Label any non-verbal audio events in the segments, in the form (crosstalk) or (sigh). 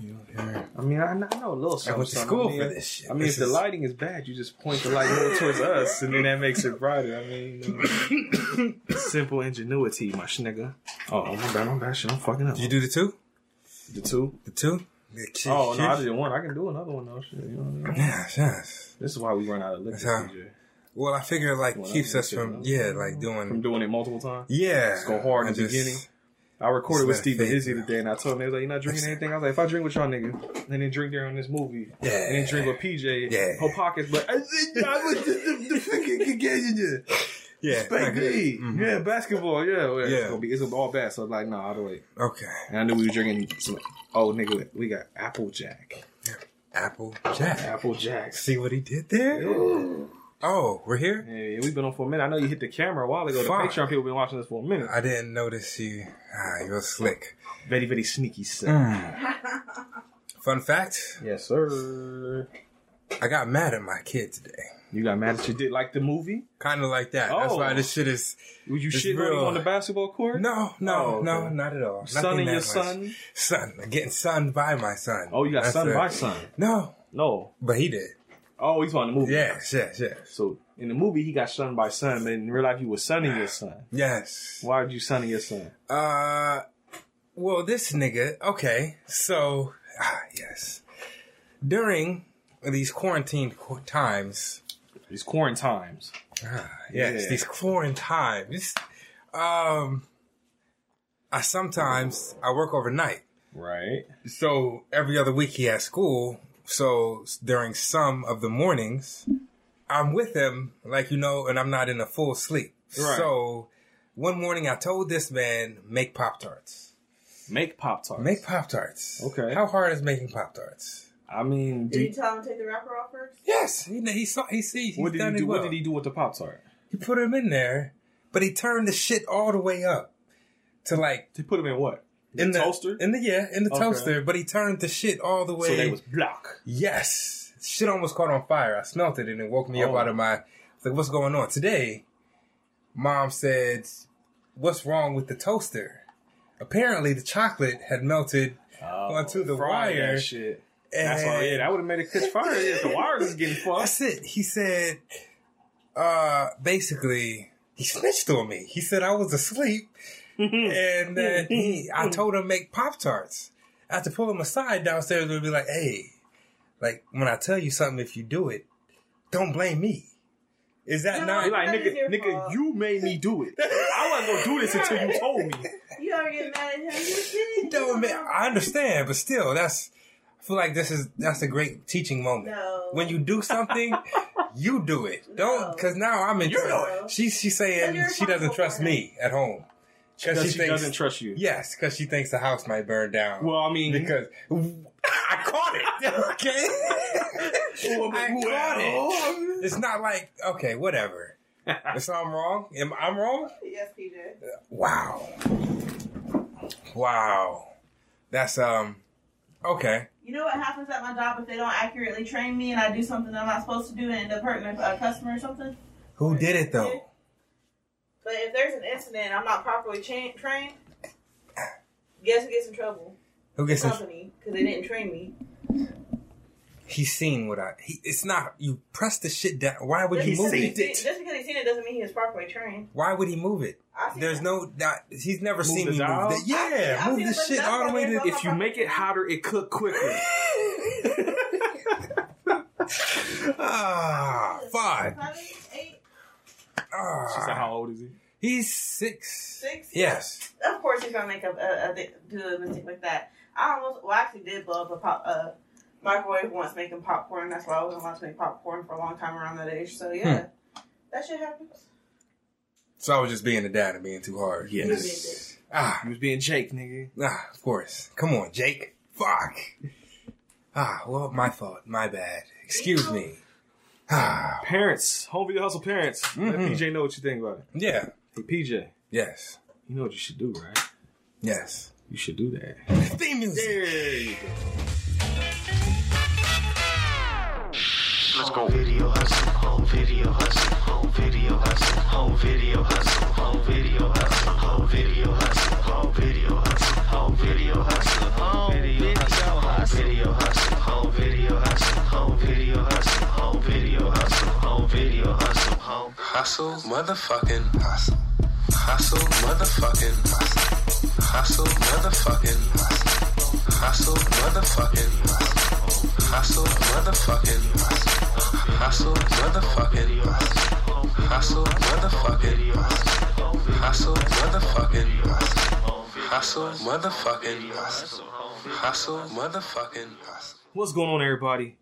You know, here. I mean, I, I know a little something. I went to school I mean, for this shit. I mean, This if the lighting is bad, you just point the light more towards us, and then that makes it brighter. I mean, you know, (coughs) simple ingenuity, my nigga. Oh, my bad, my bad. Shit, I'm fucking up. Did you do the two? the two? The two? Shit, Oh no, I did one. I can do another one though. Shit, you know what I mean? Yes, yes. This is why we run out of liquor, how- PJ. Well, I figure it like Well, keeps us from yeah, like doing... From doing it multiple times. yeah. Just go hard in the just- beginning. I recorded with Steve and Izzy today, and I told him they was like, "You're not drinking anything." I was like, "If I drink with y'all, nigga, and then drink during this movie, Yeah. and then drink with PJ, Yeah. whole pockets." But I said, I was the, the, the fucking engaging Yeah, good. me. Mhm. Yeah, basketball. Yeah, well, Yeah. It's gonna be it's all bad. So I'm like, no, I'll wait. Okay. And I knew we were drinking some. Oh, nigga, we got Applejack. Apple Jack. Applejack. See what he did there? Yeah. Oh, we're here? Yeah, we've been on for a minute. I know you hit the camera a while ago. The Fuck. Patreon people been watching this for a minute. I didn't notice you. Ah, you're slick. Very, very sneaky sir. Mm. Fun fact Yes, sir. I got mad at my kid today. You got mad that you did like the movie? Kind of like that. That's Oh. why this shit is. Were you shitting on real. on the basketball court? No, no, Oh, okay. no, not at all. And your much. son? Son. Getting sunned by my son. Oh, you got That's son it. by son. No, No. but he did. Oh, he's on the movie. Yes, yes, yes. So in the movie, he got son by son, but in real life, you was sonning your son. Yes. Why did you son your son? Uh, well, this nigga. Okay, so ah, yes, during these quarantine qu- times. These quarantines. Ah, yes, Yeah. these quarantine times. Um, I sometimes I work overnight, Right. so every other week he has school. So during some of the mornings, I'm with him, like you know, and I'm not in a full sleep. Right. So one morning I told this man make pop tarts. Make Pop Tarts. Make Pop Tarts. Okay. How hard is making Pop Tarts? I mean, Did you do, tell him to take the wrapper off first? Yes, he he saw he see he's what did done he do? well. What did he do with the Pop Tart? He put him in there, but he turned the shit all the way up to like He put him in what? In the toaster. In the yeah, in the Okay. toaster. But he turned the shit all the way. so they was block. yes, shit almost caught on fire. I smelt it and it woke me Oh. up out of my. Like, what's going on today? Mom said, "What's wrong with the toaster?" Apparently, the chocolate had melted onto the wire. That shit. That's why. and- Yeah, that would have made it catch fire. Yeah, the wires is getting (laughs) fucked. That's it. He said, uh, basically, he snitched on me. He said I was asleep and that (laughs) he, I told him make Pop Tarts. I had to pull him aside downstairs and be like, hey, like when I tell you something, if you do it, don't blame me. Is that No, not? He like, nigga, your nigga, fault. you made me do it. I wasn't gonna do this until you told me. (laughs) You ever get mad at him? You did. No, man, I understand, but still, that's. I feel like this is that's a great teaching moment. No. When you do something, you do it. Don't No. because now I'm in. You know it. She's she's saying she doesn't trust me at home Because she, doesn't trust you. Yes, because she thinks the house might burn down. Well, I mean, because (laughs) I caught it. (laughs) Okay, I caught it. It's not like okay, whatever. (laughs) So I'm wrong. Am I'm wrong? Yes, PJ. Wow. Wow. That's um okay. You know what happens at my job if they don't accurately train me and I do something I'm not supposed to do and end up hurting a, a customer or something? Who did it though? But if there's an incident and I'm not properly cha- trained, guess who gets in trouble? Who gets The in, company because they didn't train me. he's seen what I he, it's not you press the shit down. Why would Just he move it? Just because he's seen it doesn't mean he was properly trained. Why would he move it? I see There's that. no that he's never seen the me dial? move that. Yeah, I've move seen the it, but shit that's all the way there's to if you make it hotter, it cook quicker. (laughs) (laughs) ah five. Seven, eight, She said, "How old is he?" he's six. six. Yes. Of course, he's gonna make a, a, a do a mistake like that. I almost, well, I actually did blow up a pop, uh, microwave once making popcorn. That's why I wasn't allowed to make popcorn for a long time around that age. So yeah, that shit happens. So I was just being a dad and being too hard. Yes. Ah, He was being Jake, nigga. ah, of course. Come on, Jake. Fuck. Ah, well, my fault. My bad. Excuse me. (sighs) Parents, home video hustle parents. Let Mhm. PJ know what you think about it. yeah. Hey, PJ, Yes. you know what you should do, right? Yes. You should do that. Theme music. There you go. Let's go. Video hustle, home video hustle, home video hustle, home video hustle, home video hustle, home video hustle, home video hustle, home video hustle, home video hustle, hustle, video hustle, whole video hustle, whole video hustle, whole video hustle, whole video hustle, whole hustle, motherfucking hustle, hustle, motherfucking hustle, hustle, motherfucking hustle, hustle, motherfucking hustle, motherfucking hustle, motherfucking hustle, motherfucking hustle, motherfucking hustle, motherfucking Hustle, motherfucking hustle. Hustle, motherfucking hustle. What's going on, everybody?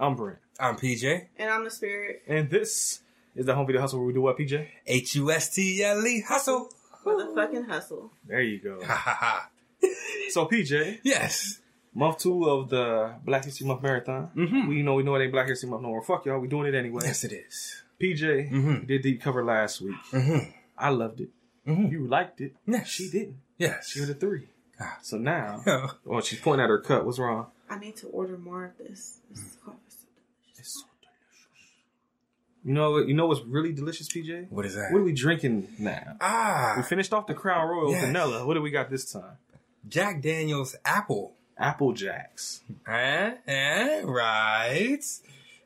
I'm Brent, I'm PJ. And I'm the spirit and this is the home video hustle where we do what, PJ? H U S T L E hustle. for the fucking hustle. There you go. Ha ha ha. So, PJ, Yes. month two of the Black History Month marathon. Mhm. We know we know it ain't Black History Month no more. Fuck y'all, we doing it anyway. Yes, it is. PJ Mhm. did deep cover last week. Mm-hmm. I loved it. Mhm. You liked it. Yes. She didn't. Yes. She had a three. Ah. So now, (laughs) Yeah. oh, she's pointing at her cup. What's wrong? I need to order more of this. This is coffee. so delicious. It's so delicious. You know? You know what's really delicious, PJ? What is that? What are we drinking now? Ah, we finished off the Crown Royal Yes. vanilla. What do we got this time? Jack Daniels apple. Apple Jacks. Eh? Eh? Right.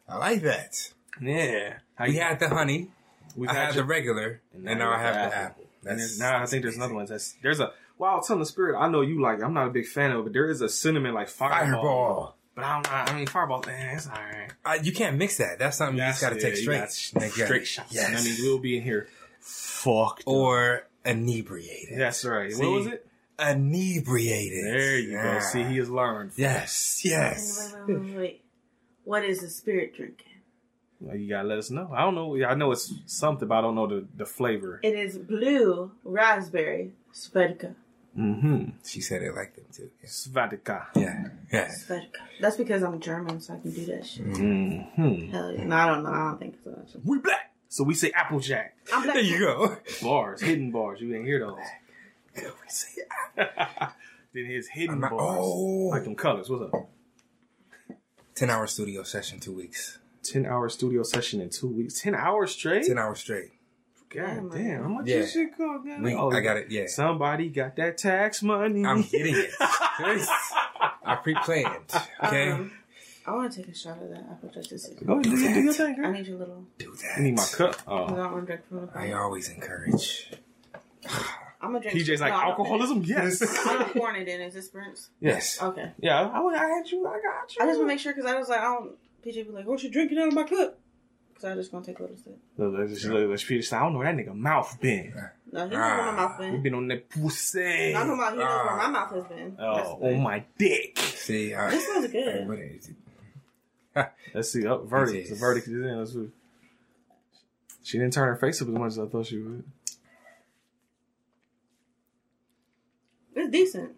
I like that. Yeah. How We you- had the honey. we've I had the regular, and now I have the apple. And That's now I think there's another one. That's there's a wow. Tell the spirit. I know you like. it. I'm not a big fan of it, but there is a cinnamon like fireball. fireball. But I'm not. I mean, fireball. Man, it's all right. Uh, you can't mix that. That's something you just got to take straight. Like, yeah. straight shots. Yes. I mean, we'll be in here fucked. up. or inebriated. That's right. See? what was it? Inebriated. There you go. See, he has learned. Yes. Yes. wait, wait, wait, wait. What is the spirit drinking? Well, you gotta let us know. I don't know. I know it's something, but I don't know the, the flavor. It is blue raspberry svedka. Mm-hmm. She said it like them too. Yes. Svatika. Yeah. Yeah. Svedka. That's because I'm German, so I can do that shit. Mm-hmm. Hell yeah. No, I don't know. I don't think so. We black. So we say Applejack. I'm black. There you go. Bars, hidden bars. You didn't hear those. Good, (laughs) we say (laughs) then his hidden not- bars. oh. Like them colors. What's up? Ten hour studio session, two weeks. 10 hour studio session in two weeks. 10 hours straight? Ten hours straight. God Damn, damn. How much Yeah. this shit go? God? We- Oh, I got it, yeah. Somebody got that tax money. I'm getting it. (laughs) I pre-planned. Okay. Um, I want to take a shot of that apple juice. This is- Go ahead, do your- do your thing, I need your little. Do that. I need my cup. I Oh. don't want to drink from the I always encourage. (sighs) I'm gonna drink. PJ's like, No, alcoholism? Yes. I'm pouring it in. Is this Prince? yes. Okay. Yeah, I, I had you. I got you. I just want to make sure because I was like, I don't. PJ be like, "Oh, she drinking out of my cup." Because I'm just gonna take a little sip. Look, look, look, look, look, Peter said, I don't know where that nigga mouth been. No, he knows where Ah. my mouth been. He been. been on that pussy. No, I'm talking about he knows where Ah. my mouth has been. Oh, on my dick. See, I, This smells good. What is it? (laughs) Let's see. Oh, verdict. The verdict is in. Let's see. She didn't turn her face up as much as I thought she would. It's decent.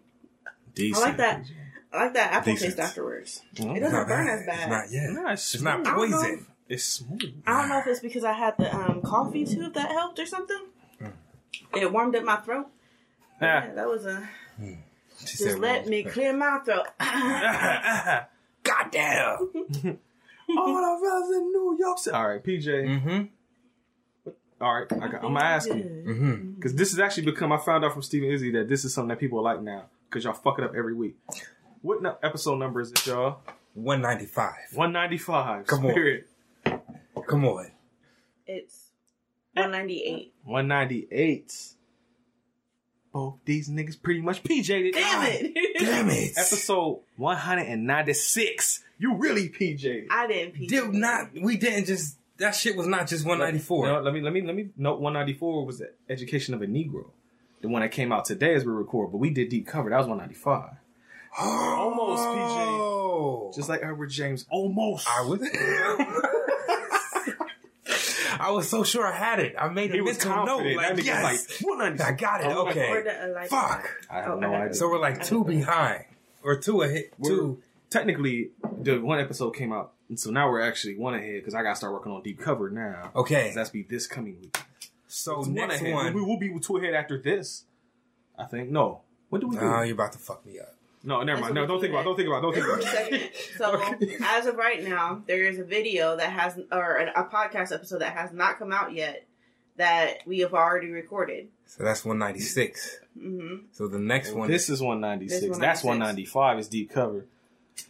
Decent. I like that. I like that apple Decent. taste afterwards. Mm. It doesn't Not burn bad. as bad. It's not yet. Nah, it's, It's not smooth. I don't know. poison. It's smooth. I don't know if it's because I had the um, coffee too, if that helped or something. Mm. It warmed up my throat. Ah. Yeah, that was a. She Just let me clear my throat. (laughs) Goddamn. (laughs) All the brothers in New York. City. All right, PJ. Mm-hmm. All right, I got, I'm gonna ask you Mm-hmm. because this has actually become. I found out from Steve and Izzy that this is something that people like now because y'all fuck it up every week. What no, episode number is it, y'all? One ninety five. One ninety five. Come on. Spirit. Come on. It's 198. One ninety eight. Both these niggas pretty much PJ'd it. Damn it! (laughs) Damn it. Episode one hundred and ninety six. You really PJ'd. I didn't pee. Did not. We didn't just. That shit was not just one ninety four. No, let me let me let me note 194 was the education of a Negro. The one that came out today as we record, but we did deep cover. That was 195. (gasps) Almost, PJ. Oh. Just like Edward James. Almost. I was. (laughs) (laughs) I was so sure I had it. I made he a mental note. Like, that yes, like I got it. I Okay. The, uh, like, Fuck. I have Oh, no I idea. So we're like two behind, or two ahead. We're- Two. technically, the one episode came out, and so now we're actually one ahead because I got to start working on deep cover now. Okay. That's be this coming week. So It's next ahead. one. we will be two ahead after this. I think no. What do we do? Oh, you're about to fuck me up. No, never mind. No, That's don't think about. Don't think about. Don't think about. Second. (laughs) So as of right now, there is a video that has, or an, a podcast episode that has not come out yet that we have already recorded. So that's 196. hmm So the next one. This is 196. This That's 195 is deep cover.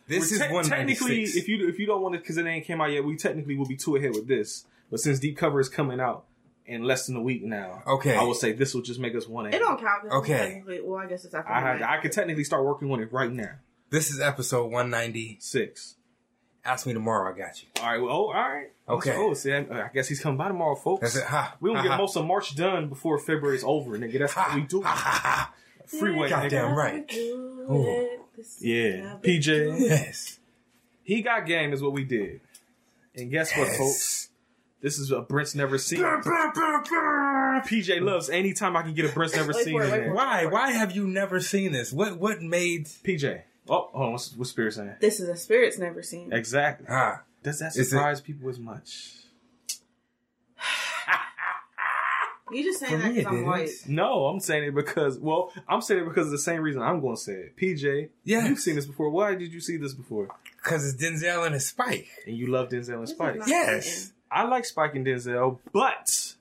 this is We're te- 196. technically if you if you don't want it because it ain't came out yet, we technically will be two ahead with this. But since deep cover is coming out in less than a week now. Okay. I will say this will just make us one. It don't count. Okay. Well, I guess it's after. I had. I could technically start working on it right now. This is episode 196. Ask me tomorrow. I got you. All right. Well, oh, all right. Okay. Oh, see, I, I guess he's coming by tomorrow, folks. That's it. Ha. We gonna get ha. most of March done before February is over, nigga. That's Ha, what we do. ha, ha, ha. Freeway, Goddamn nigga. right. Ooh. Yeah, PJ. Yes. He got game is what we did. And guess what, folks? Yes. This is a Brent's never seen. PJ loves anytime I can get a Brent's never seen for it, in wait there. for. Why? Why have you never seen this? What? What made? PJ. Oh, hold on. What's, what's Spirit saying? This is a spirit's never seen. Exactly. Ah. Does that Is it- surprise people as much? (laughs) You just saying For that me, because I'm didn't. white. No, I'm saying it because, well, I'm saying it because of the same reason I'm going to say it. PJ, Yes. you've seen this before. Why did you see this before? Because it's Denzel and his Spike. And you love Denzel and This Spike. not- Yes. I like Spike and Denzel, but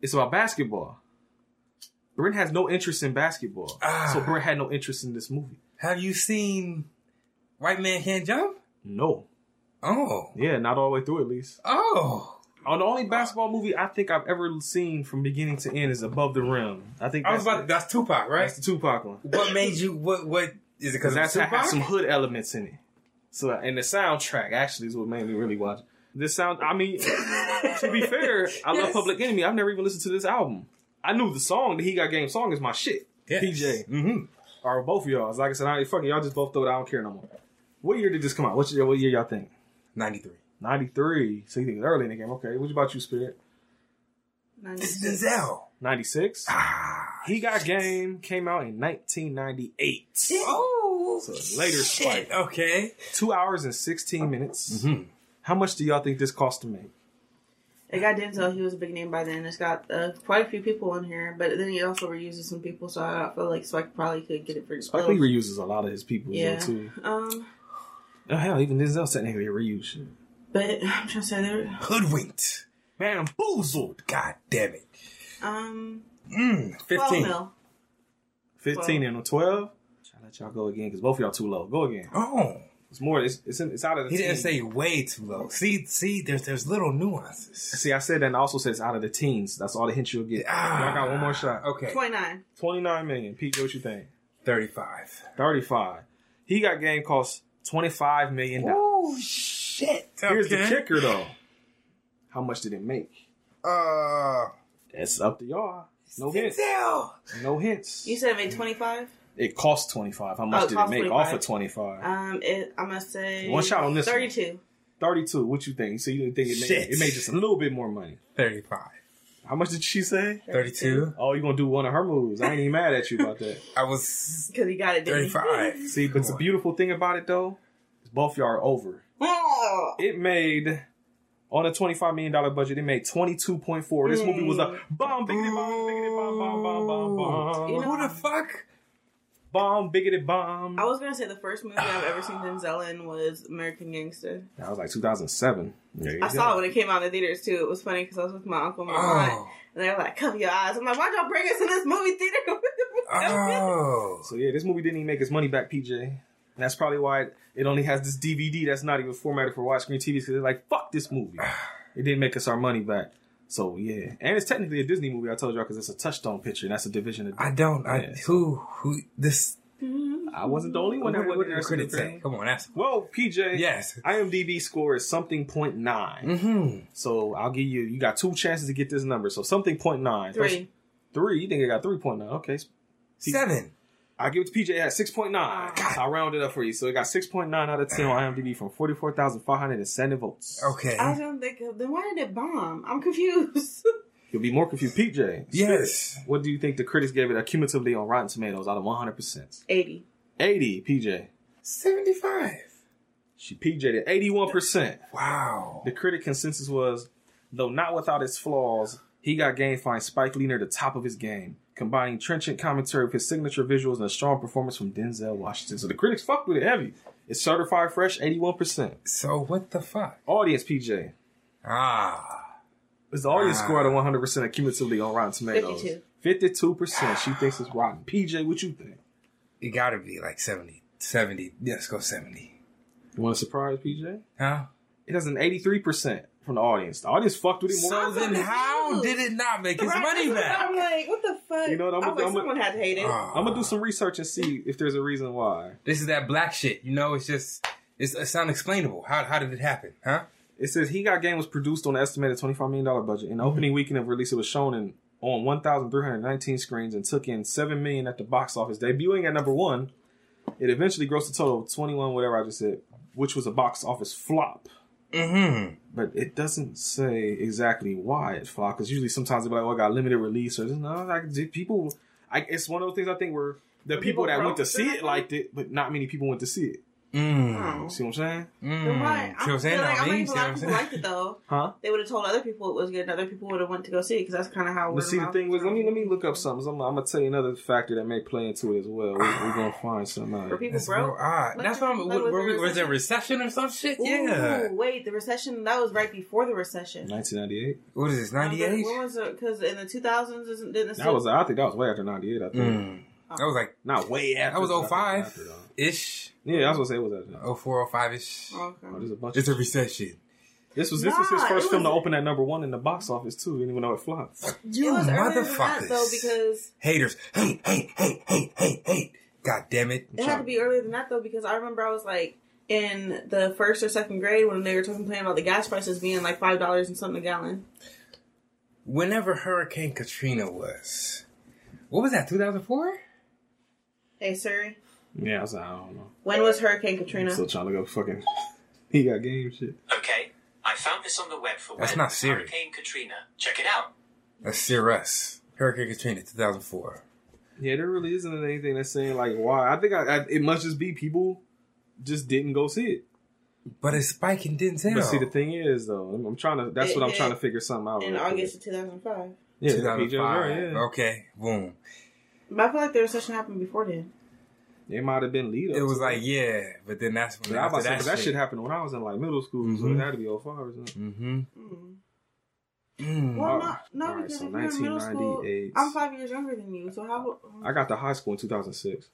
it's about basketball. Brent has no interest in basketball. Ah. So Brent had no interest in this movie. Have you seen White Man Can't Jump? No. Oh. Yeah, not all the way through at least. Oh. Oh, the only basketball movie I think I've ever seen from beginning to end is Above the Rim. I think I that's, was about. That's Tupac, right? that's the Tupac one. What made you? What? What is it? Because that's had some hood elements in it. So, and the soundtrack actually is what made me really watch. it. This sound, I mean, to be fair, I love Public Enemy. I've never even listened to this album. I knew the song, the He Got Game song is my shit. PJ. Mm-hmm. Or both of y'all. Like I said, I ain't fucking y'all just both throw it. I don't care no more. What year did this come out? What year, what year y'all think? Ninety-three. 93. So you think it's early in the game. Okay. What about you, Spirit? It's 96. Denzel. 96. Ah. He Got Game came out in 1998. Oh. So later shit. Spike. Okay. Two hours and 16 minutes. Mm-hmm. How much do y'all think this cost to make? It got Denzel. He was a big name by then. It's got uh, quite a few people in here, but then he also reuses some people, so I feel like Spike probably could get it for Spike Lee reuses a lot of his people Yeah. though, too. Um, Oh, hell, even Denzel technically reuse shit. but (laughs) I'm trying to say there. Hoodwinked. Bamboozled. God damn it. Um, Mm. 12 Fifteen. mil. 15 and a 12. I'll let y'all go again because both of y'all too low. Go again. Oh. It's more. It's it's, in, it's out of the. He didn't say way too low. See, see, there's there's little nuances. See, I said that and I also said it's out of the teens. That's all the hints you'll get. Ah. I got one more shot. Okay. 29. 29 million. Pete, what you think? Thirty-five. 35. He got game cost 25 million dollars. Oh shit. Here's the kicker though. How much did it make? Uh. That's up to y'all. No hints. Denzel. No hints. You said it made 25? It cost 25. How much Oh, it did it make 25. off of 25? Um, it, I'm gonna say One shot on this one. 32. 32. What you think? So you didn't think it made, it made just a little bit more money. Thirty-five. How much did she say? Thirty-two. Oh, you gonna do one of her moves? I ain't even mad at you about that. (laughs) I was Because he got it. thirty-five. See, but the beautiful thing about it though, is both y'all are over. Oh, It made on a twenty-five million dollar budget. It made twenty-two point four. This movie was a bomb, biggity bomb, biggity bomb, bomb, bomb, bomb, bomb, You know- Who the fuck? Bomb, bigoted bomb. I was gonna say the first movie I've ever seen Denzel in was American Gangster. That was like two thousand seven. I saw it when it came out in the theaters too. It was funny because I was with my uncle and my oh. aunt, Oh. and they were like, "Cover your eyes." I'm like, "Why'd y'all bring us in this movie theater?" Oh. (laughs) So yeah, this movie didn't even make its money back, PJ. And that's probably why it, it only has this DVD that's not even formatted for widescreen TVs because they're like, fuck this movie. It didn't make us our money back. So yeah, and it's technically a Disney movie. I told y'all because it's a touchstone picture, and that's a division of. I don't. I Yeah. who who this. I wasn't the only one that What, what went did there. the critics say? Come on, that's Well, PJ, yes. IMDb score is something point nine. Mm-hmm. So I'll give you. You got two chances to get this number. So something point nine. First- Three. three. You think I got three point nine? Okay. Seven. I give it to PJ at six point nine. God. I'll round it up for you. So it got six point nine out of ten on IMDb from forty four thousand five hundred and seven votes. Okay. I was gonna think, of, then why did it bomb? I'm confused. (laughs) You'll be more confused, PJ. Yes. What do you think the critics gave it accumulatively on Rotten Tomatoes out of one hundred percent? Eighty. Eighty, PJ. Seventy-five. She PJ'd at eighty one percent. Wow. The critic consensus was, though not without its flaws, he got game finds Spike Lee near the top of his game, combining trenchant commentary with his signature visuals and a strong performance from Denzel Washington. So the critics fucked with it heavy. It's certified fresh, 81%. So what the fuck? Audience PJ. Ah. It's the audience Ah. score out of 100% accumulatively on Rotten Tomatoes. 52. 52%. She thinks it's rotten. PJ, what you think? It gotta be like 70. 70. Yeah, let's go 70. You want a surprise, PJ? Huh? it has an 83% from the audience. The audience fucked with it more. So then, how did it not make his Right, money back? I'm like, what the fuck? You know what, I'm I gonna- was like, I'm gonna- someone had to hate it. Ah. I'm gonna do some research and see if there's a reason why. This is that black shit. You know, it's just it's, it's unexplainable. How how did it happen? Huh? It says He Got Game was produced on an estimated $25 million budget. In the opening weekend of release, it was shown in on 1,319 screens and took in 7 million at the box office, debuting at number one. It eventually grossed a total of 21, whatever I just said, which was a box office flop. Mm-hmm. But it doesn't say exactly why it flopped. Because usually sometimes they're like, "Oh, I got limited release," or no, like did people. I, it's one of those things I think where the people, people that went to see it liked it, but not many people went to see it. Mm. Oh. See what I'm saying? Mm. Then why? See what I I'm saying? like, I'm Lee? like, See a what lot I'm of people saying? liked it though. (laughs) Huh? They would have told other people it was good, and other people would have went to go see it because that's kind of how. But word see, the thing was, let me let me look up something. I'm, I'm gonna tell you another factor that may play into it as well. We, we're gonna find something out. Were people That's broke? odd. Look That's at- why I'm, like, was were there we, was there a recession? recession or some shit? Ooh, Yeah. wait, the recession that was right before the recession. 1998. What is this? Ninety eight. When was it? Because in the 2000s, isn't didn't it That was I think that was way after 98. I think Mm. That was like not way after. that was but I think 05 after, though. ish. Yeah, I was gonna say it was after. 04, 05 ish. Okay. Oh, there's a bunch. It's of a recession. This was this was his first it film to open at number one in the box office too. Didn't even know it flopped. You it was earlier than that motherfuckers. though because Haters. Hate, hate, hate, hate, hate, hate. God damn it. it had to be earlier than that though because I remember I was like in the first or second grade when they were talking complaining about the gas prices being like five dollars and something a gallon. Whenever Hurricane Katrina was, what was that? Two thousand four. Hey Siri, Yeah, I was like, I don't know. when was Hurricane I'm Katrina? still trying to go fucking. (laughs) He got game shit. Okay, I found this on the web for That's when not Siri. Hurricane Katrina. Check it out. That's Cirrus. Hurricane Katrina, two thousand four. Yeah, there really isn't anything that's saying like why. I think I, I, it must just be people just didn't go see it. But it's Spike and Denzel. But see, the thing is though, I'm, I'm trying to. That's It what I'm hit trying to figure something out. in real quick. August of 2005. Yeah, two thousand PJ was right, yeah. Okay, boom. But I feel like there the recession happened before then. It might have been lead up. It was to like yeah, but then that's when Yeah, I was about after to say, that, 'cause that shit happened when I was in like middle school, so Mhm. it had to be 05 or something. Mm-hmm. Mm. Mm. Well, Alright. not, not Alright, because so if you're in middle school, I'm five years younger than you. So how? I got to high school in 2006.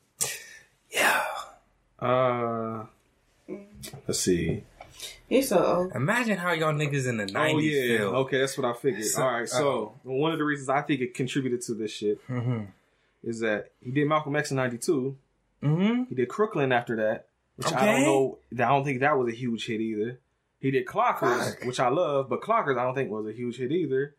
Yeah. Uh, let's see. You're so old. Imagine how y'all niggas in the nineties oh yeah, feel. okay, that's what I figured. So- All right, so one of the reasons I think it contributed to this shit Mm-hmm. is that he did Malcolm X in '92. Mm-hmm. He did Crooklyn after that, which I don't know. I don't think that was a huge hit either. He did Clockers, Fuck. which I love, but Clockers I don't think was a huge hit either.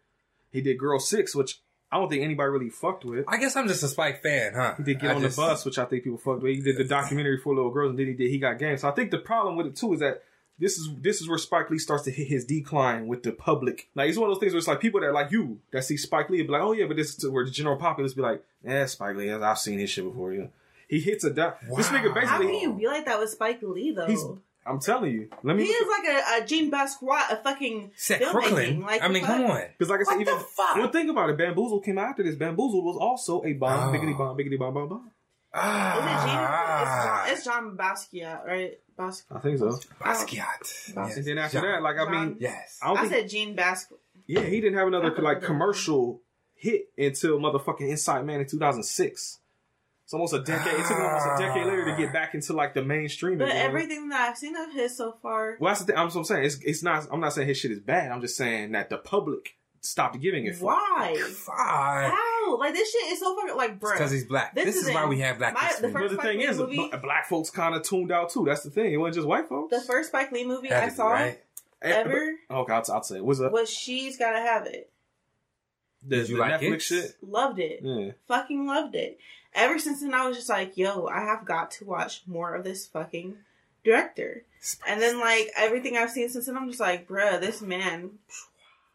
He did Girl Six, which I don't think anybody really fucked with. I guess I'm just a Spike fan, huh? He did Get I on just- the Bus, which I think people fucked with. He did the documentary for little girls, and then he did He Got Game. So I think the problem with it too is that this is this is where Spike Lee starts to hit his decline with the public. Like it's one of those things where it's like people that like you that see Spike Lee and be like, oh yeah, but this is where the general populace be like, yeah, Spike Lee, I've seen his shit before. You know, he hits a di- this Wow. nigga How basically. can you be like that with Spike Lee though? He's- I'm telling you, let me. he is like a, a Jean Basquiat, a fucking Set filmmaking. Crooklyn. Like, I mean, what? come on. because like I said, What even the fuck? one thing about it, Bamboozle came after this. Bamboozle was also a bomb, Oh. biggity bomb, biggity bomb, bomb, bomb. Ah, Is it Jean? It's John, it's John Basquiat, right? Bas- I think so. Basquiat. Bas- And then after Jean. that, like I John. mean, Yes. I don't I think said Jean Basquiat. Yeah, he didn't have another like commercial hit until motherfucking Inside Man in 2006. It's almost a decade. It took him almost a decade later to get back into like the mainstream. But again. everything that I've seen of his so far, Well, that's the thing. I'm, so I'm saying it's, it's not. I'm not saying his shit is bad. I'm just saying that the public stopped giving it. fuck. why? Fine. How? Like this shit is so fucking like, bro. Because he's black. This This, is is why we have black my- history. the But first the thing Spike is, movie- black folks kind of tuned out too. That's the thing. It wasn't just white folks. The first Spike Lee movie Had I saw right? Eh, ever Oh Okay, I'll, I'll say. it. What's up? was She's Gotta Have It. The, Did you the like Netflix it? shit? Loved it. Yeah. Fucking loved it. Ever since then, I was just like, yo, I have got to watch more of this fucking director. And then, like, everything I've seen since then, I'm just like, bruh, this man,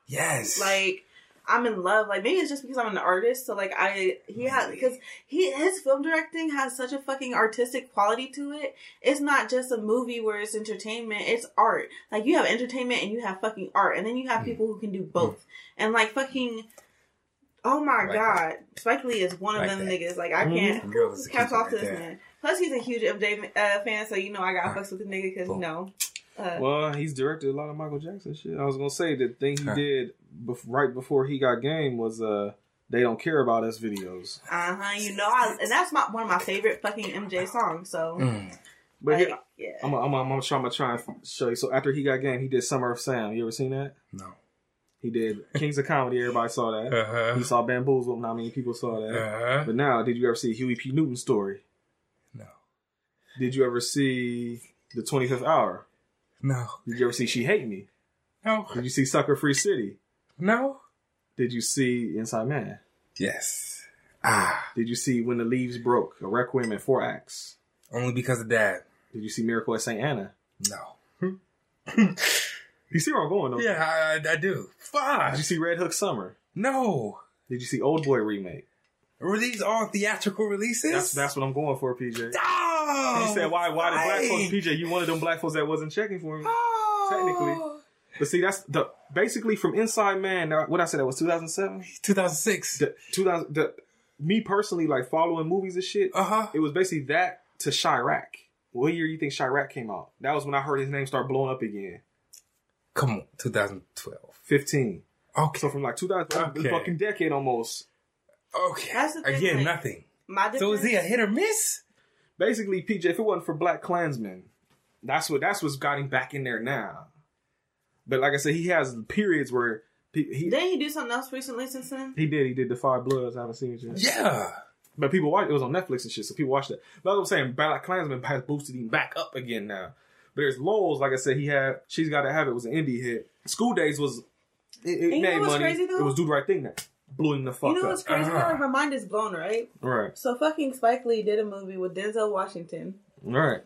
yes. like, I'm in love. Like, maybe it's just because I'm an artist. So, like, I, he has, because he, his film directing has such a fucking artistic quality to it. It's not just a movie where it's entertainment, it's art. Like, you have entertainment and you have fucking art. And then you have Mm. people who can do both. And, like, fucking, oh my Like god. Spike Lee is one of Like them that. niggas. Like, I can't. Girl is Caps off to this man. Plus, he's a huge MJ uh, fan, so you know I got Huh. fucks with the nigga because Boom. you know. Uh, Well, he's directed a lot of Michael Jackson shit. I was gonna say the thing he Huh. did bef- right before he got game was uh they don't care about us videos. uh huh. You know, I, and that's my one of my favorite fucking MJ songs. So Mm. But like, here, yeah. I'm gonna I'm, I'm, I'm try, I'm gonna try and show you. So after he got game, he did Summer of Sam. You ever seen that? No. He did (laughs) Kings of Comedy. Everybody saw that. Uh He saw Bamboozle. Not many people saw that. huh. But now, did you ever see Huey P. Newton's story? No. Did you ever see The 25th Hour? No. Did you ever see She Hate Me? No. Did you see Sucker Free City? No. Did you see Inside Man? Yes. Ah. Did you see When the Levees Broke? A Requiem in Four Acts? Only because of that. Did you see Miracle at St. Anna? No. (laughs) You see where I'm going, though? Yeah, I, I do. Fuck. Did you see Red Hook Summer? No. Did you see Old Boy remake? Were these all theatrical releases? That's that's what I'm going for, PJ. Oh, You said why why the black folks. PJ? You one of them black folks that wasn't checking for me. Oh. Technically. But see, that's the basically from Inside Man. uh, What I said that was 2007. 2006. The 2000. The, me personally, like following movies and shit. Uh huh. It was basically that to Chi-Raq. What year you think Chi-Raq came out? That was when I heard his name start blowing up again. Come on, 2012. 15. Okay. So from like 2000, Okay. fucking decade almost. Okay. That's the thing, Again, like- nothing. My So is he a hit or miss? Basically, PJ, if it wasn't for Black Klansman, that's what that's what's got him back in there now. But like I said, he has periods where he he, Didn't he do something else recently since then? he did he did the Five Bloods. I haven't seen it yet. Yeah. But people watch it was on Netflix and shit, so people watched it. But I'm saying Black Klansman has boosted him back up again now. But there's Lowell's, like I said, he had She's Gotta Have It was an indie hit. School Daze was it, it you know made what's money. crazy, though? it was Do the Right Thing that blew him the fuck up. You know up. what's crazy? Uh-huh. Like, my mind is blown, right? Right. So fucking Spike Lee did a movie with Denzel Washington, Right.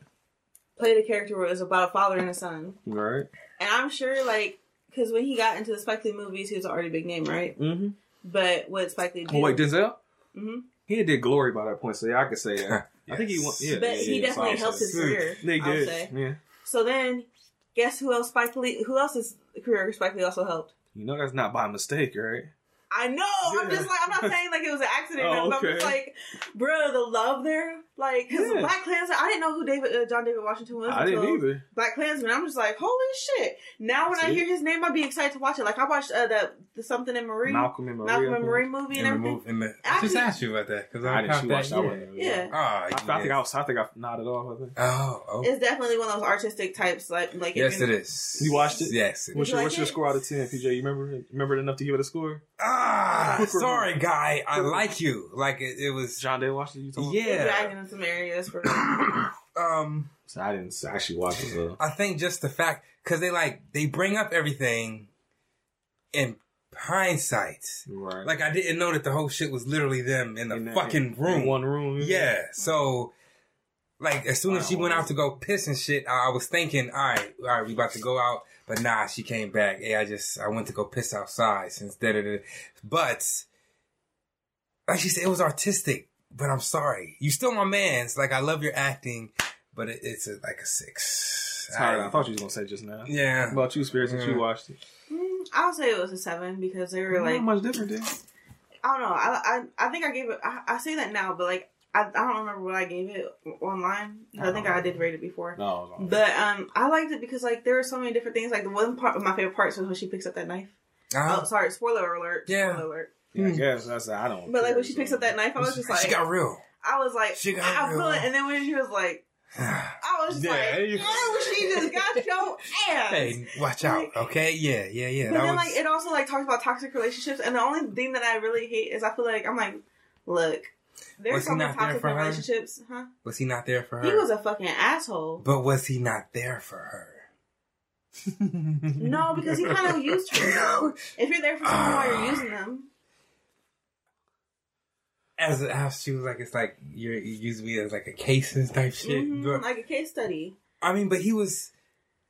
played a character where it was about a father and a son, Right. and I'm sure like because when he got into the Spike Lee movies, he was already a big name, right? Mm-hmm. But what Spike Lee did, Oh wait, Denzel? Mm-hmm. He did glory by that point, so yeah, I could say that. (laughs) I think he won. Yeah, but yeah, he yeah, definitely so helped his career. They I'll did. say. Yeah. So then, guess who else Spike Lee? Who else's career Spike Lee also helped? You know that's not by mistake, right? I know. I'm just like I'm not saying like it was an accident. (laughs) Oh, but I'm just okay. like, bro, the love there, like, because Yeah. Black Klansman. I didn't know who David uh, John David Washington was. I didn't either. Black Klansman. I'm just like, holy shit! Now when I See? hear his name, I'd be excited to watch it. Like I watched uh, the, the something in Marie, Malcolm and Maria. Malcolm I and think. Marie movie and In the everything. move, the, I just asked you about that because I I, didn't caught see that watch that one. Yeah. Ah, I, I think I was. I think I nodded off. I think. Oh, oh. It's definitely one of those artistic types. Like, like yes, it is. You watched it? Yes. It What's your like What's your score out of ten, PJ? You remember? Remember it enough to give it a score? Ah, sorry, guy. I like you. Like it, it was. John Day watched it. You told Yeah. Dragging in some areas for. (coughs) Um, So I didn't actually watch it. So. I think just the fact because they like they bring up everything in hindsight. Right. Like I didn't know that the whole shit was literally them in the In that- fucking in room. one room. Yeah. So, like, as soon as she went out to go piss and shit, I I was thinking, all right, all right, we about to go out. But nah, she came back. Hey, I just, I went to go piss outside since da da da. But, like she said, it was artistic. But I'm sorry. You still my man's. Like, I love your acting, but it, it's a, like a six. It's hard. I thought you was gonna say just now. Yeah. How about you, Spirit, since you Yeah. watched it? Mm, I would say it was a seven because they were like not much different, then. I don't know. I I, I think I gave it. I, I say that now, but like I, I don't remember what I gave it online. I think I did rate it before. No. no. But um, I liked it because like there were so many different things. Like the one part of my favorite parts was when she picks up that knife. Uh-huh. Oh, sorry, spoiler alert. Yeah. Spoiler alert. Yeah, I hmm. guess that's I don't. But like when she picks up that knife, I was just like, she got real. I was like, she got I feel real. it. And then when she was like, (sighs) I was just Yeah, like, you- oh, she just got (laughs) your ass. Hey, watch out, okay? Yeah, yeah, yeah. But That then, was, like, it also like talks about toxic relationships, and the only thing that I really hate is I feel like I'm like, look, there's Was he so not there toxic for her? relationships, huh? was he not there for her? He was a fucking asshole. But was he not there for her? No, because he kind of used her. (laughs) If you're there for someone while you're (sighs) using them, As as she was like, it's like you're, you use me as like a cases type shit. mhm, But, like a case study. I mean, but he was.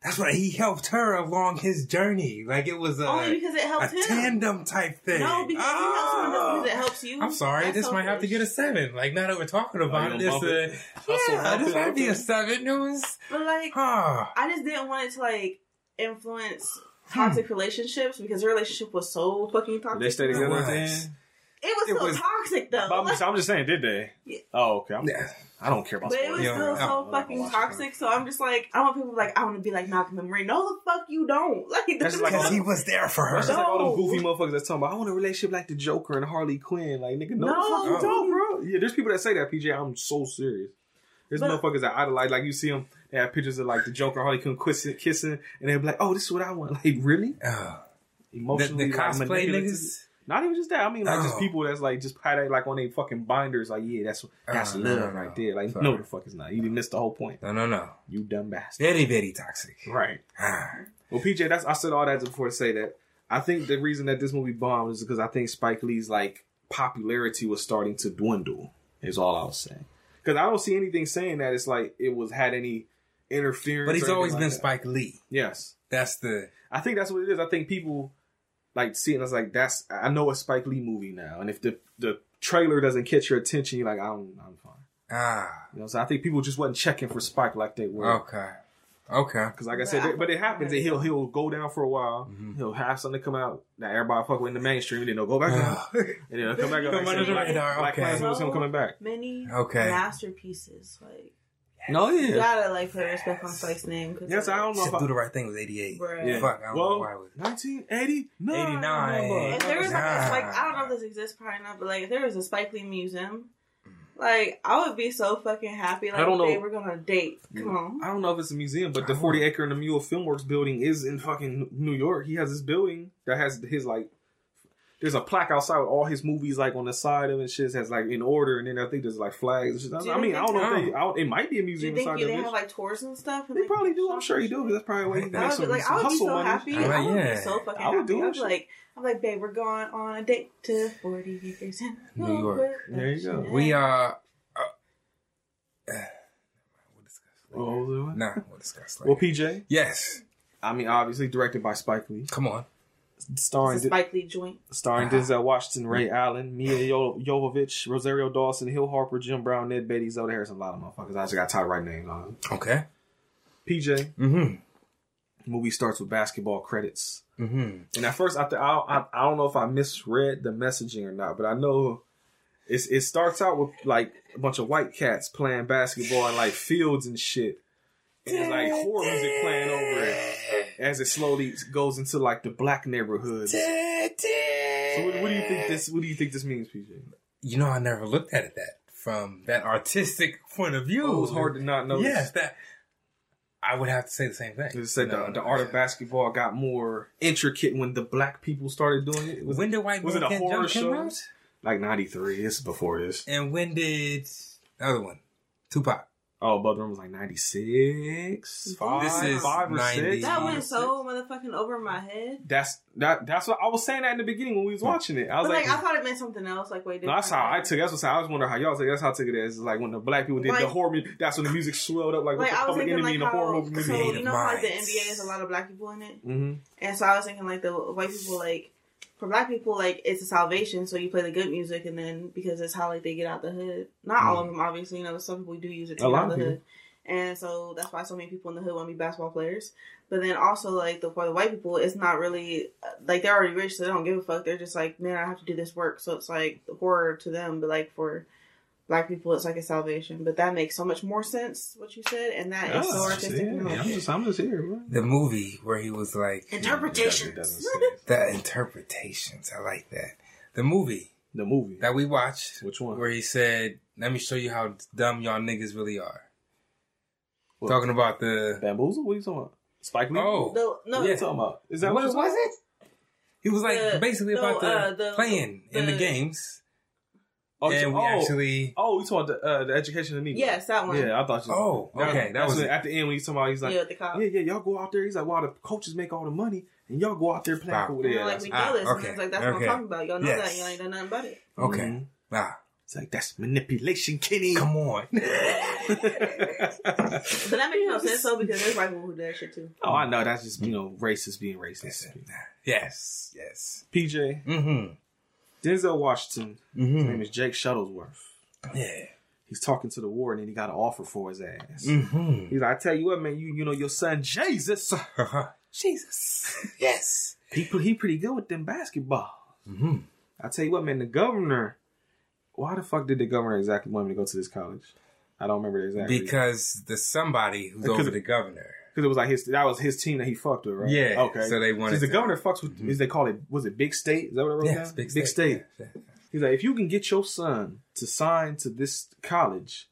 That's what he helped her along his journey. Like it was a Only because it a helps him. tandem type thing. No, because he helps someone Ah. because it helps you. I'm sorry, That's this might have to get a seven. Like now that we're talking about you it, this bump uh, it? Hustle, yeah, bump this might be a seven. It was But like, ah. I just didn't want it to like influence toxic relationships because their relationship was so fucking toxic. They stay together was. then. It was It still was- toxic though. But I'm, just, I'm just saying, did they? Yeah. Oh, okay. I'm, Yeah. I don't care about But it was still yeah. so I'm fucking watch it. toxic. So I'm just like, I want people to be like, I want to be like Malcolm and Marie. No, the fuck you don't. (laughs) Like That's just like Because he was there for her. That's just like all them No. goofy motherfuckers that's talking about. I want a relationship like the Joker and Harley Quinn. Like nigga, no, No. you don't, bro. Yeah, there's people that say that. PJ, I'm so serious. There's But- motherfuckers that idolize, like you see them. They have pictures of like the Joker, Harley Quinn kissing, kissing, and they're like, "Oh, this is what I want." (laughs) Like, really? Uh, the, Emotionally, the like, cosplay manipulative? niggas. Not even just that. I mean, like just Oh. people that's like just had it like on their fucking binders. Like, yeah, that's that's Oh, love no, no, right no. there. Like, Sorry. no, the fuck is not. You didn't the whole point. No, no, no. You dumb bastard. Very, very toxic. Right. Well, PJ, that's I said all that before to say that I think the reason that this movie bombed is because I think Spike Lee's like popularity was starting to dwindle. Is all I was saying. Because I don't see anything saying that it's like it was had any interference. But he's always anything been that. Spike Lee. Yes, That's the. I think that's what it is. I think people like seeing, it as like that's I know a Spike Lee movie now, and if the the trailer doesn't catch your attention, you're like I'm I'm fine. Ah. You know, so I think people just wasn't checking for Spike like they were. Okay. Okay. Because like I said, but it happens that he'll he'll go down for a while. He'll have something come out that everybody fuck with in the mainstream, and then he'll go back down, (laughs) and then he'll come back up. Come under the radar, Black okay. Klansman was him coming back. Many Okay. masterpieces. Like No, yeah. you gotta like put respect on Spike's name. Yes, like, I don't know Shit, if do the right thing was 88. Bruh. yeah. Fuck, I don't know well, why it was. 1980, 89. If there was like a Spike, I don't know if this exists probably not, but like if there was a Spike Lee museum, like I would be so fucking happy. Like I don't know. Babe, we're going on a date. Come on. I don't know if it's a museum, but the 40 acre and the Mule Filmworks building is in fucking New York. He has this building that has his like. There's a plaque outside with all his movies like on the side of it. and Shit has like in order, and then I think there's like flags. And shit. Do I you mean, I don't know if they. I don't, it might be a museum. Do you museum think inside you, they bitch. have like tours and stuff? and, They like, probably do. I'm sure you do. shit? 'cause That's probably where he can I make would, some, be, like, some I would be so money. happy. I'm I like, would yeah. be so fucking I would happy. do I'd that be shit. like, I'm like, babe, we're going on a date to 40 acres in New York. There you go. We uh, uh, uh we'll discuss later. Oh, was it what? Nah, we'll discuss later. Well, PJ. yes, I mean, obviously directed by Spike Lee, come on. Starring It's a Spike Lee joint. starring Denzel Washington, Ray Allen, Mia Yo- Jovovich, Rosario Dawson, Hill Harper, Jim Brown, Ned Beatty, Zoe Harris, a lot of motherfuckers. I just got tired writing names on. Okay. PJ. Mm-hmm. Movie starts with basketball credits. Mm-hmm. And at first, I, th- I, I I don't know if I misread the messaging or not, but I know it's, it starts out with like a bunch of white cats playing basketball in like fields and shit. And there's like horror music playing over it as it slowly goes into like the black neighborhoods. So what, what do you think this? What do you think this means, PJ? You know, I never looked at it that from that artistic (laughs) point of view. Oh, it was hard to not notice. Yes, that. I would have to say the same thing. It said No, the, the no. art of basketball got more intricate when the black people started doing it. Was when it did White was it a horror show? out? like '93? This is before this. And when did the other one? Tupac. Oh, Bud Run was like '96, five, This is five or 90. six. That Yeah. went so motherfucking over my head. That's that. That's what I was saying that in the beginning when we was watching it. I was But like, like, I thought it meant something else. Like, wait, no, that's how I took. That's what I was wondering how y'all take. it. That's how I took it as. It's like when the black people did the Like- horror. music, That's when the music swelled up like, Like, with the I was Public thinking Enemy like and the horror how, movie. so you know how like the. NBA has a lot of black people in it, mm-hmm. and so I was thinking like the white people like for black people like it's a salvation. So you play the good music, and then because it's how like they get out the hood. Not all of them, obviously. You know, some people do use it to Mm. A get out the hood, and so that's why so many people in the hood want to be basketball players. But then also like the for the white people, it's not really like they're already rich, so they don't give a fuck. They're just like, man, I have to do this work, so it's like horror to them. But like for black people, it's like a salvation. But that makes so much more sense what you said, and that is so artistic. and I'm just, I'm just here. Bro. The movie where he was like Interpretations. It doesn't (laughs) say it. the interpretations. I like that. The movie The movie. that we watched, Which one? where he said, "Let me show you how dumb y'all niggas really are." What? Talking about the Bamboozle? What are you talking about? Spike Lee? oh, The, no, What are you talking about? Is that what what, was it? He was like The- basically no, about the, uh, the- playing in the the- games, Oh, and we oh, actually. oh, you talking about the, uh, the education of Negro? yes, that one. Yeah, I thought you. Oh, okay, that that's was when, at the end when he's talking about. He's like, yeah, the cop. yeah, yeah, y'all go out there. He's like, well, the coaches make all the money, and y'all go out there playing Wow. cool And there. they're like, we know Ah, this. And okay, it's like, that's what I'm okay. talking about. Y'all know Yes. that. Y'all ain't done nothing about it. Okay, Mhm. ah, It's like that's manipulation, Kenny. come on. (laughs) (laughs) But that makes no sense, though, because there's white people who do that shit, too. oh, I know. That's just you know racist being racist. yes, yes. PJ Mm-hmm. Denzel Washington. His Mm-hmm. name is Jake Shuttlesworth. Yeah. He's talking to the warden, and he got an offer for his ass. Mm-hmm. He's like, I tell you what, man, you you know your son Jesus. (laughs) Jesus. Yes. He he pretty good with them basketball. Mm-hmm. I tell you what, man, the governor. Why the fuck did the governor exactly want me to go to this college? I don't remember the exact reason. Because the somebody who's over the governor. Because it was like his that was his team that he fucked with, right? Yeah. Okay. So they wanted the to- governor fucks with, Mhm. is they call it was it Big State? Is that what I wrote Yes, down? big, State. Yeah, yeah. He's like, if you can get your son to sign to this college,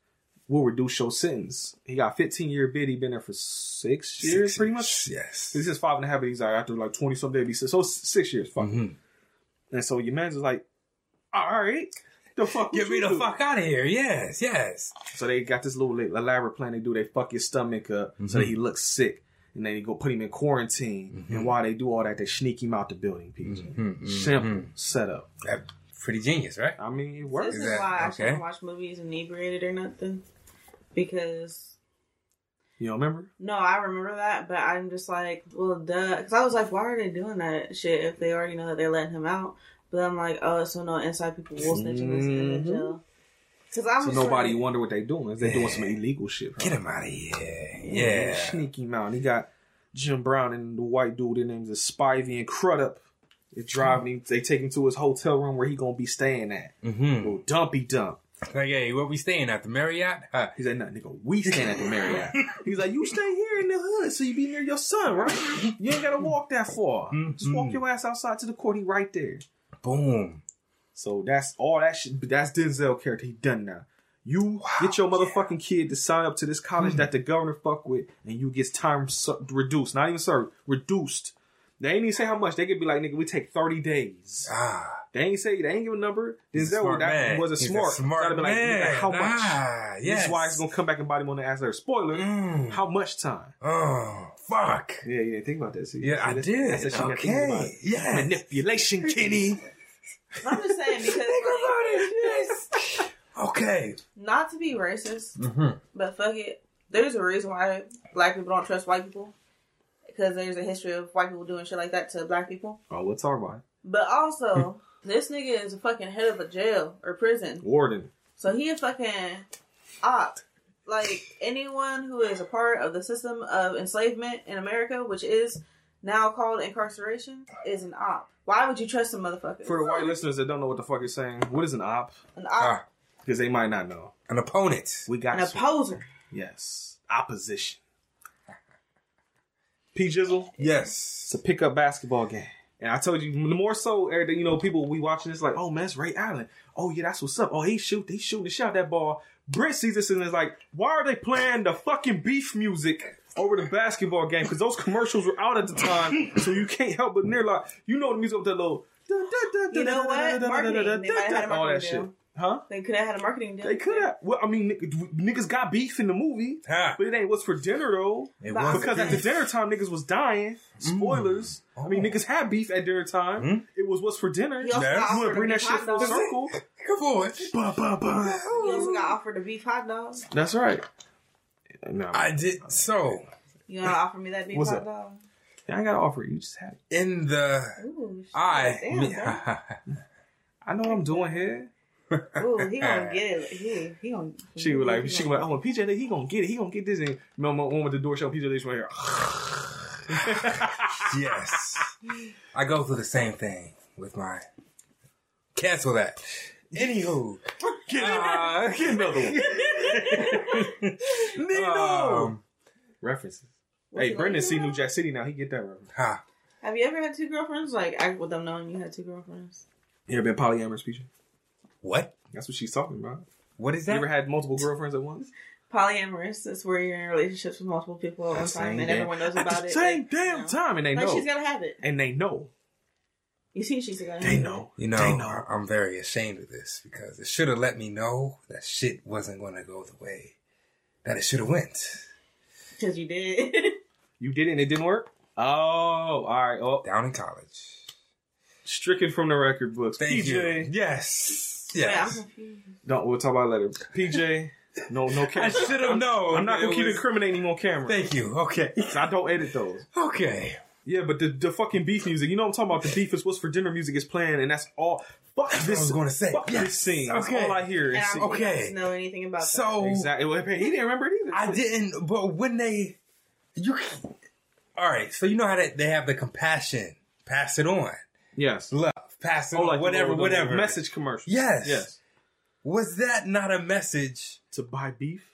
we'll reduce your sentence. He got 15 year bid. He been there for six years, Six pretty years, much. Yes. This is five and a half. But he's like after like 20 something days. So s- six years. Fuck. Mhm. And so your man's like, all right, (laughs) the fuck. Get me you the do? fuck out of here. Yes, yes. So they got this little elaborate plan. They do. They fuck his stomach up so Mm-hmm. that he looks sick. And then they go put him in quarantine. And while they do all that, they sneak him out the building, PJ. Mhm, Simple mhm. setup. That pretty genius, right? I mean, it This works. is Is why I okay? shouldn't watch movies inebriated or nothing. Because You don't remember? no, I remember that, but I'm just like, well, duh. Because I was like, why are they doing that shit if they already know that they're letting him out? But I'm like, oh, so no inside people will snitch in this in the jail. Because I'm So nobody like, wonder what they doing. Is they doing some illegal shit? Get Bro. him out of here. They Yeah. sneak him out. And he got Jim Brown and the white dude. Their names is Spivey and Crudup. They driving him. They take him to his hotel room where he gonna be staying at. Mm-hmm. Little dumpy dump. Like, hey, where we staying at the Marriott? Huh. He's like, nah, nigga, we staying at the Marriott. (laughs) He's like, you stay here in the hood so you be near your son, right? You ain't gotta walk that far. Just walk Mhm. your ass outside to the court. He right there. Boom. So that's all that shit. That's Denzel character. He done now. You get your motherfucking kid to sign up to this college that the governor fuck with, and you get time su- reduced. Not even served, reduced. They ain't even say how much. They could be like, nigga, we take thirty days. Ah. They ain't say they ain't give a number. He's a Denzel smart that man. was a He's a smart. smart Gotta be like, man. how much? Ah, This yes. is why he's gonna come back and body on the ass later. Spoiler. Mm. How much time? Oh, fuck. Yeah, yeah. Think about that. See, Yeah, See, I did. That's the shit you gotta think about. Okay. Yes. Manipulation, Kenny. I'm just saying because Think like, about it. Yes. Okay. not to be racist, Mm-hmm. but fuck it. There's a reason why black people don't trust white people. Because there's a history of white people doing shit like that to black people. Oh, we'll talk about. But also, (laughs) this nigga is a fucking head of a jail or prison. Warden. So he a fucking op. Like anyone who is a part of the system of enslavement in America, which is now called incarceration, is an op. Why would you trust a motherfucker? For the white listeners that don't know what the fuck you're saying, what is an op? an op, Ah, Because they might not know. an opponent. We got an some- opposer. Yes. Opposition. P Jizzle, Yes. it's a pickup basketball game. And I told you, the more so, Eric, you know, people we watching this like, oh man, it's Ray Allen. Oh yeah, that's what's up. Oh, he shoot, he shooting the shot that ball. Brent sees this and is like, why are they playing the fucking beef music over the basketball game? Because those commercials were out at the time, (laughs) so you can't help but near like, you know the music with that little. You know what? Marketing. They might have had a all that shit. Huh? They could have had a marketing deal. They could have. Well, I mean, nigg- niggas got beef in the movie, Ha. but it ain't what's for dinner though. It was Because at the dinner time, niggas was dying. Spoilers. I mean, Oh. niggas had beef at dinner time. Hmm? It was what's for dinner. He also Yeah. got You want to bring that shit hot full circle? (laughs) Come on. Bah, bah, bah. He also got offered a beef hot dog. That's right. No, I did so You gonna offer me that big What's hot up? dog? I ain't got to offer it. You just had it. in the Ooh, shit. I. Damn, me- (laughs) I know what I'm doing here. Ooh, he gonna get it. He, he gonna. She was like, she gonna- was like, oh, PJ, he gonna get it. He gonna get this. And remember one with the door shut. PJ, this right here. (laughs) yes. I go through the same thing with my. Cancel that. Anywho. Get Uh, (laughs) Get another one. (laughs) Nino. Um, References. What Hey, Brendan like, see New? Jack City now. He get that reference. ha. Have you ever had two girlfriends? Like act with them knowing you had two girlfriends. You ever been polyamorous, PJ? What? That's what she's talking about. What is that? You ever had multiple girlfriends at once? Polyamorous is where you're in relationships with multiple people at one time, and everyone knows at about the it. same like, damn you know. time, and they Like know. she's gotta have it. and they know. You see, she's gotta. They know. You know, They know. I- I'm very ashamed of this because it should have let me know that shit wasn't going to go the way that it should have went. because you did. (laughs) You did it and it didn't work? Oh, all right. Oh, Down in college. stricken from the record books. Thank PJ. you. Yes. Wait, Yes. confused. Don't, we'll talk about it later. PJ, no, no (laughs) I should have known. I'm not gonna keep was- incriminating him on camera. Thank you. Okay. I don't edit those. Okay. Yeah, but the, the fucking beef music, you know what I'm talking about? The beef is what's for dinner music is playing, and that's all. Fuck That's what this. I was gonna say. Fuck Yes. this scene. That's Okay. all I hear. And is I Okay. know anything about that. So Exactly. Well, he didn't remember it either. I didn't, but when they, you, all right. So you know how they, they have the compassion, pass it on, Yes. love, pass it Oh, on, like the whatever, little- the whatever. Message commercial. Yes. Yes. Was that not a message? To buy beef.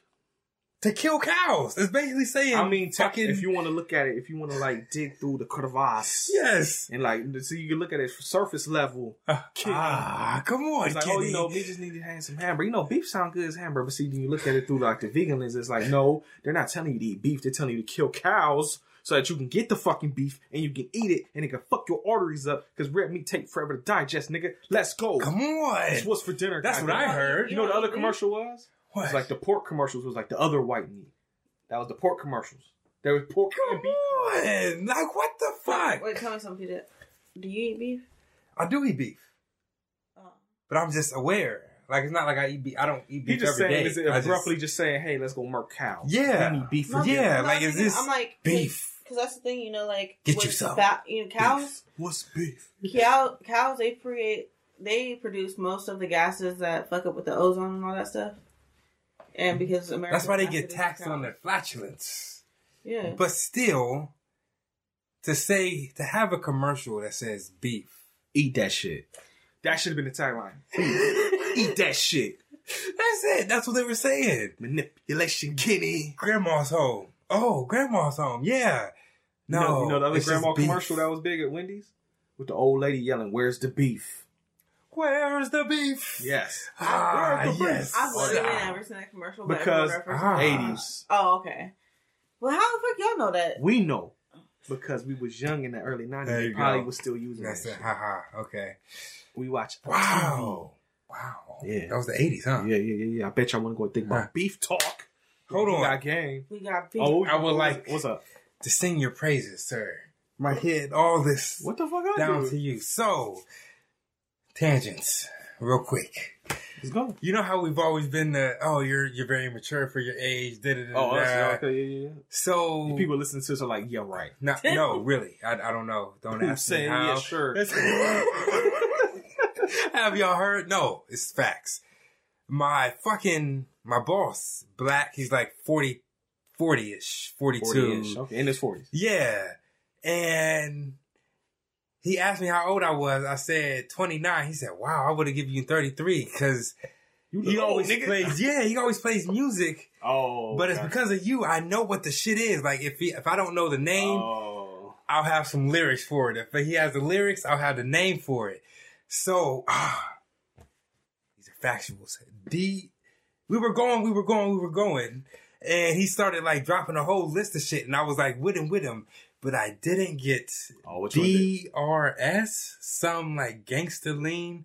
To kill cows. It's basically saying. I mean, fucking. if you want to look at it, if you want to like dig through the crevasse yes. and like so you can look at it surface level. Ah, come on, It's like, oh, you know, me just need to have some hamburger. You know, beef sound good as hamburger, but see, when you look at it through like the vegan lens, it's like, no, they're not telling you to eat beef. They're telling you to kill cows so that you can get the fucking beef and you can eat it and it can fuck your arteries up because red meat take forever to digest, nigga. Let's go. Come on. That's what's for dinner. That's what. I heard. You know what the other commercial was? It What? was like the pork commercials was like the other white meat. That was the pork commercials. There was pork Come and beef. on. Like, what the fuck? Wait, tell me something. Peter. Do you eat beef? I do eat beef, Oh. but I'm just aware. Like, it's not like I eat beef. I don't eat He beef just every saying, day. is it I just- abruptly just, saying, hey, let's go murk cows. Yeah. We need beef for No, dinner. Yeah, I'm like, is this I'm like beef? Because that's the thing, you know, like Get with you ba- you know, cows. What's beef? Cow, cows they create they produce most of the gases that fuck up with the ozone and all that stuff. And because America, That's why they get taxed on their flatulence. Yeah, But still, to say to have a commercial that says beef, Eat that shit. That should have been the tagline. Eat that shit. that's it. That's what they were saying. Manipulation, Kenny. Grandma's home. Oh, grandma's home. Yeah. No, you know, you know the other it's just grandma beef. commercial that was big at Wendy's with the old lady yelling, "Where's the beef?" Where's the beef? Yes, Ah, Where's the beef? yes. I've literally Ah. never seen that commercial but because everyone references ah. eighties. Oh, okay. Well, how the fuck y'all know that? We know because we was young in the early nineties. you We probably go. was still using That's that. it. shit. Ha ha. Okay. We watch Wow. Wow. Yeah. That was the 80s, huh? Yeah, yeah, yeah, yeah. I bet y'all want to go and think Huh. about beef talk. Hold We on. got game. We got beef. Oh, I would like- What's up? To sing your praises, sir. My head, all this What the fuck? I down do? to you. So, tangents, real quick. Let's go. You know how we've always been the oh you're you're very mature for your age. Da, da, da, Oh, da. okay, yeah, yeah, yeah. So People listening to us are like, yeah, right. no, (laughs) no, really, I, I don't know. Don't ask me saying, how. yeah, sure. (laughs) Have y'all heard? No, it's facts. My fucking my boss, black. He's like 40, 40-ish, 42. Okay, in his forties. Yeah. And he asked me how old I was. I said 29. He said, wow, I would have given you 33 because he always nigga. plays, yeah, he always plays music. Oh, but it's because of you. I know what the shit is. Like if he, if I don't know the name, Oh, I'll have some lyrics for it. If he has the lyrics, I'll have the name for it. So, ah, these are factuals. D, we were going, we were going, we were going, and he started like dropping a whole list of shit, and I was like with him, with him, but I didn't get oh, which one? did- DRS, some like gangster lean,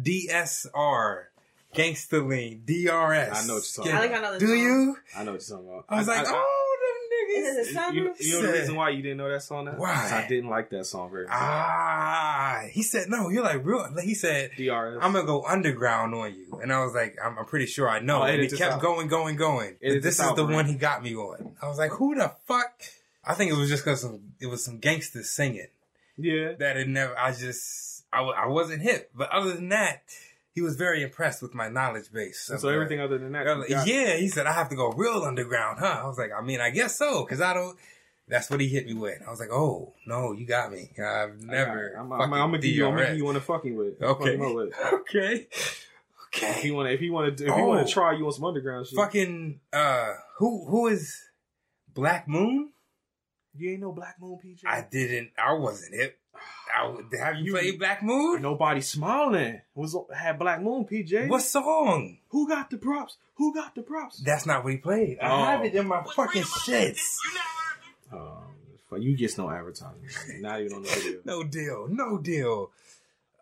DSR, gangster lean, DRS. I know what you're talking I think I know this Do song. you? I know what you're talking about. I was like, oh, them it niggas. Summer? You, you know the reason why you didn't know that song? Now? Why? 'Cause I didn't like that song very much. Ah, he said no. You're like real. He said DRS. I'm gonna go underground on you, and I was like, I'm, I'm pretty sure I know. Oh, and he kept out. going, going, going. This this is the one he got me on. I was like, who the fuck? I think it was just because it was some gangsters singing yeah. that it never. I just I, I wasn't hip, but other than that, he was very impressed with my knowledge base. So, the- everything other than that, you yeah, he said I have to go real underground, huh? I was like, I mean, I guess so, because I don't. That's what he hit me with. I was like, oh no, you got me. I've never. I'm, I'm, fucking I'm gonna give you. I'm gonna give you one to fucking with. Okay. With. (laughs) Okay. If Okay. he want, if he want to, if he Oh. want to try you on some underground shit, Fucking uh who who is Black Moon? You ain't no Black Moon PJ. I didn't I wasn't hip. I, have you, You- played Black Moon? Nobody smiling was had Black Moon PJ. What song? Who got the props? Who got the props? That's not what he played. Oh. I have it in my fucking shits. Um, fuck, you just no advertising. even on the video. (laughs) No deal. No deal.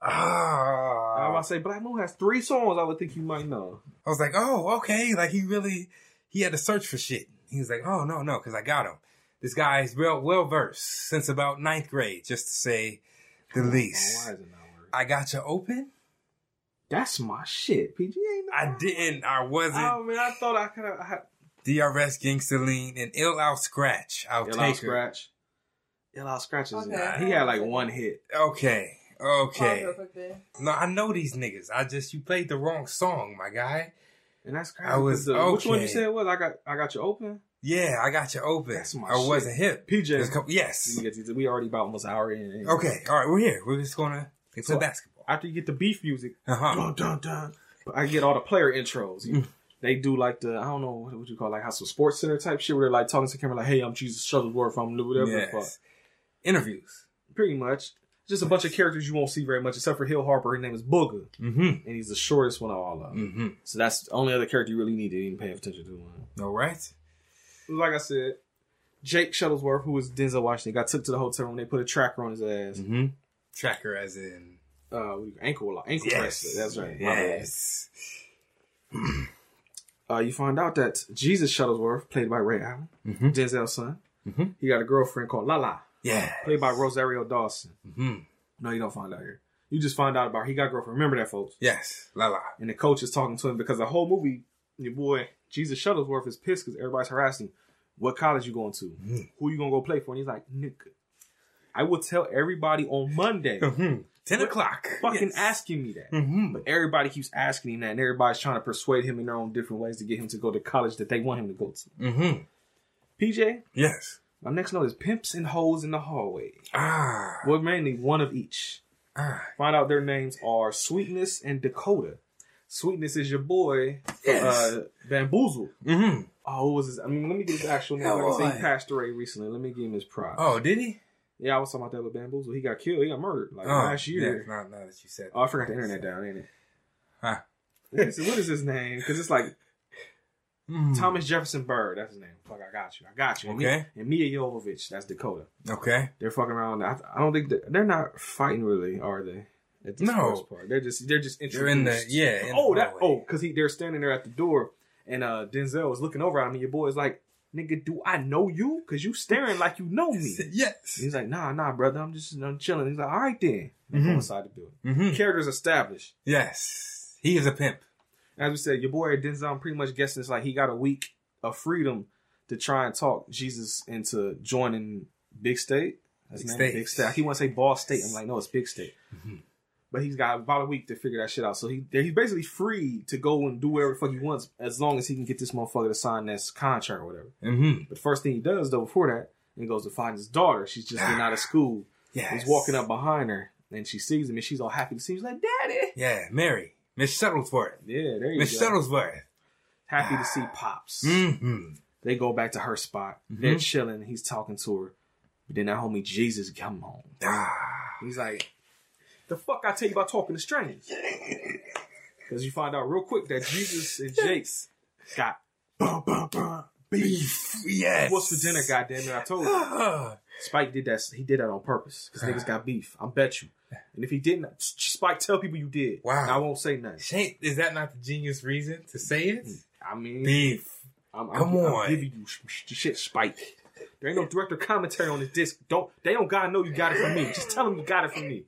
Ah. about to say Black Moon has three songs. I would think you might know. I was like, oh, okay. Like he really, he had to search for shit. He was like, oh no, no, because I got him. This guy's real well versed since about ninth grade, just to say the Oh, least. why is it not working? I got you open. That's my shit. PG ain't. no- I didn't. I wasn't. Oh man, I thought I could have. DRS Gangsta Lean and Ill Out Scratch. I'll Ill take out scratch. Ill out scratch is. Okay. He had like one hit. Okay. Okay. real quick there. No, I know these niggas. I just you played the wrong song, my guy. And that's crazy. I was 'cause the- Which one you okay. said was? I got I got you open. Yeah, I got you open. That's my I wasn't hip. PJ. Couple- yes. We to- already about almost an hour in. anyway. Okay. All right. We're here. We're just gonna play So- basketball. After you get the beef music, Uh huh. dun dun dun. I get all the player intros. You, they do like the I don't know what would you call it, like how some sports center type shit where they're like talking to the camera like, "Hey, I'm Jesus Shuttlesworth. I'm whatever the fuck." Yes. Interviews. Pretty much, just a bunch of characters you won't see very much except for Hill Harper. His name is Booger, Mm-hmm. and he's the shortest one of all of them. Mm-hmm. So that's the only other character you really need to even pay attention to. All right. Like I said, Jake Shuttlesworth, who was Denzel Washington, got took to the hotel room. They put a tracker on his ass. Mm-hmm. Tracker as in Uh, ankle ankle bracelet. That's right. Yes. (clears throat) Uh, you find out that Jesus Shuttlesworth, played by Ray Allen, Mm-hmm. Denzel's son, Mhm. he got a girlfriend called Lala, Yeah. played by Rosario Dawson. Mm-hmm. No, you don't find out here. You just find out about he got a girlfriend. Remember that, folks. Yes. La la. And the coach is talking to him because the whole movie, your boy Jesus Shuttlesworth is pissed because everybody's harassing. him. What college you going to? Mhm. Who you gonna go play for? And he's like, nigga, I will tell everybody on Monday. (laughs) Mm-hmm. Ten o'clock. fucking Yes. asking me that. Mm-hmm. But everybody keeps asking him that, and everybody's trying to persuade him in their own different ways to get him to go to college that they want him to go to. Mm-hmm. PJ, Yes. my next note is pimps and hoes in the hallway. Ah. Well, mainly one of each. Ah. Find out their names are Sweetness and Dakota. Sweetness is your boy, Yes. uh, Bamboozle. Mm-hmm. Oh, what was his? I mean, let me get his actual name. Oh, Like I boy. he passed away recently. Let me give him his props. Oh, did he? yeah, I was talking about that with Bamboozle. He got killed. He got murdered like oh, last Yeah, year. now, now that you said Oh, I forgot the internet down, ain't it? Huh. What is, what is his name? Because it's like Mm. Thomas Jefferson Byrd. That's his name. Fuck, I got you. I got you. And Okay. Mi- And Milla Jovovich. That's Dakota. Okay. They're fucking around. I, I don't think they're, they're not fighting really, are they? At this No. first part, they're just they're just They're in the introduced. yeah. in oh, the that oh, because he they're standing there at the door, and uh Denzel was looking over at him, and your boy is like, "Nigga, do I know you? Cause you staring like you know me." (laughs) Yes. He's like, "Nah, nah, brother, I'm just I'm chilling." He's like, "All right then." They go Mhm. inside the building. Mm-hmm. Characters established. Yes. He is a pimp. As we said, your boy Denzel, I'm pretty much guessing it's like he got a week of freedom to try and talk Jesus into joining Big State. That's Big name? State. Big State. He want to say Ball State. I'm like, no, it's Big State. Mhm. But he's got about a week to figure that shit out. So he he's basically free to go and do whatever the fuck he wants as long as he can get this motherfucker to sign this contract or whatever. Mm-hmm. But the first thing he does though before that, he goes to find his daughter. She's just been out of school. (sighs) Yes. He's walking up behind her and she sees him and she's all happy to see him. She's like, Daddy. Yeah, Mary. Miss Shuttlesworth. Yeah, there you go. Miss go. Shuttlesworth. Happy to see Pops. Mm-hmm. They go back to her spot. Mhm. They're chilling. He's talking to her. But then that homie Jesus come home. Ah. He's like, the fuck I tell you about talking to strangers? (laughs) Because you find out real quick that Jesus and Jake got beef. Yes. What's for dinner, goddamn it? I told you. (sighs) Spike did that. He did that on purpose. Because uh-huh. niggas got beef. I bet you. And if he didn't, Spike, tell people you did. Wow. And I won't say nothing. Shane, is that not the genius reason to say it? Hmm. I mean, Beef. I'm, I'm, Come I'm on. giving you sh- sh- shit, Spike. There ain't no director commentary on this disc. Don't they don't gotta know you got it from me. Just tell them you got it from me.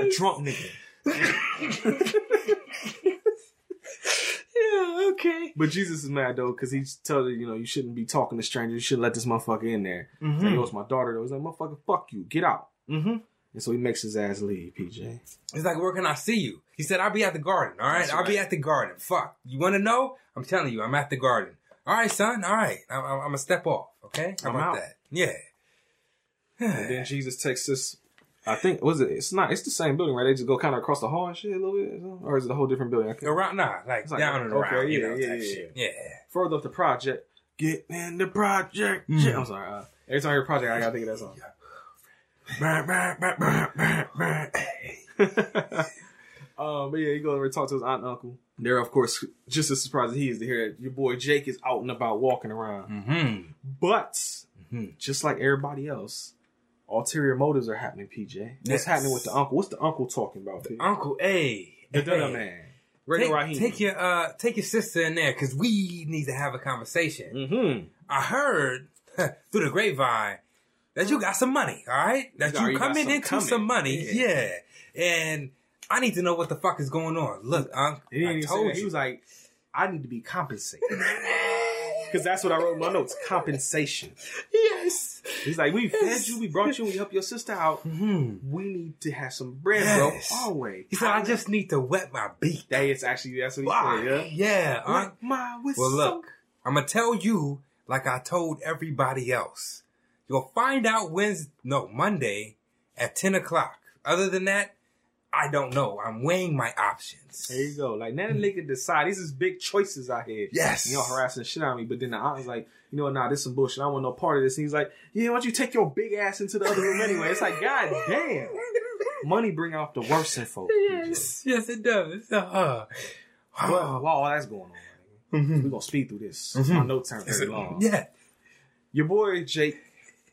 A drunk nigga. (laughs) Yeah, okay. But Jesus is mad though, because he telling her, you know, you shouldn't be talking to strangers. You should let this motherfucker in there. He's like, Mm-hmm. yo, it's my daughter though. He's like, motherfucker, fuck you. Get out. Mm-hmm. And so he makes his ass leave, PJ. He's like, where can I see you? He said, I'll be at the garden. All right, I'll be at the garden. Fuck. You want to know? I'm telling you, I'm at the garden. All right, son. All right, I'm, I'm, I'm gonna step off. Okay, how I'm about out. that? Yeah. And then Jesus takes this. I think was it? It's not. It's the same building, right? They just go kind of across the hall and shit a little bit, or is it a whole different building? I can't- around, nah, like, It's like- down and okay, around, you yeah, know, yeah, type yeah. shit. Yeah. Further up the project, get in the project. Mm. Shit, I'm sorry. Uh, every time I hear project, I gotta think of that song. (laughs) (laughs) Um, but yeah, he goes over and talk to his aunt and uncle. They're of course just as surprised as he is to hear that your boy Jake is out and about walking around. Mm-hmm. But Mhm. just like everybody else, ulterior motives are happening. PJ, what's happening with the uncle? What's the uncle talking about? P? Uncle A. the hey, man, Ray Take, take your uh, take your sister in there, cause we need to have a conversation. Mm-hmm. I heard (laughs) through the grapevine that you got some money, all right? That you you coming some into coming. some money, Yeah. yeah. And I need to know what the fuck is going on. Look, Unc, He I told that. He was like, I need to be compensated. (laughs) Because that's what I wrote in my notes compensation. yes. He's like, we fed you, we brought you, we helped your sister out. hmm We need to have some bread, Yes. bro. Always. He said, I just need to wet my beak. That is actually, that's what he Why? said, Yeah, yeah. My whistle. Well, look, I'm gonna tell you like I told everybody else. You'll find out Wednesday, no Monday at ten o'clock. Other than that, I don't know. I'm weighing my options. There you go. Like now nigga decide these is big choices out here. Yes. And y'all harassing shit on me, but then the aunt was like, you know what, nah, this some bullshit. I want no part of this. And he's like, yeah, why don't you take your big ass into the other room anyway? It's like, god damn. Money bring out the worst in folks. Yes, yes, it does. Uh, Well, while all that's going on, Mhm. we're gonna speed through this. Mhm. My notes aren't very long. Yeah. Your boy Jake,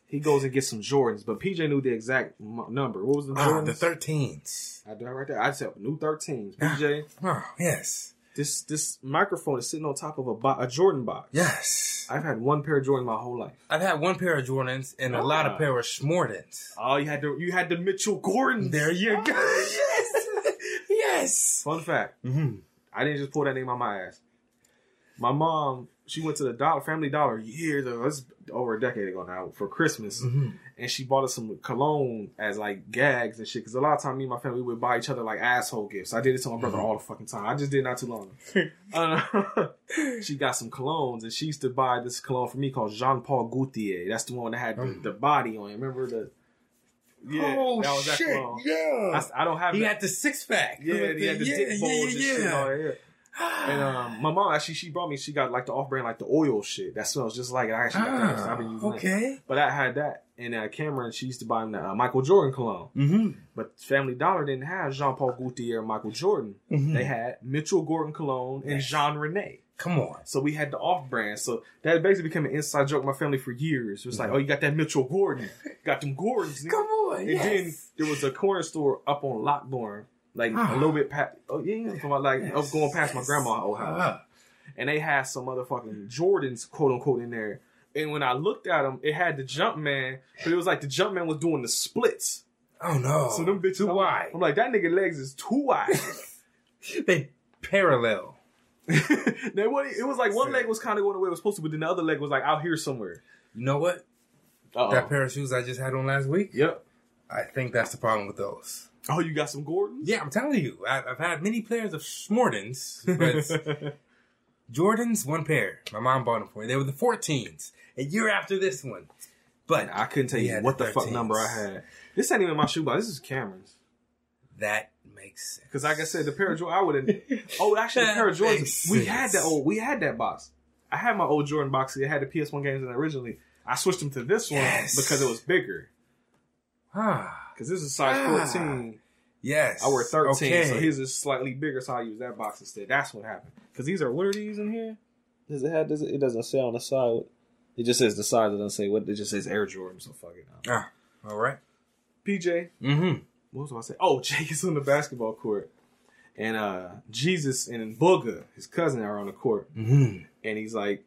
he goes and gets some Jordans, but PJ knew the exact m- number. What was the Ah, Jordans? the thirteens. I do right there. I said new 13s. PJ, Oh, yes. this this microphone is sitting on top of a, bo- a Jordan box. Yes. I've had one pair of Jordans my whole life. I've had one pair of Jordans and a lot Ah. of pair of Smortons. Oh, you had the you had the Mitchell Gordon. There you go. yes. (laughs) yes. Fun fact: Mm-hmm. I didn't just pull that name out my ass. My mom, she went to the Dollar Family Dollar years ago. It's over a decade ago now for Christmas, Mm-hmm. and she bought us some cologne as like gags and shit. Because a lot of time, me and my family would buy each other like asshole gifts. I did it to my brother all the fucking time. I just did it not too long. (laughs) uh, (laughs) she got some colognes, and she used to buy this cologne for me called Jean Paul Gaultier. That's the one that had the, the body on it. Remember the? Yeah, oh, that was shit. cologne. Yeah. I, I don't have he that. had the six pack. Yeah, he had the (laughs) yeah, dick bulge and shit and all that. And um, my mom actually she brought me. She got like the off brand like the oil shit that smells just like it. I actually got that. so I've been using Ah, that. okay. But I had that. And uh, Cameron, she used to buy him the uh, Michael Jordan cologne. Mm-hmm. But Family Dollar didn't have Jean Paul Gaultier or Michael Jordan. Mhm. They had Mitchell Gordon cologne and Jean Rene. Come on. So we had the off brand. So that basically became an inside joke my family for years. It was like, oh, you got that Mitchell Gordon. Got them Gordons. Come on. And yes. then there was a corner store up on Lockbourne, like a Ah. little bit past. Oh yeah, yeah, from like Yes, going past my grandma's old house, Uh, and they had some motherfucking Jordans, quote unquote, in there. And when I looked at them, it had the Jumpman, but it was like the Jumpman was doing the splits. oh no. So them bitches, too I'm, wide. I'm like, that nigga legs is too wide. (laughs) They parallel. (laughs) then what? It was like one leg was kind of going the way it was supposed to, but then the other leg was like out here somewhere. You know what? Uh-oh. That pair of shoes I just had on last week. Yep. I think that's the problem with those. Oh, you got some Gordons? Yeah, I'm telling you, I, I've had many pairs of Smortons, but (laughs) Jordans, one pair. My mom bought them for me. They were the 14s, a year after this one. But I couldn't tell you what the fuck number I had. This ain't even my shoebox. This is Cameron's. that makes sense. Because like I said, the pair of Jordans, I would have. (laughs) Oh, actually, the pair of Jordans. We had that old. We had that box. I had my old Jordan box. It had the PS1 games in it originally. I switched them to this one Yes. because it was bigger. Ah, Because this is size Ah. 14. yes. I wear 13, Okay. so his is slightly bigger, so I use that box instead. That's what happened. Because these are what are these in here? Does it have? Does it? It doesn't say on the side. It just says the size. It doesn't say what. It just says Air Jordan. So fuck it. Now. Ah, all right. PJ, Mm-hmm. what was I say? Oh, (laughs) Jake is on the basketball court, and uh Jesus and Booger, his cousin, are on the court, Mm-hmm. and he's like,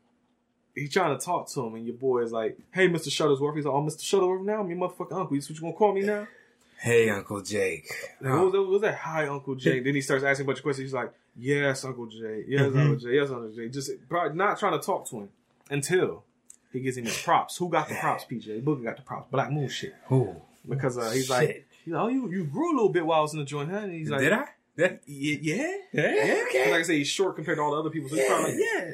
he's trying to talk to him, and your boy is like, "Hey, Mr. Shuttlesworth." He's like, "Oh, Mr. Shuttlesworth, now I'm your motherfucking uncle. That's what you gonna call me now?" Hey, Uncle Jake. Like, what, was that, what was that? Hi, Uncle Jay. then he starts asking a bunch of questions. He's like, "Yes, Uncle Jay. Yes, Mhm. Uncle Jay. Yes, Uncle Jay." Just probably not trying to talk to him until he gives him his props. Who got the props? PJ Booger got the props. Black Moon shit. Who? Because uh, he's like, he's like, "Oh, you you grew a little bit while I was in the joint, huh?" And he's like, Did I? Yeah, yeah, Yeah, okay. Like I say, he's short compared to all the other people. So he's probably like, Yeah. yeah.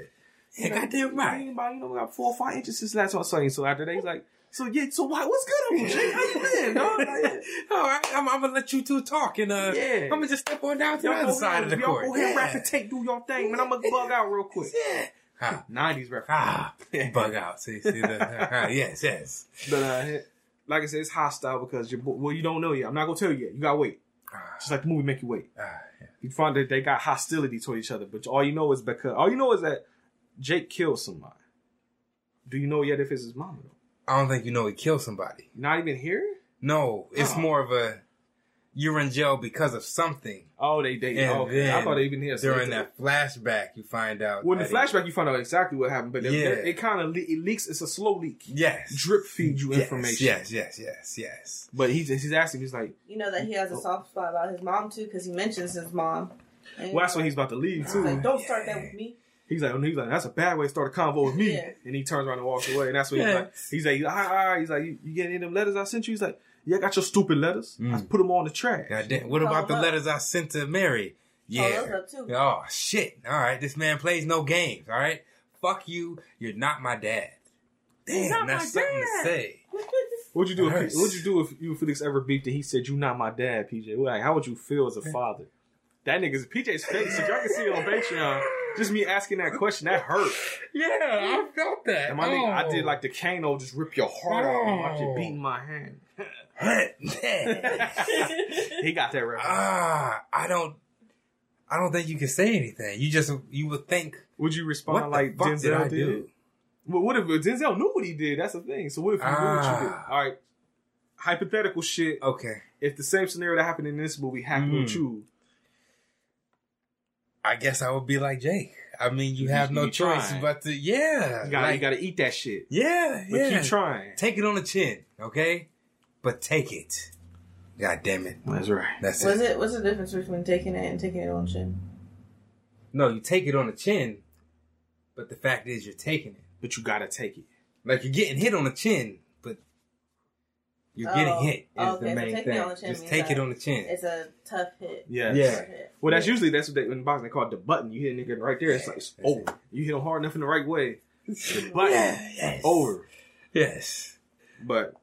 Yeah, goddamn right. About, you know, about four or five inches since last time I saw you. So after that, he's like, so yeah, so why, what's good, Uncle Jay? How you been, dog? (laughs) All right, I'm, I'm gonna let you two talk, and uh, Yeah. I'm gonna just step on down to the other side of the y'all court. go ahead, yeah. rap and take, do your thing, man. I'm gonna bug out real quick. Yeah. Ah, 90s rap. ah, bug out. See, see the ah, (laughs) yes, yes. But uh, like I said, it's hostile because you well, you don't know yet. I'm not gonna tell you yet. You gotta wait. Ah, Just like the movie make you wait. ah, yeah. You find that they got hostility toward each other, but all you know is because all you know is that Jake killed somebody. Do you know yet if it's his mama though? I don't think you know he killed somebody. Not even here? No, it's Oh. more of a you're in jail because of something. Oh, they they. And okay. I thought they even here. So During that flashback, you find out. Well, in the that he- flashback, you find out exactly what happened, but it, Yeah. it, kind of le- it leaks. It's a slow leak. yes, Drip feed you Yes, information. Yes, yes, yes, yes. But he's he's asking. He's like, You know that he has a oh. soft spot about his mom too, because he mentions his mom. And well, that's when he's about to leave he's too. like, "Don't start that with me." He's like, he's like, that's a bad way to start a convo with me. Yeah. And he turns around and walks away. And that's when he's like, he's like, ah, ah, he's like, you, you getting any of them letters I sent you? He's like, yeah, I got your stupid letters. I Mm. put them on the trash. God damn. What about the Oh, letters I sent to Mary? Yeah. Oh, those too. Oh shit! All right, this man plays no games. All right, fuck you. You're not my dad. Damn, not that's my something dad. to say. What'd you do? If, what'd you do if you and Felix ever beefed and he said, "You not my dad, PJ"? Like, how would you feel as a father? That nigga's PJ's face. If y'all can see it on Patreon, just me asking that question, that hurt. Yeah, I felt that. And my nigga, I Oh. did like the Kano, just rip your heart off and watch it beating my hand. (laughs) he got that right. ah, I don't. I don't think you can say anything. You just you would think Would you respond what like the fuck Denzel did I did? do? Well, what if Denzel knew what he did? That's the thing. So what if you knew what you did? Ah. All right, hypothetical shit. Okay, If the same scenario that happened in this movie happened with Mm. you, I guess I would be like Jake. I mean, you You- have you no choice trying. but to yeah, you gotta, like, you gotta eat that shit. yeah, But yeah. keep trying. Take it on the chin, okay? But take it. God damn it. That's right. That's Was it. it? What's the difference between taking it and taking it on the chin? No, you take it on the chin, but the fact is you're taking it. But you gotta take it. Like you're getting hit on the chin, but you're getting Oh, hit is okay, the main taking it thing. the chin Just take it on the chin. It's a tough hit. Yeah. Yeah. Hit. Well, that's Yeah. usually that's what they in boxing they call it the button. You hit a nigga right there, it's like it's over. You hit him hard enough in the right way, the (laughs) button Yeah, yes. over. Yes. But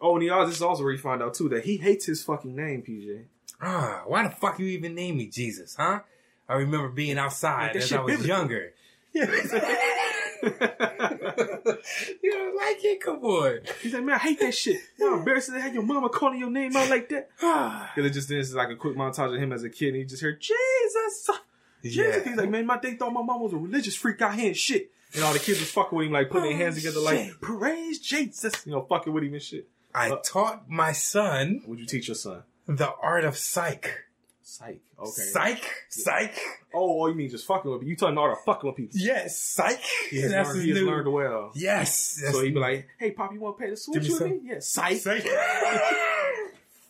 oh, and y'all, this is also where you find out too that he hates his fucking name, PJ. Ah, why the fuck you even name me Jesus, huh? I remember being outside Like, that as I was biblical. younger. (laughs) you don't like it? Come on. He's like, man, I hate that shit. How embarrassing to have your mama calling your name out like that. (sighs) Because it just this is like a quick montage of him as a kid, and he just heard Jesus. Jesus. Yeah. He's like, man, my they thought my mom was a religious freak out here and shit. And all the kids was fucking with him, like putting their hands together, like shit. praise Jesus, you know, fucking with him and shit. I Uh, taught my son Would you teach your son? the art of psych. Psych. Okay. Psych? Psych? Oh, oh, you mean just fucking with people? You talking all the fucking with people? Yes, psych. He has, That's learned, he has new- learned well. Yes. So he'd be like, "Hey, Pop, you want to pay the switch with some. me?" Yes. psych. psych. (laughs)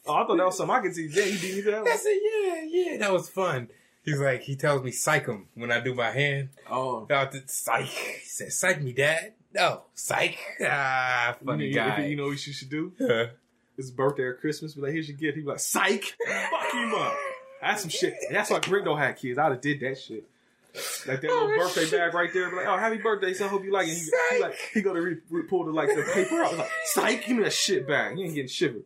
Oh, I thought that was something I could see. Yeah, you beat me that I said, yeah, yeah, that was fun. He's like, he tells me psych him when I do my hand. Oh, Out the psych. He said, psych me, dad. No, psych. Ah, you know, funny you, guy. you know what you should do? Huh. His birthday or Christmas, be like, "Here's your gift." He'd be like, "Psych, (laughs) fuck him up." That's some shit. That's why Brendo had kids. I'd have did that shit. Like that little Oh, birthday shit. bag right there. Be like, "Oh, happy birthday, son. Hope you like it." He, he like he go to re, re, pull the like the paper out. Like, "Psych, give me that shit back." He ain't getting shivered.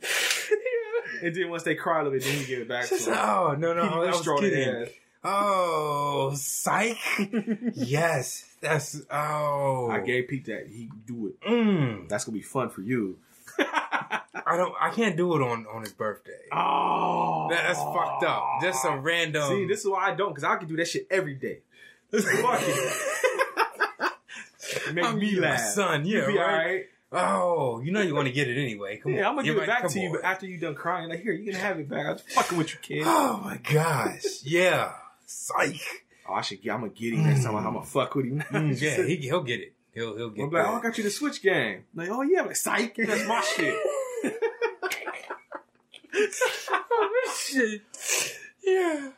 yeah. (laughs) And then once they cry a little bit, then he give it back to Just, him. oh, no, no, He I was kidding. Oh, psych. (laughs) yes, that's, oh. I gave Pete that. He do it. Mm, That's gonna be fun for you. I don't, I can't do it on, on his birthday. Oh, That- That's fucked up. Just some random. See, this is why I don't, because I can do that shit every day. Fuck it. Make I'm me laugh. son, yeah, right? alright. Oh, you know you want to get it anyway. Come Yeah, on. I'm gonna You're give it back to you on. after you done crying. Like, here, you can have it back. I'm fucking with you, kid. Oh my gosh. Yeah. Psych. Oh, I should. get- I'm gonna get him next time. I'm gonna fuck with him. Mm, yeah, he, he'll get it. He'll he'll get I'm like, oh, I got you the Switch game. Like, oh yeah, I'm like, psych. That's my shit. oh, (laughs) shit. Yeah.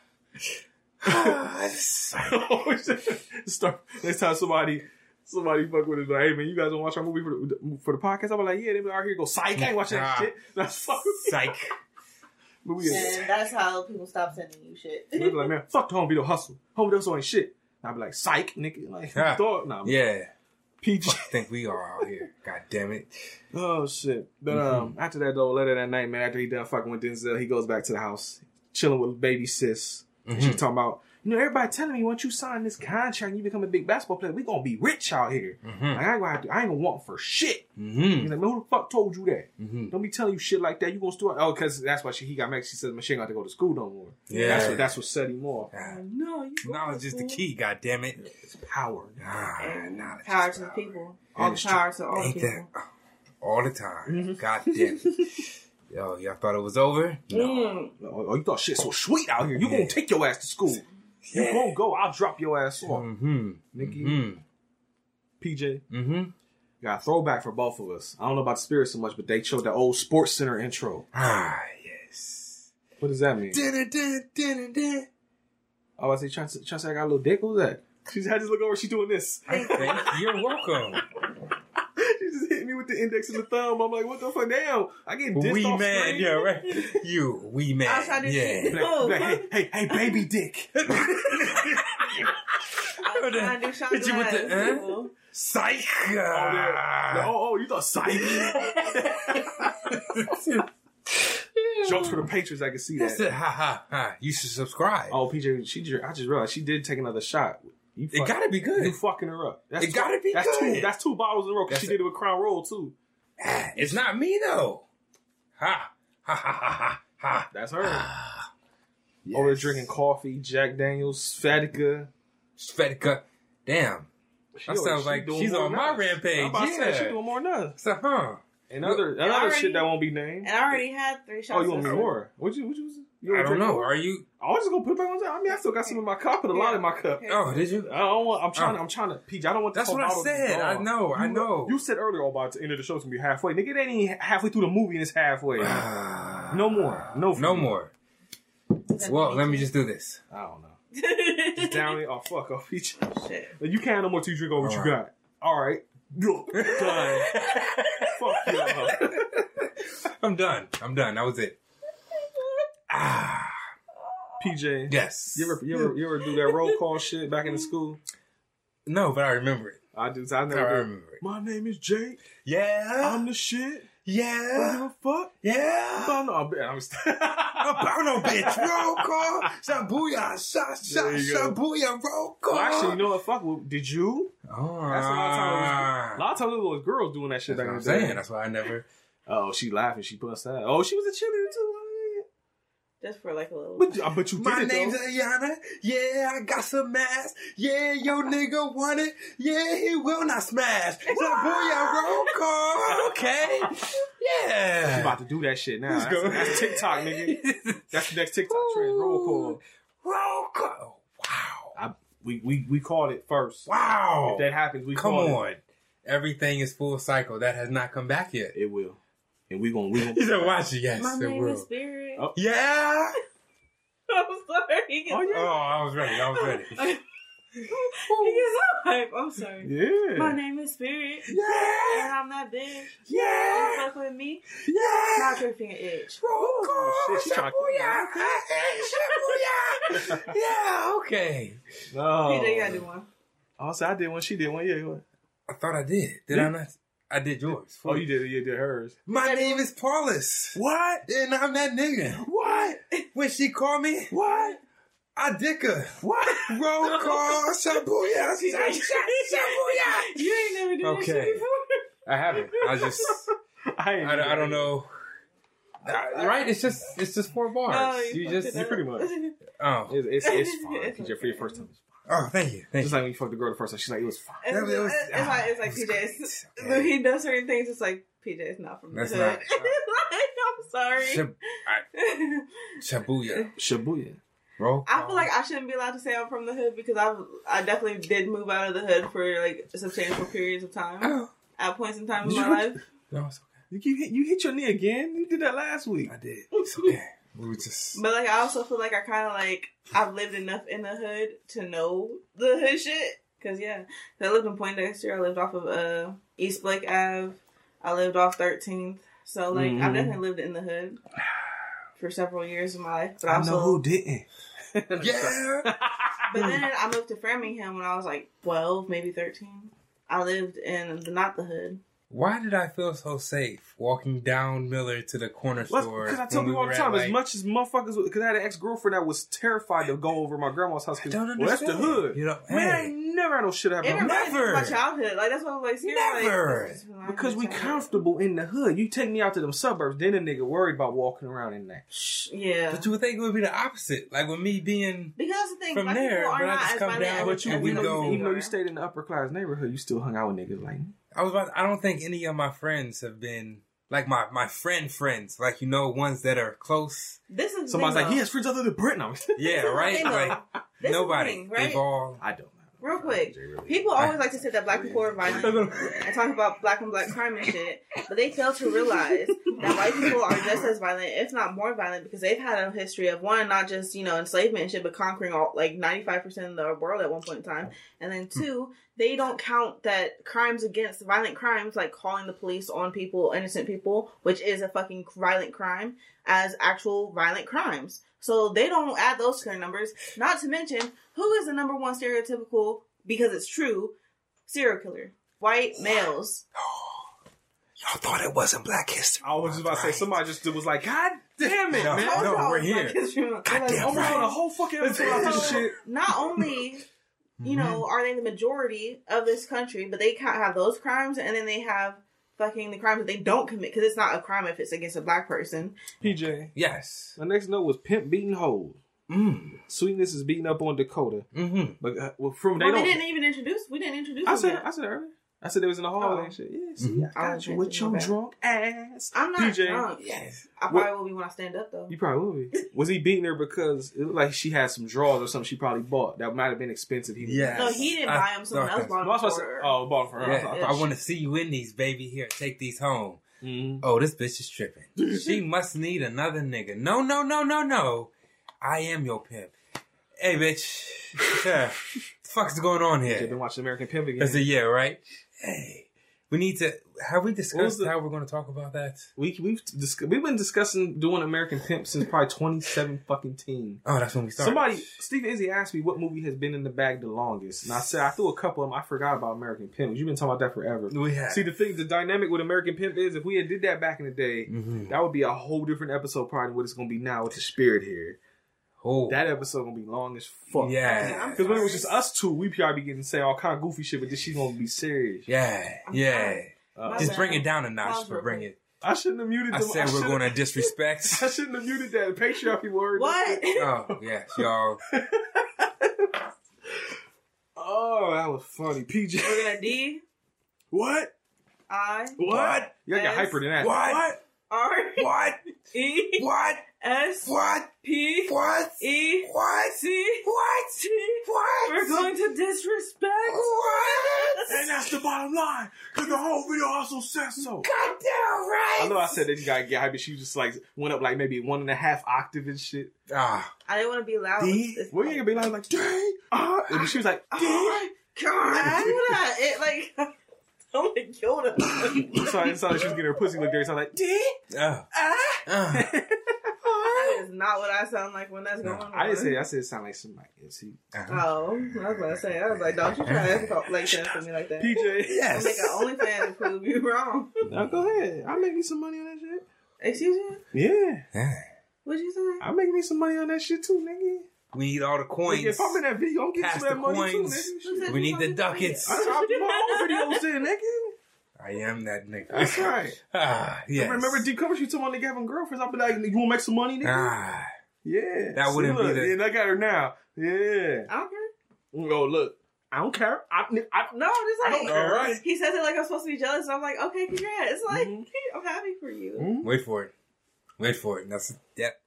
Ah, (laughs) psych. Start next time somebody. Somebody fuck with it, like, hey man, you guys wanna watch our movie for the, for the podcast? I'm like, yeah, they be out here go psych. I ain't watching that shit. (laughs) That's fuck with. Psych. But we, And that's how people stop sending you shit. we be like, man, fuck the home video hustle. Home video hustle ain't shit. And I'd be like, psych, nigga. Like, Yeah. thought, nah, Yeah. PG. I think we are out here. God damn it. Oh shit! But Mm-hmm. um, after that though, later that night, man, after he done fucking with Denzel, he goes back to the house, chilling with baby sis. Mm-hmm. she talking about, you know, everybody telling me once you sign this contract and you become a big basketball player, we gonna be rich out here. Mm-hmm. Like, I ain't gonna have to, I ain't gonna want for shit. Mm-hmm. He's like, man, who the fuck told you that? Mm-hmm. Don't be telling you shit like that. You gonna start? Oh, because that's why she he got mad. She said, man, she ain't got to go to school no more. Yeah. that's what that's what set him off. No, you go Knowledge is the key, god damn it. It's power. Ah, And knowledge power to the people. All the power to all the Ain't people. that all the time? Mm-hmm. God damn it. (laughs) Yo, y'all thought it was over? Mm. Oh, oh, you thought shit so sweet out here? You Yeah. gonna take your ass to school? You Yeah. gonna go? I'll drop your ass off, Mm-hmm. Nikki. Mm-hmm. PJ. Mm-hmm. Got a throwback for both of us. I don't know about the spirit so much, but they showed the old SportsCenter intro. Ah, yes. What does that mean? Dun, dun, dun, dun. Oh, I say, trying to, say I got a little dick. What was that? She's had to look over. She doing this. I think you're welcome. She hit me with the index and the thumb. I'm like, what the fuck? Damn, I get dissed Wee off man, screen. yeah, right. (laughs) You, wee man. I was trying to yeah. Like, like, hey, hey, hey, baby dick. I was trying to do Sean Hit you with the, Glass, huh? people. Psych. Oh, yeah. Ah. oh, oh, you thought psych? (laughs) (laughs) Jokes for the Patreons. I can see That's that. it. Ha ha ha. You should subscribe. Oh, PJ, she I just realized she did take another shot. You it fuck- gotta be good. You fucking her up. That's It gotta be that's good. Two, that's two bottles in a row because she it. did it with Crown Royal too. Ah, It's not me though. Ha ha ha ha ha ha. That's her. Ah, Over drinking coffee, Jack Daniels, Svedka. Svetka. Damn. She That sounds she like doing she's on than my us. rampage, I'm about to say, yeah. she doing more than us. So, huh? And other, And another already- shit that won't be named. And I already had three shots. Oh, you want me more? What you? What you? You I don't know. more? Are you? I was just gonna put it back on. top. I mean, I still got some in my cup. Put a lot in my cup. Oh, did you? I don't want. I'm trying. Oh. I'm trying to. PJ, I don't want. To. That's what I whole bottle to be said. I gone. know, I You- know. You said earlier, oh, about the end of the show's gonna be halfway. Nigga, it ain't even halfway through the movie, and it's halfway. (sighs) no more. No. No me. more. Well, let me just do this. I don't know. (laughs) Just down it. Oh fuck oh, off, PJ. Shit. You can't no more till you drink over what you got. All right. Done. (laughs) Fuck you. (laughs) I'm done. I'm done. That was it. Ah, PJ. yes. You ever, you ever you ever do that roll call shit back in the school? No, but I remember it. I do. I I never do. remember it. My name is Jake. Yeah. I'm the shit. Yeah. give a fuck. Yeah. No, I'm, (laughs) About no bitch. Roll call. Shabuya. Shot. Shot. There you go. Shabuya. Roll call. Well, actually, you know what? Fuck. Well, did you? Oh, That's a lot of times. A lot of times it was girls doing that shit That's back what in I'm the day. saying. That's why I never. Oh, she laughing. She us that. Oh, she was a cheerleader too. Just for like a little. But I bet you did My it name's though. Ayana. Yeah, I got some ass. Yeah, yo (laughs) nigga want it. Yeah, he will not smash. (laughs) Shabuya. Roll call. Okay. (laughs) She Yeah. about to do that shit now. Let's That's, go. that's TikTok, nigga. That's the next TikTok trend. Roll call. Roll call. Oh, wow. I, we, we we called it first. Wow. If that happens, we Come called it. on. Everything is full cycle. That has not come back yet. It will, and we gonna we gonna. (laughs) He said, watch it. Yes, My it name will. is Spirit. Oh. Yeah. (laughs) I'm sorry. Oh, yeah. Oh, I was ready. I was ready. (laughs) He gets so hype. I'm sorry. Yeah. My name is Spirit. Yeah. And I'm that bitch. Yeah. Fuck with me. Yeah. Not your finger itch. Roll call. shit, she tryna kill me. Shabuya. Shabuya. Yeah, okay. No. PJ, you gotta do one. Oh, also, I did one. She did one. Yeah. what? I thought I did. Did I not? I did yours. Oh, you did. You did hers. My name is Paulus. What? And I'm that nigga. What? When she call me, What? I dick her. What? Roll (laughs) call. Shabuya. Shabuya. You ain't never done Okay. that shit before. I haven't. I just, (laughs) I, I, I don't know. Uh, Right? It's just, it's just four bars. No, you fucked just, it up. pretty much. oh, It's it's, it's fine. PJ, for your first time. Oh, thank you, thank Just you. like when you fucked the girl the first time, she's like, it was fine. It's, That was- it's, it's like it's like ah, PJ. it's It's, okay. when he does certain things, it's like PJ is not from the hood. not- (laughs) like, I'm sorry. Shab- I- Shabuya. Shibuya. (laughs) Roll. I feel like I shouldn't be allowed to say I'm from the hood because I I definitely did move out of the hood for like substantial periods of time Oh, (coughs) at points in time in my you- life. no, it's okay. You, you, hit, you hit your knee again. You did that last week. I did. It's okay. (laughs) We were just. But like I also feel like I kind of like I've lived enough in the hood to know the hood shit. Cause yeah, I lived in Poindexter. I lived off of uh East Blake Ave. I lived off 13th. So like Mhm. I've definitely lived in the hood for several years of my life. But I also, know who didn't. (laughs) Yeah. but then I moved to Framingham when I was like 12, maybe 13. I lived in the, not the hood. Why did I feel so safe walking down Miller to the corner store? Because I tell when people all the were at, time, as much as motherfuckers, because I had an ex girlfriend that was terrified to go over my grandma's house. 'cause, I don't well, that's the hood. You know, Man, I ain't never had no shit happen. reminded of Never. my childhood. Like that's what I was like. scared, like, Never. this reminds Because we comfortable in the hood. You take me out to them suburbs, then a nigga worried about walking around in that. Shh, Yeah. But you would think it would be the opposite. Like with me being. Because the thing, From black there, people are but I not just as come down as- with you, as we we go- even though you stayed in the upper class neighborhood, you still hung out with niggas like, I was about. I don't think any of my friends have been like my my friend friends. Like you know, ones that are close. This is the somebody's thing, like, he has friends other than Brit. Yeah, This is the right. Like This is the nobody. thing, right? They've all. I don't. Real quick, people always like to say that black people are violent and talk about black and black crime and shit, but they fail to realize that white people are just as violent, if not more violent, because they've had a history of one, not just you know enslavement and shit, but conquering all like ninety five percent of the world at one point in time, and then two, they don't count that crimes against violent crimes like calling the police on people, innocent people, which is a fucking violent crime, as actual violent crimes. So they don't add those to their numbers. Not to mention, who is the number one stereotypical, because it's true, serial killer? white males. (gasps) Y'all thought it wasn't Black History. I was just about to say somebody just was like, God damn it, No, man! no, Told we're y'all, here. like, it's real- Goddamn like, Almost right. on a whole fucking episode out this So, shit. not only you mm-hmm. know are they the majority of this country, but they can't have those crimes, and then they have fucking the crimes that they don't commit because it's not a crime if it's against a black person. PJ. Yes. My next note was pimp beating hoes. Mm. Sweetness is beating up on Dakota, Mm-hmm. but uh, well, from they well, don't. they didn't even introduce. We didn't introduce. I said, yet. I said earlier. I said they was in the hallway Oh. and shit. Yeah, see, Mhm. I got you with your bad. drunk ass. I'm not PJ. drunk. Yes. I probably will be when I stand up though. You probably will be. (laughs) Was he beating her because it looked like she had some drawers or something she probably bought that might have been expensive? He Yes. No, he didn't I buy them. Someone else bought I was them supposed for her. oh, bought for her. Yeah, Yeah. I want to see you in these, baby. Here, take these home. Mhm. Oh, this bitch is tripping. (laughs) she must need another nigga. No, no, no, no, no. I am your pimp. Hey, bitch. (laughs) Yeah. the fuck's going on Should've been watching American Pimp again. That's a yeah, right? Hey, we need to. Have we discussed the- how we're going to talk about that? we we've dis- we've been discussing doing American Pimp since probably twenty seven fucking teen. Oh, that's when we started. Somebody, Steve and Izzy asked me what movie has been in the bag the longest, and I said I threw a couple of them. I forgot about American Pimp. You've been talking about that forever. we have. See, the thing, the dynamic with American Pimp is if we had did that back in the day, Mhm. that would be a whole different episode probably than what it's gonna be now with the spirit here. Oh, That episode gonna be long as fuck. yeah, Because when it was just us two, we probably be getting to say all kind of goofy shit, but this she's gonna be serious. yeah, yeah. Uh, Just bring it down a notch but bring it. I shouldn't have muted. I them. said we're shouldn't- going to disrespect. (laughs) I shouldn't have muted that patriarchy word. What? oh yes, y'all. (laughs) Oh, that was funny. PJ. We're gonna D What? I What? You gotta get S- hyper than that. What? R What? (laughs) E What? S What? P What? E What? C What? T. What? We're going to disrespect. What? And that's the bottom line. Because the whole video also says so. Goddamn right. I know I said that you gotta get hyper. She just like went up like maybe one and a half octave and shit. Ah, I didn't want to be loud. D? It's- Well, you gonna be like, like, dang, ah. And she was like, dang. my god! I don't wanna. It like. Oh my god! So I saw that she was getting her pussy looked dirty. So I'm like, dang, ah, ah. ah. (laughs) That is not what I sound like when that's No, going on. I didn't say. I said it sounded like somebody. See, Uh-huh. Oh, I was about to say. I was like, don't you try to ask like that to me like that. PJ. I'll Yes. make an OnlyFans to prove you wrong. Now go ahead. I'll make you some money on that shit. Excuse me? Yeah, Yeah. What'd you say? I'll make me some money on that shit too, nigga. We need all the coins. Nigga, if I'm in that video, I'm getting some that the money too, coins. nigga. We need the ducats. I dropped my own videos in, nigga. I am that nigga. That's right. (laughs) Ah, yes. I remember D Cover, she told my nigga having girlfriends. I'll be like, you wanna make some money, nigga? Ah, yeah. That See, wouldn't be look, the- Yeah, I got her now. Yeah. I don't care. Oh, look. I don't care. I, I, No, I'm just I like, don't care. All right. he says it like I'm supposed to be jealous. And I'm like, okay, congrats. It's like, Mhm. I'm happy for you. Mhm. wait for it. Wait for it. That's yep.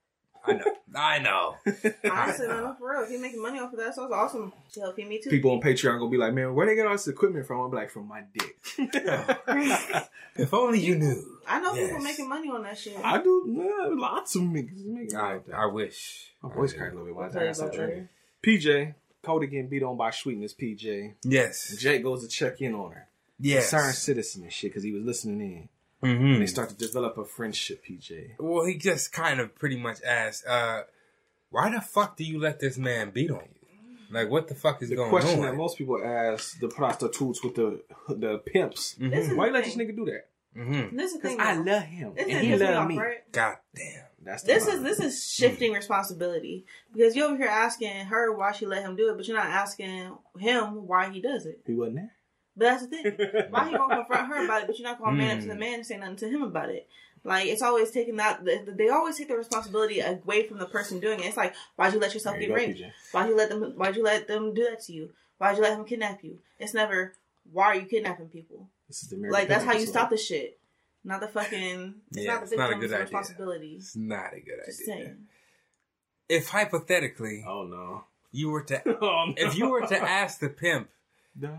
I know. I know. (laughs) Honestly, oh, no, for real. If you're making money off of that, sounds awesome. To help you, me too. People on Patreon gonna be like, man, where they get all this equipment from? I'm like, from my dick. (laughs) If only you knew. (laughs) I know people making money on that shit. I do yeah, lots of niggas making I, like. I wish. My voice cracked a little bit when I I'll tell you got some about it drinking. PJ, Cody getting beat on by Sweetness. PJ, Yes. Jake goes to check in on her. Yes. Concerned citizen and shit because he was listening in. Mm-hmm. And they start to develop a friendship. PJ. Well, he just kind of pretty much asked, uh, "Why the fuck do you let this man beat on you? Like, what the fuck is The going question that most people ask the prostitutes with the the pimps. Mm-hmm. Why you let this nigga do that? Mm-hmm. This is Because. I love him and he love me. Right? God damn. That's This problem. is this is shifting responsibility because you're over here asking her why she let him do it, but you're not asking him why he does it. he wasn't there. But that's the thing. (laughs) Why he gonna confront her about it, but you're not gonna man up to Mm. the man and say nothing to him about it? Like it's always taking that. They always take the responsibility away from the person doing it. It's like, why'd you let yourself There you get raped? Why'd you let them? Why'd you let them do that to you? Why'd you let him kidnap you? It's never why are you kidnapping people? This is the American Like that's how you stop the shit. Not the fucking. It's Yeah, not the it's not a good idea. responsibility. It's not a good Just idea. saying. If hypothetically Oh no. you were to, (laughs) Oh, no. if you were to ask the pimp, no.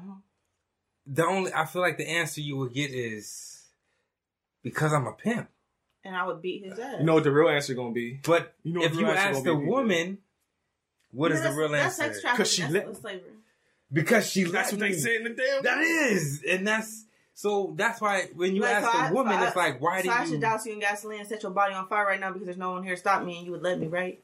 The only I feel like the answer you would get is because I'm a pimp. And I would beat his ass. You know what the real answer is gonna be? But You know what if the you real answer ask gonna the be, woman, what is Yeah, the real that's answer? sex trafficking. 'Cause she That's let- slavery. Because she That's let what they me. say in the damn. That is, and that's so. That's why when you Like, ask so I- a woman, so I- it's like, why so do I you? should douse you in gasoline and set your body on fire right now because there's no one here to stop me and you would let me, right?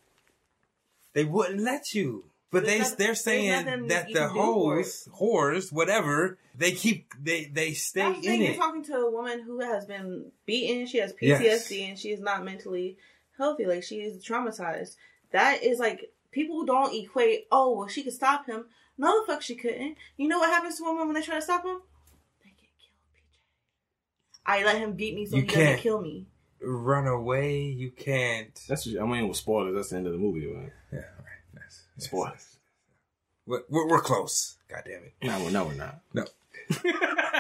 They wouldn't let you. But they There's nothing- they're saying that the can do for it. hoes, whores, whatever, they keep they they stay That's the in thing. You're it. talking to a woman who has been beaten. She has PTSD Yes. and she is not mentally healthy. Like she is traumatized. That is like people don't equate. Oh, well, she could stop him. No, the fuck she couldn't. You know what happens to women when they try to stop him? They get killed. PJ. I let him beat me so You he doesn't can't. kill me. Run away, you can't. That's what, I mean, with spoilers, that's the end of the movie, man. Right. That's, that's- Spoilers. We're, we're, we're close. God damn it. No, we're, no, we're not. No.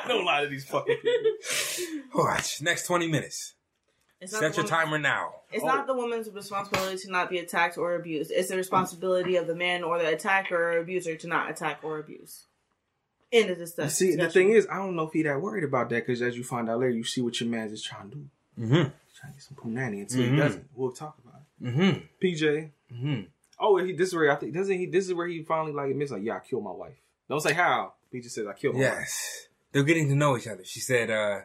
Don't lie to these fucking people. Watch next twenty minutes. It's not Set your woman- timer now. It's Oh. not the woman's responsibility to not be attacked or abused. It's the responsibility of the man or the attacker or abuser to not attack or abuse. End of this You stuff. see, the thing is, I don't know if he that worried about that because as you find out later, you see what your man's is trying to do. Mm-hmm. He's trying to get some punani until Mhm. he doesn't. We'll talk about it. Mm-hmm. PJ. Mm-hmm. Oh, he, this is where I think doesn't he? This is where he finally like admits like, yeah, I killed my wife. Don't say how. He just says I killed my wife. Yes. They're getting to know each other. She said, uh,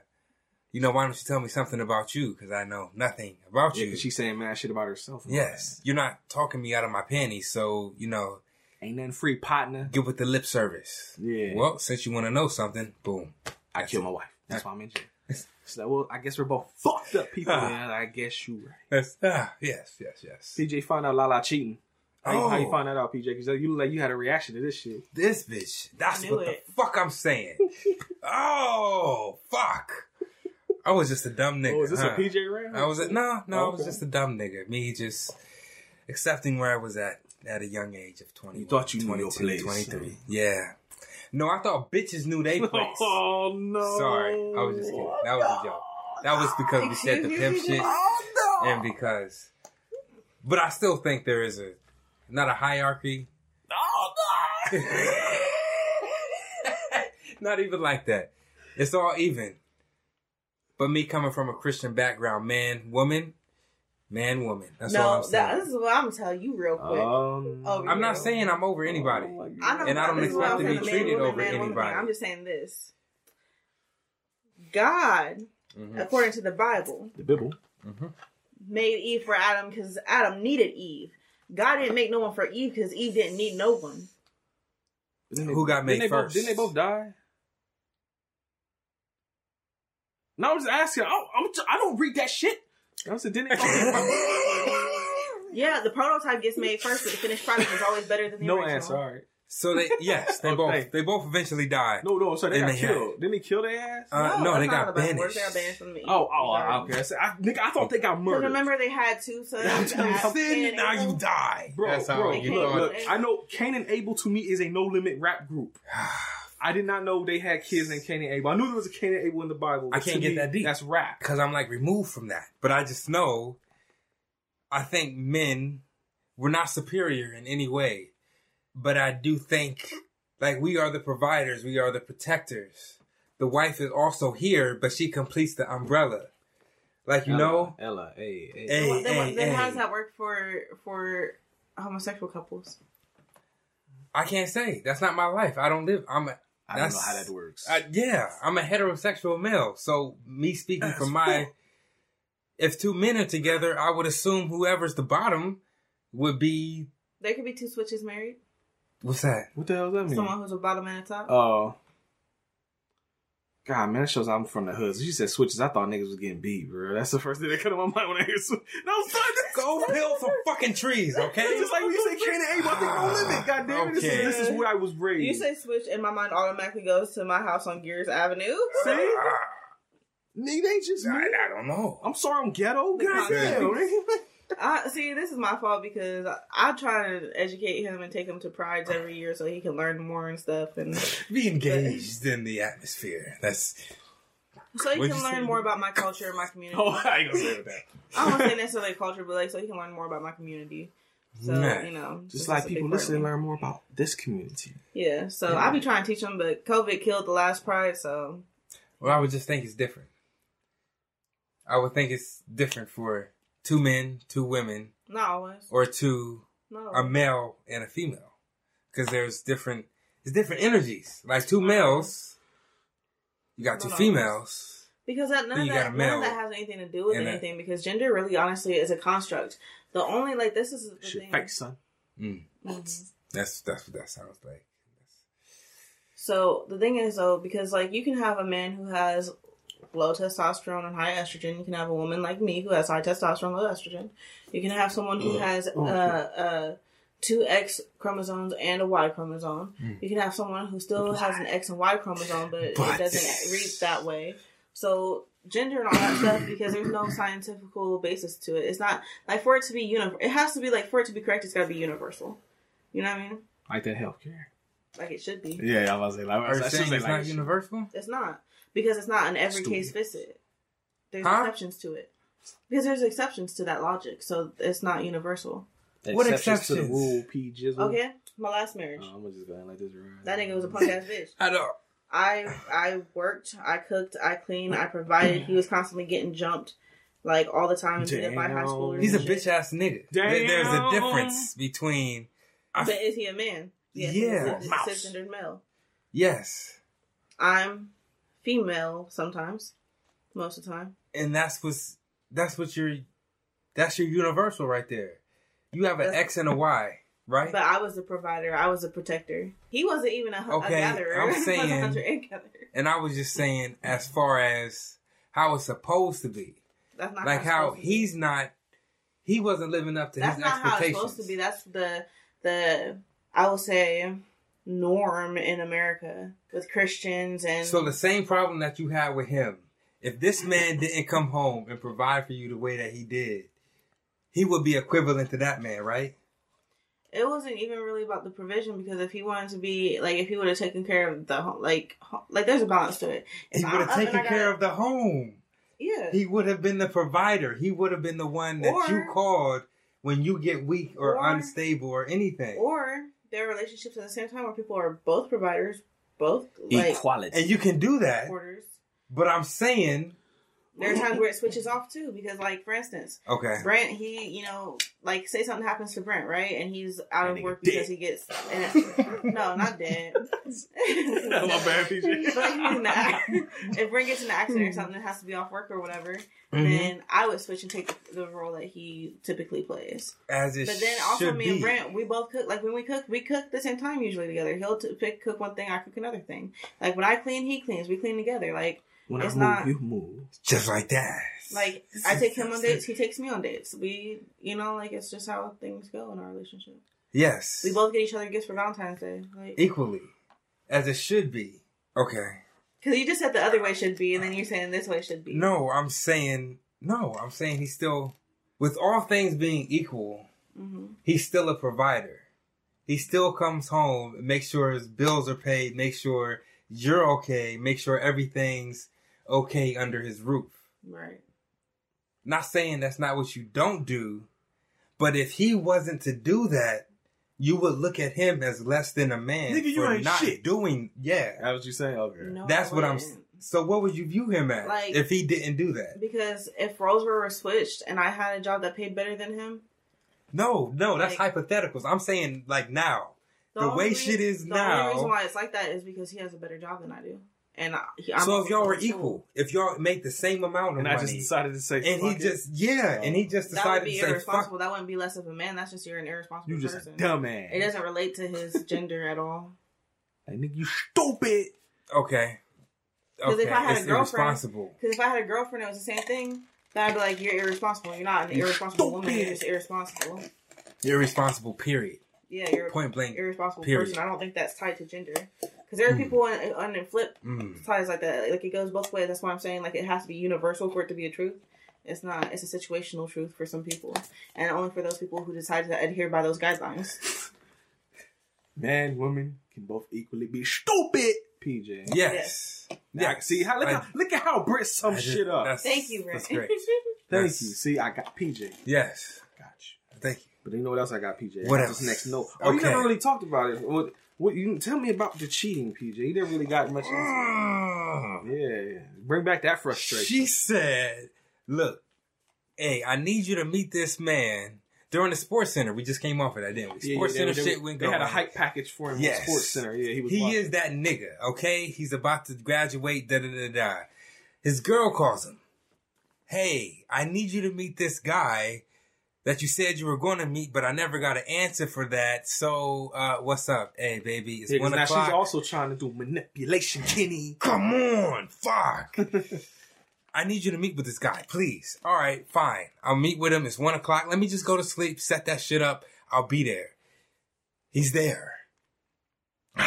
you know, why don't you tell me something about you? Because I know nothing about Yeah, you. because she's saying mad shit about herself. yes. You're not talking me out of my panties, so, you know. Ain't nothing free, partner. Give with the lip service. Yeah. Well, since you want to know something, boom. I killed my wife. That's why I'm in jail. So, well, I guess we're both fucked up people. Ah. man. I guess you right. That's, ah, yes, yes, yes. PJ found out Lala cheating. How, you, how you Oh. find that out, PJ? Because uh, you look like you had a reaction to this shit. This bitch. That's what it. the fuck I'm saying. (laughs) oh, fuck. I was just a dumb oh, nigga. Oh, is this huh? a PJ round? I was a, no, no, oh, I was just a dumb nigga. Me just accepting where I was at at a young age of 20. You thought you knew your place. 23. Yeah. No, I thought bitches knew they (laughs) place. Oh no! Sorry, I was just kidding. That was a joke. That was because we said the pimp (laughs) oh, shit, and because. But I still think there is a not a hierarchy. (laughs) not even like that. It's all even. But me coming from a Christian background, man, woman, man, woman. That's all I'm saying. that, this is what I'm gonna tell you real quick. Um, Oh, I'm not saying I'm over anybody. Oh, my God. I And I don't this is what expect to be the treated woman, over man, woman anybody. I'm just saying this. God, Mhm. according to the Bible, The Bible. made Eve for Adam because Adam needed Eve. God didn't make no one for Eve because Eve didn't need no one. Didn't Who got didn't made they both- first? didn't they both die? No, I'm just asking. I, I'm, I don't read that shit. I said, didn't they both (laughs) Yeah, the prototype gets made first, but the finished product is always better than the No original. answer. All right. So they yes, they (laughs) Okay. both they both eventually died. No, no. So they And got they had- killed. Didn't he kill their ass? Uh, no, that's they not got how the Bible works. banished. They got banished from the oh, oh, okay. I, said, I, nigga, I thought they got murdered. remember they had two sons. (laughs) I'm telling you, Sin, and now Abel? you die. Bro, That's how bro, you look, look, I know Cain and Abel to me is a no limit rap group. (sighs) I did not know they had kids named Cain and Abel. I knew there was a Cain and Abel in the Bible. I can't get me, that deep. That's rap. because I'm like removed from that. But I just know, I think men we're not superior in any way, but I do think like we are the providers, we are the protectors. The wife is also here, but she completes the umbrella. Like you know, Ella, hey, hey. Hey, Then, then, hey, then how does that work for for homosexual couples? I can't say that's not my life. I don't live. I'm a. I don't know how that works. I, yeah, I'm a heterosexual male. So me speaking from my, if two men are together, I would assume whoever's the bottom would be There could be two switches married. What's that? what the hell does that mean? Someone who's a bottom and a top. Oh. God, man, that shows I'm from the hood. So you said switches. I thought niggas was getting beat, bro. That's the first thing that come to my mind when I hear switch. No, (laughs) son, that's Go build some (laughs) fucking trees, okay? It's just like when you say Cain and Abel, I think no limit. God damn it, this, is, this is where I was raised. you say switch, and my mind automatically goes to my house on Gears Avenue. See? Ah, (laughs) Nigga, they just. I, I don't know. I'm sorry, I'm ghetto. The God damn, concept. nigga. I see. This is my fault because I, I try to educate him and take him to prides every year so he can learn more and stuff, and (laughs) Be engaged in the atmosphere. That's so he What'd can learn say? more about my culture and my (laughs) community. Oh, I ain't gonna say that. (laughs) I don't want to say necessarily culture, but like so he can learn more about my community. So Nah. you know, Just like people part of listen and learn more about this community. Yeah, so I be trying to teach them, but COVID killed the last pride. So well, I would just think it's different. I would think it's different for two men, two women, not always. or two No, a male and a female, because there's different. It's different energies. Like two males, you got two No, no. females. because that, none, of that, none of male that has anything to do with and a- anything. because gender, really, honestly, is a construct. The only like this is the Shit, thing. fake son. Mm. Mhm. That's that's what that sounds like. So the thing is though, because like you can have a man who has low testosterone and high estrogen. You can have a woman like me who has high testosterone, low estrogen. You can have someone who has uh, uh, two X chromosomes and a Y chromosome. You can have someone who still has an X and Y chromosome, but, But- it doesn't read that way. So gender and all that stuff, because there's no scientific basis to it. It's not like for it to be universal. It has to be like for it to be correct. It's got to be universal. You know what I mean? Like that healthcare. Like it should be. Yeah, I was say like, Are you saying it's not universal? It's not because it's not an every Stupid. case visit. There's Huh? exceptions to it because there's exceptions to that logic, so it's not universal. What to the exceptions? rule, P Jizzle. Okay, my last marriage, Oh, I'm gonna just go ahead and let this ride. that nigga was a punk ass (laughs) bitch. I don't. I I worked, I cooked, I cleaned, I provided. He was constantly getting jumped, like all the time, and beat by high Damn. schoolers. He's a bitch ass nigga. There- There's a difference between. I, But is he a man? Yes, Yeah. a cisgendered male. yes, I'm female sometimes, most of the time. and that's what's that's what your that's your universal right there. You have an That's- X and a Y, right? But I was the provider. I was the protector. He wasn't even a, Okay, a gatherer. (laughs) I'm a saying- and gatherer. And I was just saying, as far as how it's supposed to be, That's not like how be. he's not, he wasn't living up to That's his expectations. That's not how it's supposed to be. That's the the I will say norm in America with Christians and So the same problem that you had with him, if this man didn't come home and provide for you the way that he did, he would be equivalent to that man, right? it wasn't even really about the provision because if he wanted to be like if he would have taken care of the home, like like there's a balance to it. If He would have taken care gotta- of the home. yeah. He would have been the provider. He would have been the one that you called when you get weak or, Or- unstable or anything. or there are relationships at the same time where people are both providers, both like Equality. and you can do that. supporters. But I'm saying, There are times where it switches off too, because like for instance, okay, Brent, he, you know, like say something happens to Brent, right? And he's out That of nigga work dead. because he gets (laughs) and, no, not dead. (laughs) My bad, PJ. But (laughs) he's in if Brent gets in an accident or something and has to be off work or whatever, Mhm. then I would switch and take the role that he typically plays. as it But then also me be. and Brent, we both cook. Like when we cook, we cook the same time usually together. He'll t- pick cook one thing, I cook another thing. Like when I clean, he cleans. We clean together. Like when it's I move, not- you move. just like that. like I take him on dates, he takes me on dates. We, you know, like it's just how things go in our relationship. Yes, We both get each other gifts for Valentine's Day. Like, equally, as it should be. Okay. because you just said the other way should be, and then you're saying this way should be. No, I'm saying no. I'm saying he's still, with all things being equal, hmm he's still a provider. He still comes home, makes sure his bills are paid, makes sure you're okay, make sure everything's okay under his roof. Right. Not saying that's not what you don't do, but if he wasn't to do that, you would look at him as less than a man Nigga, you for ain't not shit. doing. Yeah, That what you saying? Okay. No, that's I what I'm. So what would you view him as Like- if he didn't do that? Because if roles were switched and I had a job that paid better than him, No, no, that's hypotheticals. I'm saying like now. The only way rea- shit is the now- only reason why it's like that is because he has a better job than I do, and I, I'm so if y'all were equal, if y'all make the same amount of money. And I just decided to say, and he it. just yeah, and he just that decided would be to say fuck. Not be irresponsible. That wouldn't be less of a man. That's just you're an irresponsible you just a person. dumbass. It doesn't relate to his (laughs) gender at all. Like, nigga, you stupid. Okay, Cuz if I had it's a girlfriend- Because if I had a girlfriend, it was the same thing. Then I'd be like, "You're irresponsible. You're not an You irresponsible woman. You're just irresponsible." You're irresponsible. Period. Yeah, you're Point blank. irresponsible Period. person. I don't think that's tied to gender. Because there are Mm. people on, on the flip Mm. sides like that. Like it goes both ways. That's why I'm saying like it has to be universal for it to be a truth. It's not. It's a situational truth for some people, and only for those people who decide to adhere by those guidelines. (laughs) Man, woman can both equally be stupid. PJ. Yes. Yeah. Yes. See how look, I- how look at how Brent I sums just- shit up. Thank you, Brent. That's great. (laughs) Thank That's- you. See, I got PJ. Yes. Got you. Thank you. But you know what else I got, PJ? I What else? Next note. Oh, you Okay. never really talked about it. What? You tell me about the cheating, PJ. You never really got much. Into it. Mm. Yeah. Bring back that frustration. She said, "Look, hey, I need you to meet this man during the SportsCenter. We just came off of that, didn't we? Yeah, Sports yeah, center they, shit they, went they going. had a hype package for him at Yes. Sports Center. Yeah, he was. He watching. is that nigga, okay? He's about to graduate, da da da da. His girl calls him. Hey, I need you to meet this guy that you said you were going to meet, but I never got an answer for that. So, uh, what's up? Hey, baby, it's Yeah, one now o'clock. she's also trying to do manipulation, Kenny. Come on, fuck. (laughs) I need you to meet with this guy, please. All right, fine. I'll meet with him. It's one o'clock. Let me just go to sleep, set that shit up. I'll be there. He's there. (sighs)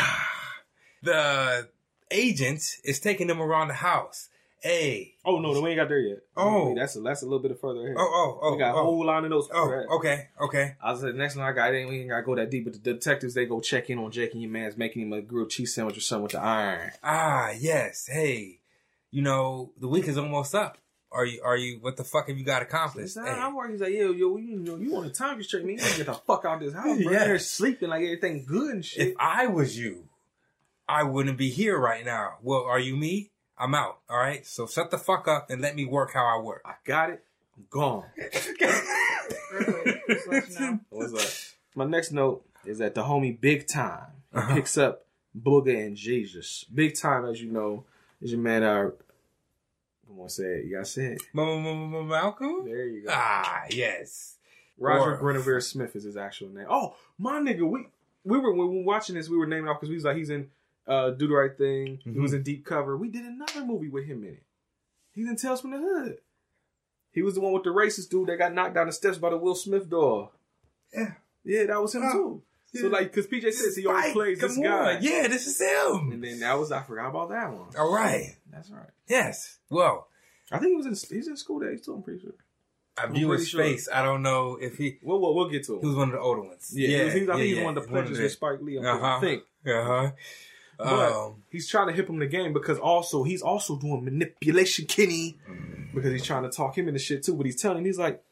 the agent is taking him around the house. Hey. Oh no, we ain't got there yet. Oh. that's a, that's a little bit of further ahead. Oh, oh, oh. we got a oh. whole line of those. Oh, okay, okay. I was like, the next one I got, ain't we ain't gotta go that deep, but the detectives they go check in on Jake and your man's making him a grilled cheese sandwich or something with the iron. Ah, yes. Hey, you know the week is almost up. Are you? Are you? What the fuck have you got accomplished? Hey. I'm working. He's like, yo, yo, you know, you on a time constraint, man. You get the fuck out of this house, bro. (laughs) Yeah. They're sleeping like everything good and shit. If I was you, I wouldn't be here right now. Well, are you me? I'm out. All right. So shut the fuck up and let me work how I work. I got it. I'm gone. Real quick, just let you know. What's up? My next note is that the homie Big Time Uh-huh. picks up Booger and Jesus. Big Time, as you know, is your man. Uh, I'm gonna say it. You gotta say it. Malcolm. There you go. Ah, yes. Roger Guinevere Smith is his actual name. Oh, my nigga, we we were when we were watching this, we were naming off because we was like, he's in uh, Do the Right Thing. He Mhm. was in Deep Cover. We did another movie with him in it. He's in Tales from the Hood. He was the one with the racist dude that got knocked down the steps by the Will Smith doll. Yeah. Yeah, that was him Oh, too. So yeah. like, because PJ says he always plays come this guy. Yeah, this is him. And then that was I forgot about that one. All right. That's right. Yes. Well, I think he was in he's in School Daze too. I'm pretty sure. I I'm view pretty his sure. face. I don't know if he. We'll we'll, we'll get to him. He was one of the older ones. yeah, he was, he was, I think yeah, he's one of the yeah. pledges with Spike Lee. Uh-huh. think. Uh huh. But Um, he's trying to hip him the game because also he's also doing manipulation, Kenny, because he's trying to talk him into shit too. But he's telling he's like,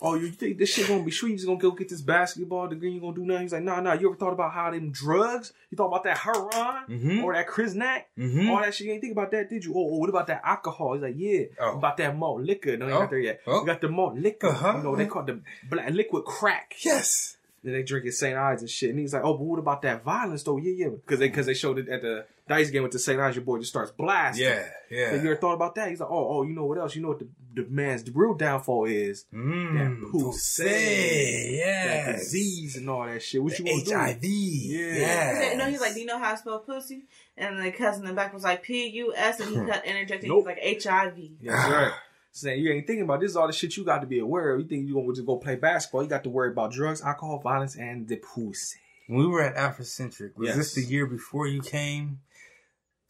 "Oh, you think this shit gonna be sweet? You just gonna go get this basketball degree? You gonna do nothing?" He's like, "Nah, nah. You ever thought about how them drugs? You thought about that heroin Mhm. or that Kriznak? mhm. All that shit? You ain't think about that, did you? Oh, oh, what about that alcohol?" He's like, "Yeah, Oh. about that malt liquor. No, they Oh. got there yet. Oh. We got the malt liquor. Uh-huh. You know, they call it the black liquid crack." Yes. Then they drinking St. Ides and shit. And he's like, oh, but what about that violence though? Yeah, yeah. Because they, because they showed it at the dice game with the St. Ides, your boy just starts blasting. Yeah. So Yeah. you ever thought about that? He's like, oh, oh, you know what else? You know what the, the man's the real downfall is? Mm, That pussy. That yes. disease and all that shit. What The you want to do? HIV. Yeah. Yes. No, he's like, do you know how to spell pussy? And the cousin in the back was like P U S, and he cut interjecting. Nope. He's like H I V. That's right. Saying you ain't thinking about this is all the shit you got to be aware of. You think you gonna just go play basketball? You got to worry about drugs, alcohol, violence, and the pussy. When we were at Afrocentric, was Yes. this the year before you came?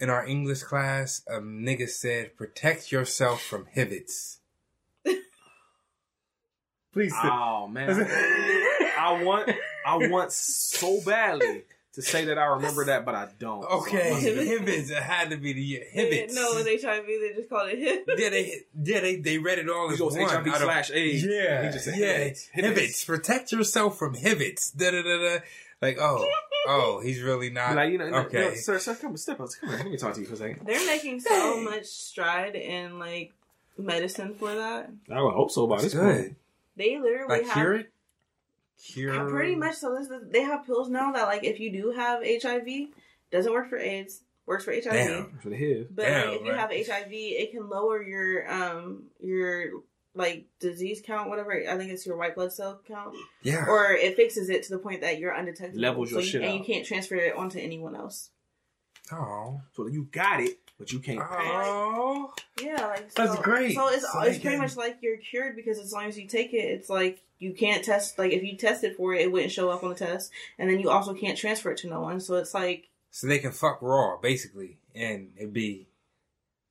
In our English class, a nigga said, protect yourself from hivets. Please sit. Oh man, (laughs) I want, I want so badly to say that I remember that, but I don't. Okay, I'm. It had to be the year. They Hivets. didn't know it was HIV. They just called it hip. yeah, they, yeah, they, they read it all He as goes one. HIV I don't- slash AIDS. Yeah, He just said yeah. hivets. Hivets. Protect yourself from hivets. Da da da da. Like, oh, (laughs) oh, he's really not. Like you know, no, okay. no, sir, sir, come step up, come here. Let me talk to you for a second. They're making so much stride in like medicine for that. I would hope so. By That's this good. point, They literally Like have cure it. Pretty much. So this is, they have pills now that like if you do have HIV, doesn't work for AIDS, works for HIV. Damn. for the HIV. But Damn, like, if you right. have HIV, it can lower your um your like disease count, whatever. I think it's your white blood cell count, Yeah. or it fixes it to the point that you're undetectable. Levels your you- shit and out. you can't transfer it onto anyone else. Oh. So you got it, but you can't. Oh. Yeah, like That's great. So it's So it's pretty much like you're cured because as long as you take it, it's like you can't test. Like if you tested for it, it wouldn't show up on the test, and then you also can't transfer it to no one. So it's like, So they can fuck raw, basically, and it'd be.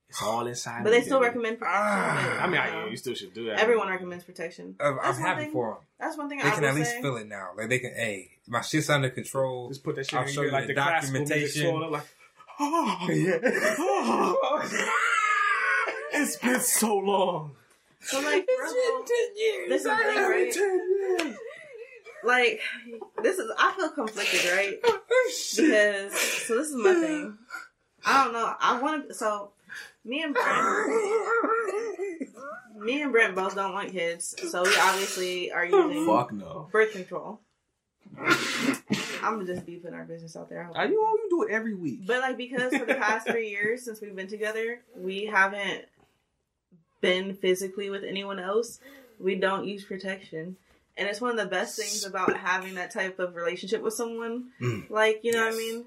It's all inside. but they still baby. recommend protection. Ah. I mean, you I, you still should do that. everyone recommends protection. Uh, I'm That's one happy thing- for them. That's one thing They I can at least say. feel it now. Like they can. Hey, my shit's under control. Just put that shit I'll in show you you like the the classical music documentation. Flowing yeah. Oh, it's been so long. So like, for real, this is the thing, right? ten years. Like, this is I feel conflicted, right? (laughs) Oh, because so this is my thing. I don't know. I want to. So me and Brent, (laughs) me and Brent both don't want kids, so we obviously are oh, using Fuck no. birth control. (laughs) I'm gonna just be putting our business out there. I Are you all you do it every week? But like because for the past three (laughs) years since we've been together, we haven't been physically with anyone else. We don't use protection, and it's one of the best things about having that type of relationship with someone. Mm. Like you know what I mean.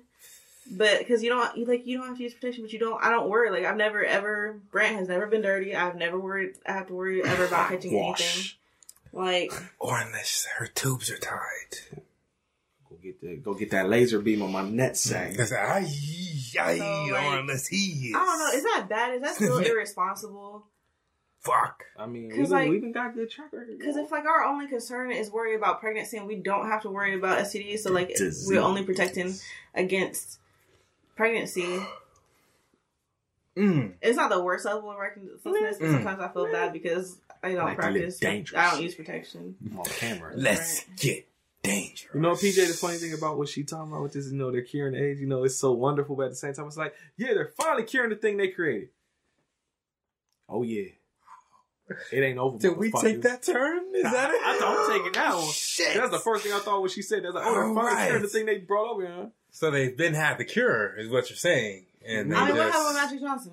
But because you don't you like you don't have to use protection, but you don't. I don't worry. Like I've never ever. Brent has never been dirty. I've never worried. I have to worry ever about (laughs) catching anything. Like Or unless her tubes are tied. Go get the, go get that laser beam on my net sack. Because I, I, So, or like, unless he is. I don't know. Is that bad? Is that still (laughs) irresponsible? Fuck. I mean, we 'Cause, even, like- we even got good track record. Because if like our only concern is worry about pregnancy, and we don't have to worry about STDs, so like Disease. we're only protecting against pregnancy. Mm. It's not the worst level of recklessness, but Mm. sometimes I feel bad because I don't Like practice. dangerous. I don't use protection. I'm on camera. Let's get dangerous. You know, PJ, the funny thing about what she talking about with this, you know, they're curing AIDS, you know, it's so wonderful, but at the same time, it's like, yeah, they're finally curing the thing they created. Oh, yeah. It ain't over. Did we take that turn? Is that it? I thought I'm taking that one. Shit. That's the first thing I thought when she said that. Like, oh, they're finally right. curing the thing they brought over here. So they've been had the cure, is what you're saying, and I mean, what just. happened with Magic Johnson?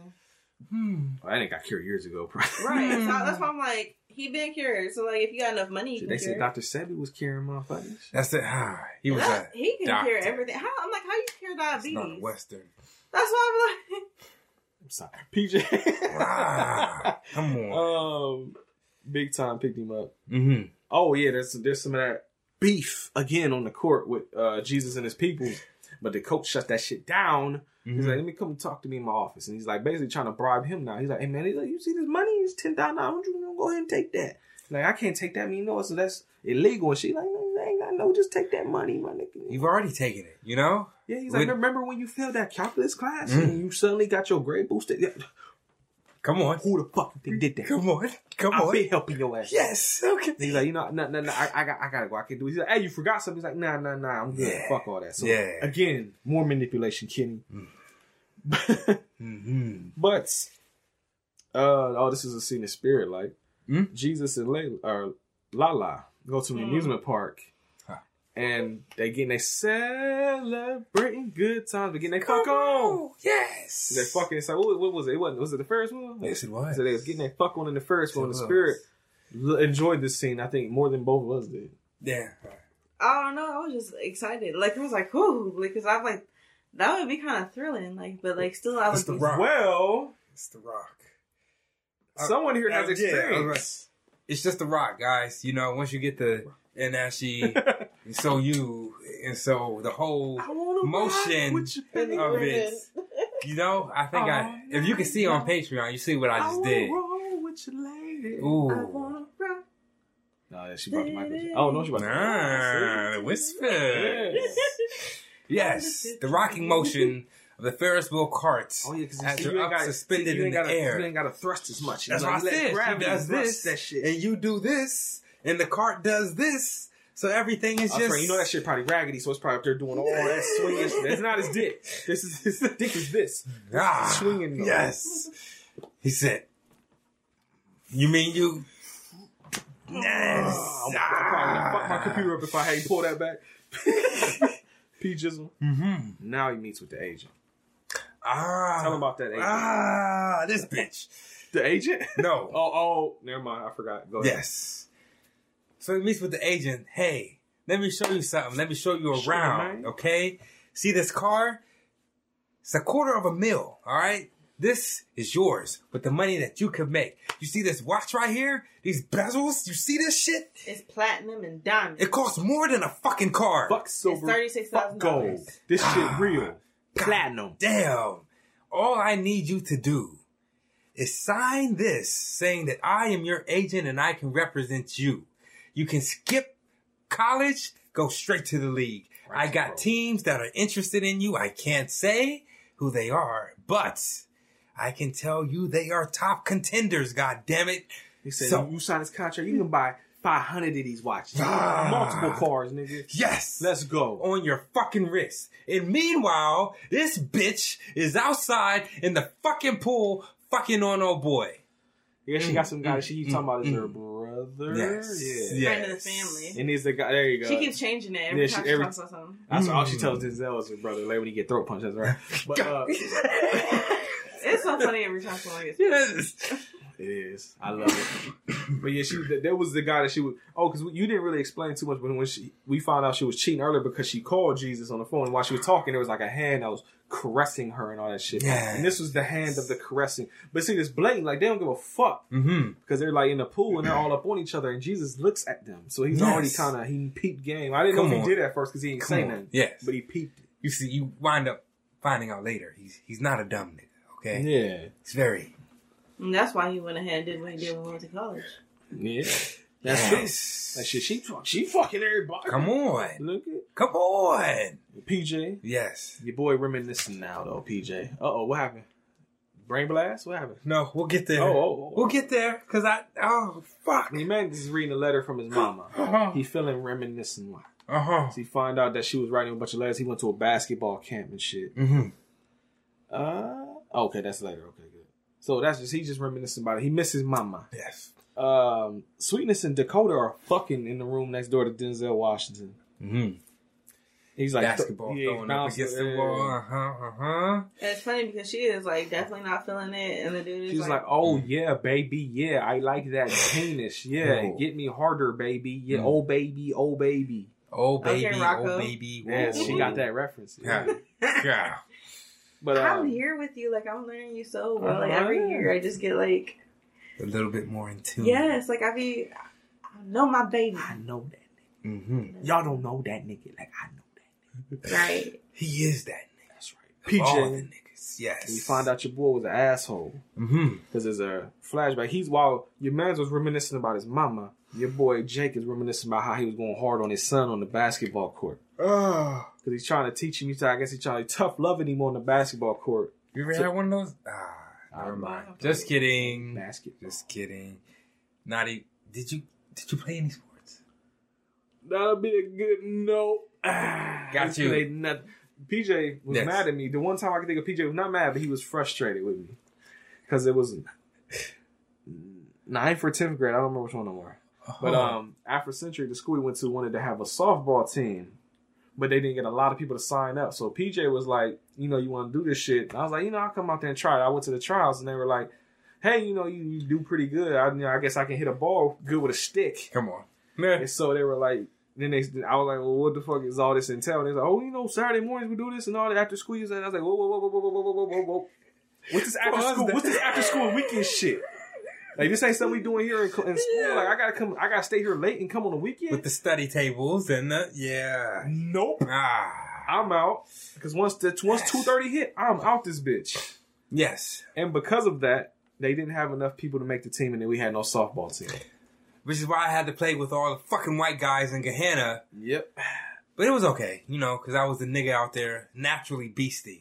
Hmm. Well, I didn't got cured years ago. probably. Right. so that's why I'm like, he been cured. So like, if you got enough money, you can they cure. said Dr. Sebi was curing motherfuckers. That's it. Ah, he was That- a he can doctor. cure everything. How I'm like, how you cure It's diabetes? not Western. That's why I'm like, I'm sorry. PJ. Ah, come on. um, big time picked him up. mm-hmm. Oh yeah, there's there's some of that beef again on the court with uh, Jesus and his people, but the coach shut that shit down. He's Mhm. like, "Let me come talk to me in my office," and he's like, basically trying to bribe him now. He's like, "Hey man, he's like, you see this money? It's ten thousand dollars. Go ahead and take that." Like, I can't take that. I mean, you know, so that's illegal. And she like, "I ain't got no, just take that money, my nigga." You've already taken it, you know? yeah, he's like, "Remember when you failed that calculus class Mhm. and you suddenly got your grade boosted? Yeah. Come on. Who the fuck did that? Come on. Come I've on. been helping your ass." Yes. Okay. He's like, you know, no, no, no, I, I got, I gotta go. I can't do it. He's like, hey, you forgot something. He's like, nah, nah, nah, I'm good. Yeah. Fuck all that. So Yeah. again, more manipulation, Kenny. Mm-hmm. (laughs) but, uh, oh, this is a scene of spirit. Like Hmm? Jesus and Layla, or Lala go to an Hmm. amusement park, Huh. and they getting they celebrating good times. They getting they fuck on. Yes. They fucking. It's like, what, what was it? It wasn't. Was it the first one? Yes, it was. So they was getting that fuck on in the Ferris wheel. And the spirit l- enjoyed this scene. I think more than both of us did. Yeah. I don't know. I was just excited. Like it was like, whoo, because I'm like, that would be kind of thrilling. Like, but like, still, I It's would the be. rock. Well, It's the rock. Uh, someone here has uh, yeah, I was experience. It's just the rock, guys. You know, once you get the and (laughs) actually, and so you, and so the whole I wanna motion rock with you, baby. of it. You know, I think I, if you can see on Patreon, you see what I just wanna did. roll with you, lady. I Ooh. wanna rock. No, she brought the microphone. Oh no, she brought the the whisper. Yes, the rocking motion of the Ferris wheel cart. Oh yeah, as you you're up suspended you in the gotta, air. You ain't got to thrust as much. That's You what I let said. Gravity does this, That shit. and you do this, and the cart does this. So everything is I'm just. you know that shit probably raggedy, so it's probably up there doing all that (laughs) swinging. That's not his dick. This is his dick is this. Ah, swinging. Yes. He said. You mean you? Yes. Oh, I'm, I'm probably gonna fuck my computer up if I hadn't pulled that back. (laughs) P Jizzle. Mm-hmm. Now he meets with the agent. Ah. Tell him about that agent. Ah, this bitch. The agent? (laughs) No. Oh, oh, never mind. I forgot. Go ahead. Yes. So he meets with the agent. Hey, let me show you something. Let me show you around. man. Okay. See this car? It's a quarter of a mil. All right. This is yours with the money that you could make. You see this watch right here? These bezels? You see this shit? It's platinum and diamond. It costs more than a fucking car. Fuck silver. $36,000. Fuck gold. This shit (sighs) real. Platinum. Damn. All I need you to do is sign this saying that I am your agent and I can represent you. You can skip college, go straight to the league. I got bro. teams that are interested in you. I can't say who they are, but I can tell you they are top contenders, god damn it. He said, So- you sign this contract, you can buy 500 of these watches. Ah. Multiple cars, nigga. Yes. Let's go. on your fucking wrist. And meanwhile, this bitch is outside in the fucking pool fucking on old boy. Yeah, she got some guy. She mm, talking about is mm. her brother. Yes. Yeah. Friend of the family. And he's the guy. There you go. She keeps changing it every Yeah, time she, every- talks about something. That's all she Mm. tells Denzel is her brother. Like when he get throat punched. That's right. (laughs) But uh, (laughs) It's so funny every time someone gets. yes. (laughs) It is. I love it. (clears throat) but yeah, she that was the guy that she was. Oh, because you didn't really explain too much, but when she we found out she was cheating earlier because she called Jesus on the phone, and while she was talking, there was like a hand that was caressing her and all that shit. Yes. And this was the hand of the caressing. But see, this blatant, like they don't give a fuck Mm-hmm. because they're like in the pool and they're all up on each other, and Jesus looks at them, so he's Yes. already kind of he peeped game. I didn't Come know if on. he did at first because he didn't say nothing. Yes. but he peeped. it. You see, you wind up finding out later. He's he's not a dumb nigga. Okay. Yeah, It's very. And that's why he went ahead and did what he did when he went to college. yeah, (laughs) that's true. That shit, she she fucking everybody. Come on. look at Come on. PJ. Yes. Your boy reminiscing now though, PJ. Uh oh, what happened? Brain blast? What happened? No, we'll get there. Oh, oh, oh. We'll get there. Cause I. Oh fuck. The man is reading a letter from his mama. Uh He feeling reminiscent. Uh huh. So he find out that she was writing a bunch of letters. He went to a basketball camp and shit. Mm-hmm. Uh, okay, that's later. Okay, good. So that's just he just reminiscing about it. He misses mama. Yes. Um, Sweetness and Dakota are fucking in the room next door to Denzel Washington. Mm-hmm. He's like Basketball yeah, throwing up against the wall. Uh huh. Uh huh. And it's funny because she is like definitely not feeling it, and the dude is She's like, like, "Oh yeah, baby, yeah, I like that (sighs) penis, yeah, No. get me harder, baby, yeah, Mm. oh baby, oh baby." Oh baby. Rocco. Oh baby. Yeah, whoa. she got that reference. Yeah. Yeah. But I'm um, here with you. Like I'm learning you so well. Like every year, I just get like, A little bit more in tune. yes, like I be, I know my baby, I know that. Nigga. Mm-hmm. Y'all don't know that nigga like I know that. Nigga. Right? He is that nigga. That's right. All the PJ, Yes. we find out your boy was an asshole. Mm-hmm. Because there's a flashback. He's while your man was reminiscing about his mama, your boy Jake is reminiscing about how he was going hard on his son on the basketball court. Oh. Because he's trying to teach him. He's I guess he's trying to tough loving him on the basketball court. You ever had one of those? Ah, never mind. Just kidding. Basket. Just kidding. Not even. Did you did you play any sports? That'll be a good note. Ah, Got (sighs) you. nothing. PJ was Yes. mad at me. The one time I could think of PJ was not mad, but he was frustrated with me because it was ninth or tenth grade. I don't remember which one no more. But Uh-huh. um, Africentric, the school we went to, wanted to have a softball team, but they didn't get a lot of people to sign up. So PJ was like, you know, you want to do this shit? And I was like, you know, I'll come out there and try it. I went to the trials, and they were like, hey, you know, you, you do pretty good. I, you know, I guess I can hit a ball good with a stick. come on. Man. And so they were like, then they, I was like, well, what the fuck is all this entail? And they was like, oh, you know, Saturday mornings we do this and all that after school. And I was like, whoa, whoa, whoa, whoa, whoa, whoa, whoa, whoa, whoa, whoa. What's this after Pause school? What's this after school weekend shit? Like this ain't something we doing here in, in school. Like I gotta come, I gotta stay here late and come on the weekend. With the study tables and the yeah. nope, Ah. I'm out because once the once two thirty hit, I'm out this bitch. Yes. And because of that, they didn't have enough people to make the team, and then we had no softball team. Which is why I had to play with all the fucking white guys in Gahanna. Yep. But it was okay, you know, because I was the nigga out there naturally beasting,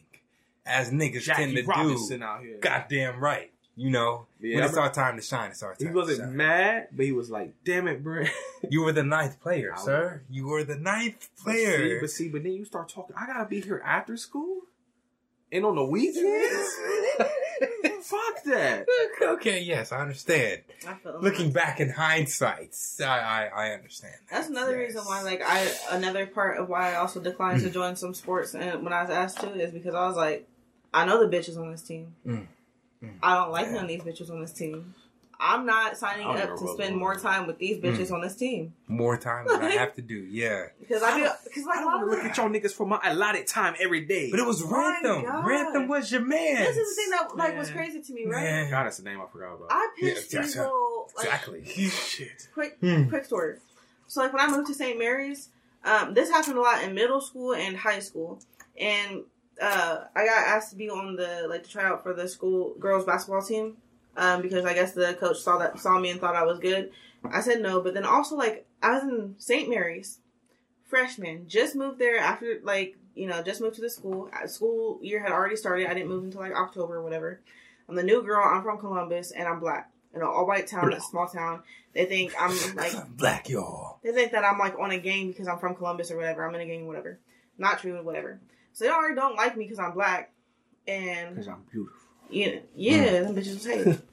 as niggas tend to Robinson do. out here. Goddamn right, you know. Yeah, when I it's our time to shine, it's our time. He wasn't mad, but he was like, "Damn it, Brent." (laughs) You were the ninth player, sir. You were the ninth See, player. but see, but then you start talking. I gotta be here after school, and on the weekends. (laughs) Fuck that. okay, yes, I understand. I feel Looking back in hindsight, I I, I understand. That's another Yes. reason why, like, I another part of why I also declined to join some sports, and when I was asked to, is because I was like, I know the bitches on this team. Mm. Mm. I don't like Yeah. none of these bitches on this team. I'm not signing up to about spend that. more time with these Mm. bitches on this team More time than I have to do, (laughs) yeah. because I do because like I don't want to look at y'all niggas for my allotted time every day. But it was Oh my Rantham. God. Rantham was your man. This is the thing that like was crazy to me, right? Man. God, that's the name I forgot about. I pitched Yeah, these gotcha. little like Exactly. (laughs) Shit. quick Hmm. quick story. So like when I moved to St. Mary's, um, this happened a lot in middle school and high school, and uh, I got asked to be on the like to try out for the school girls basketball team. Um, because I guess the coach saw that saw me and thought I was good. I said no, but then also like I was in St. Mary's, freshman, just moved there after like you know just moved to the school. Uh, School year had already started. I didn't move until like October or whatever. I'm the new girl. I'm from Columbus and I'm black in an all white town, a small town. They think I'm (laughs) like Black y'all. they think that I'm like on a gang because I'm from Columbus or whatever. I'm in a gang, whatever. Not true, whatever. So they already don't like me because I'm black, and Because I'm beautiful. yeah, yeah, them bitches hate. (laughs)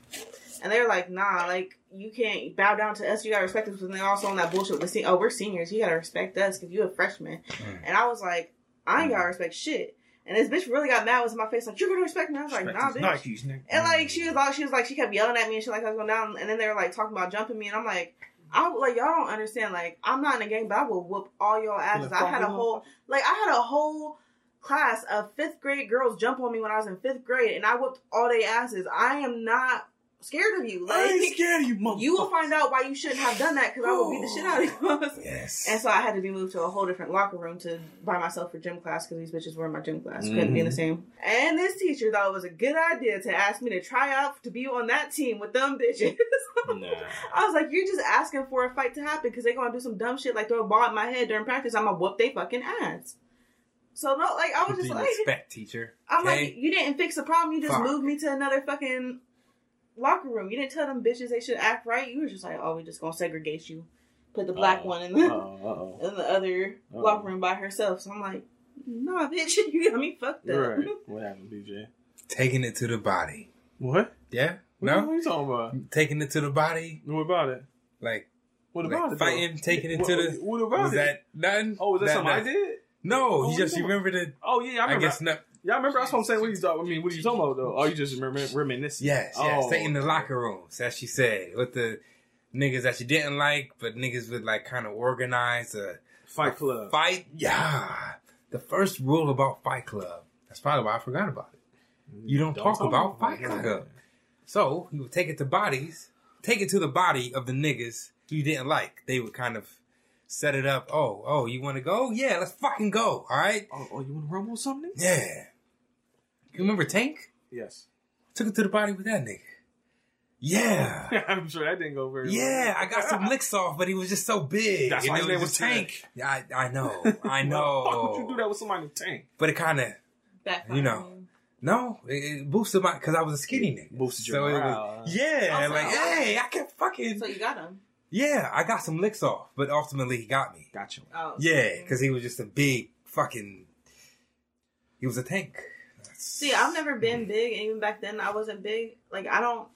and they're like, nah, like you can't bow down to us. You gotta respect us. And they're also on that bullshit with, se- oh, we're seniors. You gotta respect us because you're a freshman. Mm. And I was like, I ain't gotta respect shit. And this bitch really got mad was in my face, like, you're gonna respect me. I was like, nah, bitch. Nikes, nigga. And like she was all she was like she kept yelling at me and she like I was going down and then they were like talking about jumping me and I'm like I like y'all don't understand like I'm not in a gang but I will whoop all your asses. I had a whole like I had a whole class of fifth grade girls jump on me when I was in fifth grade and I whooped all their asses. I am not scared of you. I Like ain't scared of you, motherfucker. you will find out why you shouldn't have done that because I will beat the shit out of you. (laughs) Yes. And so I had to be moved to a whole different locker room to by myself for gym class because these bitches were in my gym class. Couldn't be in the mm-hmm. same. And this teacher thought it was a good idea to ask me to try out to be on that team with them bitches. (laughs) Nah. I was like, you're just asking for a fight to happen because they're gonna do some dumb shit like throw a ball at my head during practice. I'm gonna whoop they fucking ass. So no, like I was just like, expect, teacher? I'm Okay? like, you didn't fix the problem. You just Fuck. moved me to another fucking locker room. You didn't tell them bitches they should act right. You were just like, oh, we just gonna segregate you. Put the black Uh-oh. one in the Uh-oh, (laughs) uh-oh. in the other Uh-oh. locker room by herself. So I'm like, nah, bitch, (laughs) you got me fucked up. Right. (laughs) What happened, BJ? Taking it to the body. What? Yeah? What No? What are you talking about? Taking it to the body? What about it? Like, What like about it? though? fighting, taking it What- to the. What about Was it? that nothing? oh, was that, something I did? No, Oh, you just what you remember the. Oh yeah, I I, remember. guess not. Yeah, I remember. That's what I'm saying. What are you talking? I mean, what are you talking about though? Oh, you just remember reminiscing. Yes, yes. Oh, Stay in the locker rooms, as she said, with the niggas that she didn't like, but niggas would like kind of organize a Fight Club. fight. Yeah, the first rule about Fight Club. That's probably why I forgot about it. You don't, talk, about Fight Club. So you would take it to bodies, take it to the body of the niggas you didn't like. They would kind of set it up. Oh, oh, you want to go? Yeah, let's fucking go. All right. Oh, oh, you want to rumble something? Yeah. You remember Tank? Yes. Took it to the body with that nigga. Yeah. (laughs) I'm sure that didn't go very well. Yeah, I got some licks off, but he was just so big. That's And why it his name was just Tank. Yeah, I, I know. (laughs) I Why the fuck would you do that with somebody named Tank? But it kind of, You know. no, it, it boosted my, because I was a skinny nigga. Boosted your so morale, huh? was, yeah, Oh, like, hey, I can fucking, So you got him. yeah, I got some licks off, but ultimately he got me. Gotcha. Oh. Yeah, because he was just a big fucking, he was a tank. See, I've never been big, and even back then, I wasn't big. Like, I don't.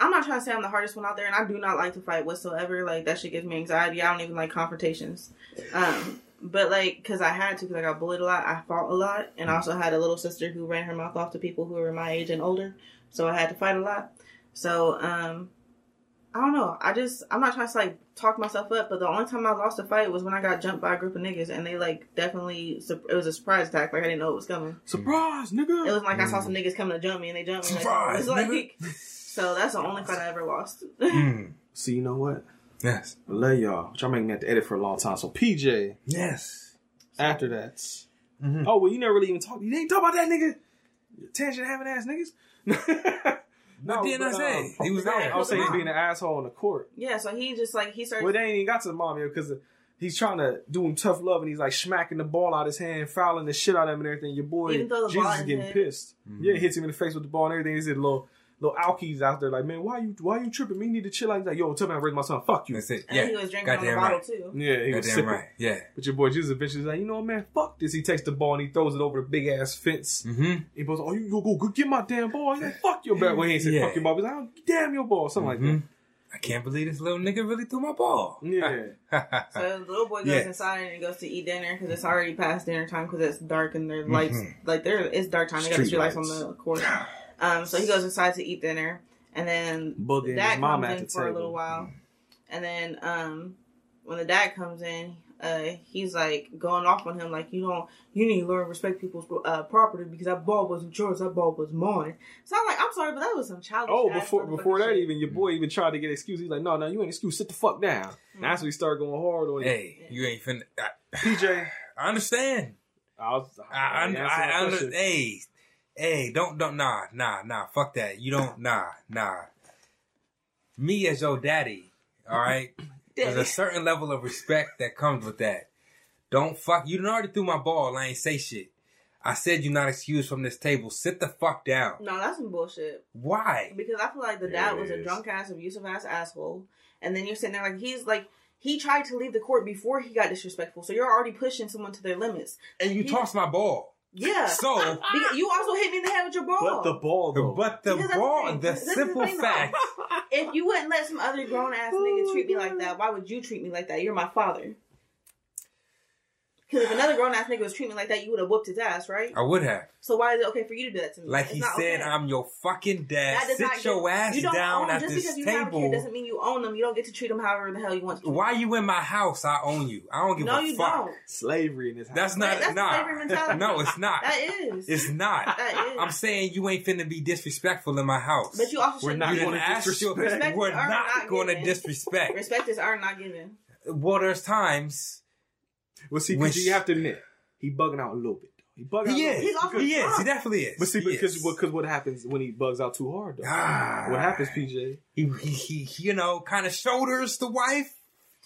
I'm not trying to say I'm the hardest one out there, and I do not like to fight whatsoever. Like, that shit gives me anxiety. I don't even like confrontations. Um, but like, because I had to, because I got bullied a lot, I fought a lot, and I also had a little sister who ran her mouth off to people who were my age and older, so I had to fight a lot. So, um, I don't know. I just I'm not trying to like talk myself up, but the only time I lost a fight was when I got jumped by a group of niggas, and they like definitely it was a surprise attack. Like I didn't know it was coming. Surprise, nigga. It was like I saw some niggas coming to jump me, and they jumped me. Like, Surprise, it was like, nigga. (laughs) so that's the only fight I ever lost. (laughs) Mm, See, you know what? yes. I love y'all. Which I'm making that to edit for a long time. So PJ, Yes. after that. Mhm. Oh well, you never really even talk. You didn't talk about that nigga. Tangent having ass niggas. (laughs) What didn't I but, say? um, He was no, there. I was saying he's Mom. being an asshole on the court. yeah, so he just like he started. Well, they ain't even got to the mom yet because he's trying to do him tough love and he's like smacking the ball out his hand, fouling the shit out of him and everything. Your boy Even the Jesus ball is in getting his head. pissed. Yeah, he hits him in the face with the ball and everything. He's a little little alkies out there like, man, why you why you tripping? Me need to chill. out. He's Like, yo, tell me I raised my son. Fuck you. That's it. and Yeah. he was drinking on the bottle right. too. Yeah, he was Goddamn sipping. right. Yeah. But your boy Jesus eventually like, you know what, man, fuck this. He takes the ball and he throws it over the big ass fence. Mm-hmm. He goes, oh, you go, go, go get my damn ball. He's like, fuck your ball. Well, he ain't say Yeah. fuck your ball. He's like, oh, damn your ball. Something Mhm. like I can't believe this little nigga really threw my ball. Yeah. (laughs) So the little boy goes Yes. inside and he goes to eat dinner because it's already past dinner time because it's dark and their lights like there it's dark time. They got the Mm-hmm. Street street lights on the court. (sighs) (laughs) Um, so he goes inside to eat dinner and then Boogie the and dad mom comes in the for a little while, and then um, when the dad comes in, uh, he's like going off on him like you don't you need to learn to respect people's uh, property because that ball wasn't yours, that ball was mine. So I'm like, I'm sorry, but that was some childish. Oh, before before that, shit. even your boy even tried to get excuse. He's like, no, no, you ain't excuse. Sit the fuck down. Mm. That's when he started going hard on you. hey, you ain't finna. I, (sighs) PJ, I understand. I was. I, I, answer I, my I, question. hey, hey, don't, don't, nah, nah, nah, fuck that. You don't, nah, nah. Me as your daddy, all right. (laughs) There's a certain level of respect that comes with that. Don't fuck. You done already threw my ball. I ain't say shit. I said you're not excused from this table. Sit the fuck down. no, that's some bullshit. Why? because I feel like the dad was a drunk ass, abusive ass asshole, and then you're sitting there like he's like he tried to leave the court before he got disrespectful, so you're already pushing someone to their limits. And you Yeah. tossed my ball. Yeah. So, Because you also hit me in the head with your ball. But the ball though. but the Because ball, the the This is the simple thing, fact. if you wouldn't let some other grown ass nigga treat me like that, why would you treat me like that? You're my father. Because if another grown ass nigga was treating me like that, you would have whooped his ass, right? I would have. So why is it okay for you to do that to me? Like It's he said, okay. I'm your fucking dad. That not Sit give- your ass you don't down own, at just this because you have a kid table. doesn't mean you own them. You don't get to treat them however the hell you want to. Why you in my house? I own you. I don't give No, a you fuck. don't. Slavery in this house. That's not That's nah. slavery mentality. No, it's not. That is. It's not. That is. I'm saying you ain't finna be disrespectful in my house. But you also We're should not gonna didn't ask your, disrespect. Respect We're is earned, not not going to given. disrespect. respect is earned, not given. Well, there's times. Well, see, because you have to admit, he bugging out a little bit. Though. He bugging out He a little is. bit. He's also He is. He definitely is. But see, He because is. because what happens when he bugs out too hard, though? Ah. what happens, PJ? he, he, he, you know, kind of shoulders the wife.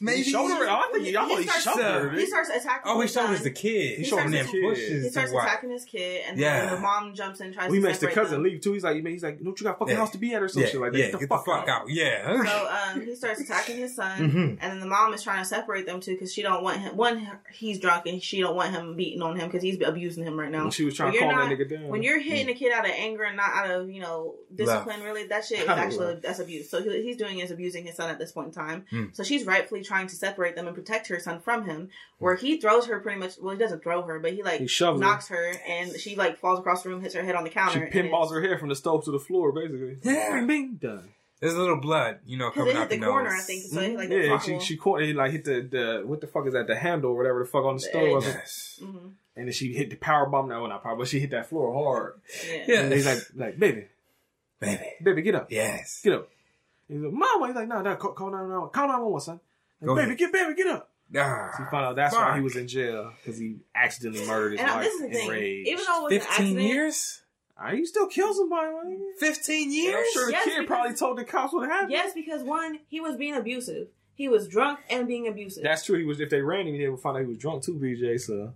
Maybe He shoulder it. I think he, I thought he starts, shouldered he starts attacking. Oh, he his son. shoulders the kid. He He shoulders shoulders the kid. pushes He starts attacking his kid, and Yeah. then the mom jumps in and tries Well, he to makes the cousin them. leave too. He's like, he's like, don't you got a fucking Yeah. house to be at or some Yeah, shit like that? yeah, get the fuck, out. out. Yeah. (laughs) So um, he starts attacking his son, Mhm. and then the mom is trying to separate them two because she don't want him. One, he's drunk, and she don't want him beating on him because he's abusing him right now. And she was trying When to you're calm that nigga down. When you're hitting a kid out of anger and not out of you know discipline, really, that shit is actually that's abuse. So he's doing is abusing his son at this point in time. Mm. So she's rightfully trying to separate them and protect her son from him. Where he throws her pretty much. Well, he doesn't throw her, but he like He shoves her. knocks her, and she like falls across the room, hits her head on the counter. and pinballs her hair from the stove to the floor, basically. (laughs) Yeah. Bing, bing, done. There's a little blood, you know, coming it out hit the the corner, nose. I think. So he like yeah, she she caught it like hit the, the what the fuck is that the handle or whatever the fuck on the The stove, edge. Yes. hmm and then she hit the power bomb. No, not power, but she hit that floor hard. Yeah. Yeah. And he's like, like baby, Baby. baby, get up, Yes. get up. He's like, mama. He's like, no, no, call, call nine one one, call nine one one, son. Like, Go baby, ahead. get baby, get up. He Ah. found out that's why he was in jail because he accidentally murdered his And wife this is the in thing. rage. Even though it was an 15 accident, years? Ah, you still killed somebody. man. 15 And years? I'm sure the Yes, kid because- probably told the cops what happened. Yes, because one, he was being abusive. He was drunk and being abusive. That's true. He was. If they ran him, they would find out he was drunk too. BJ. So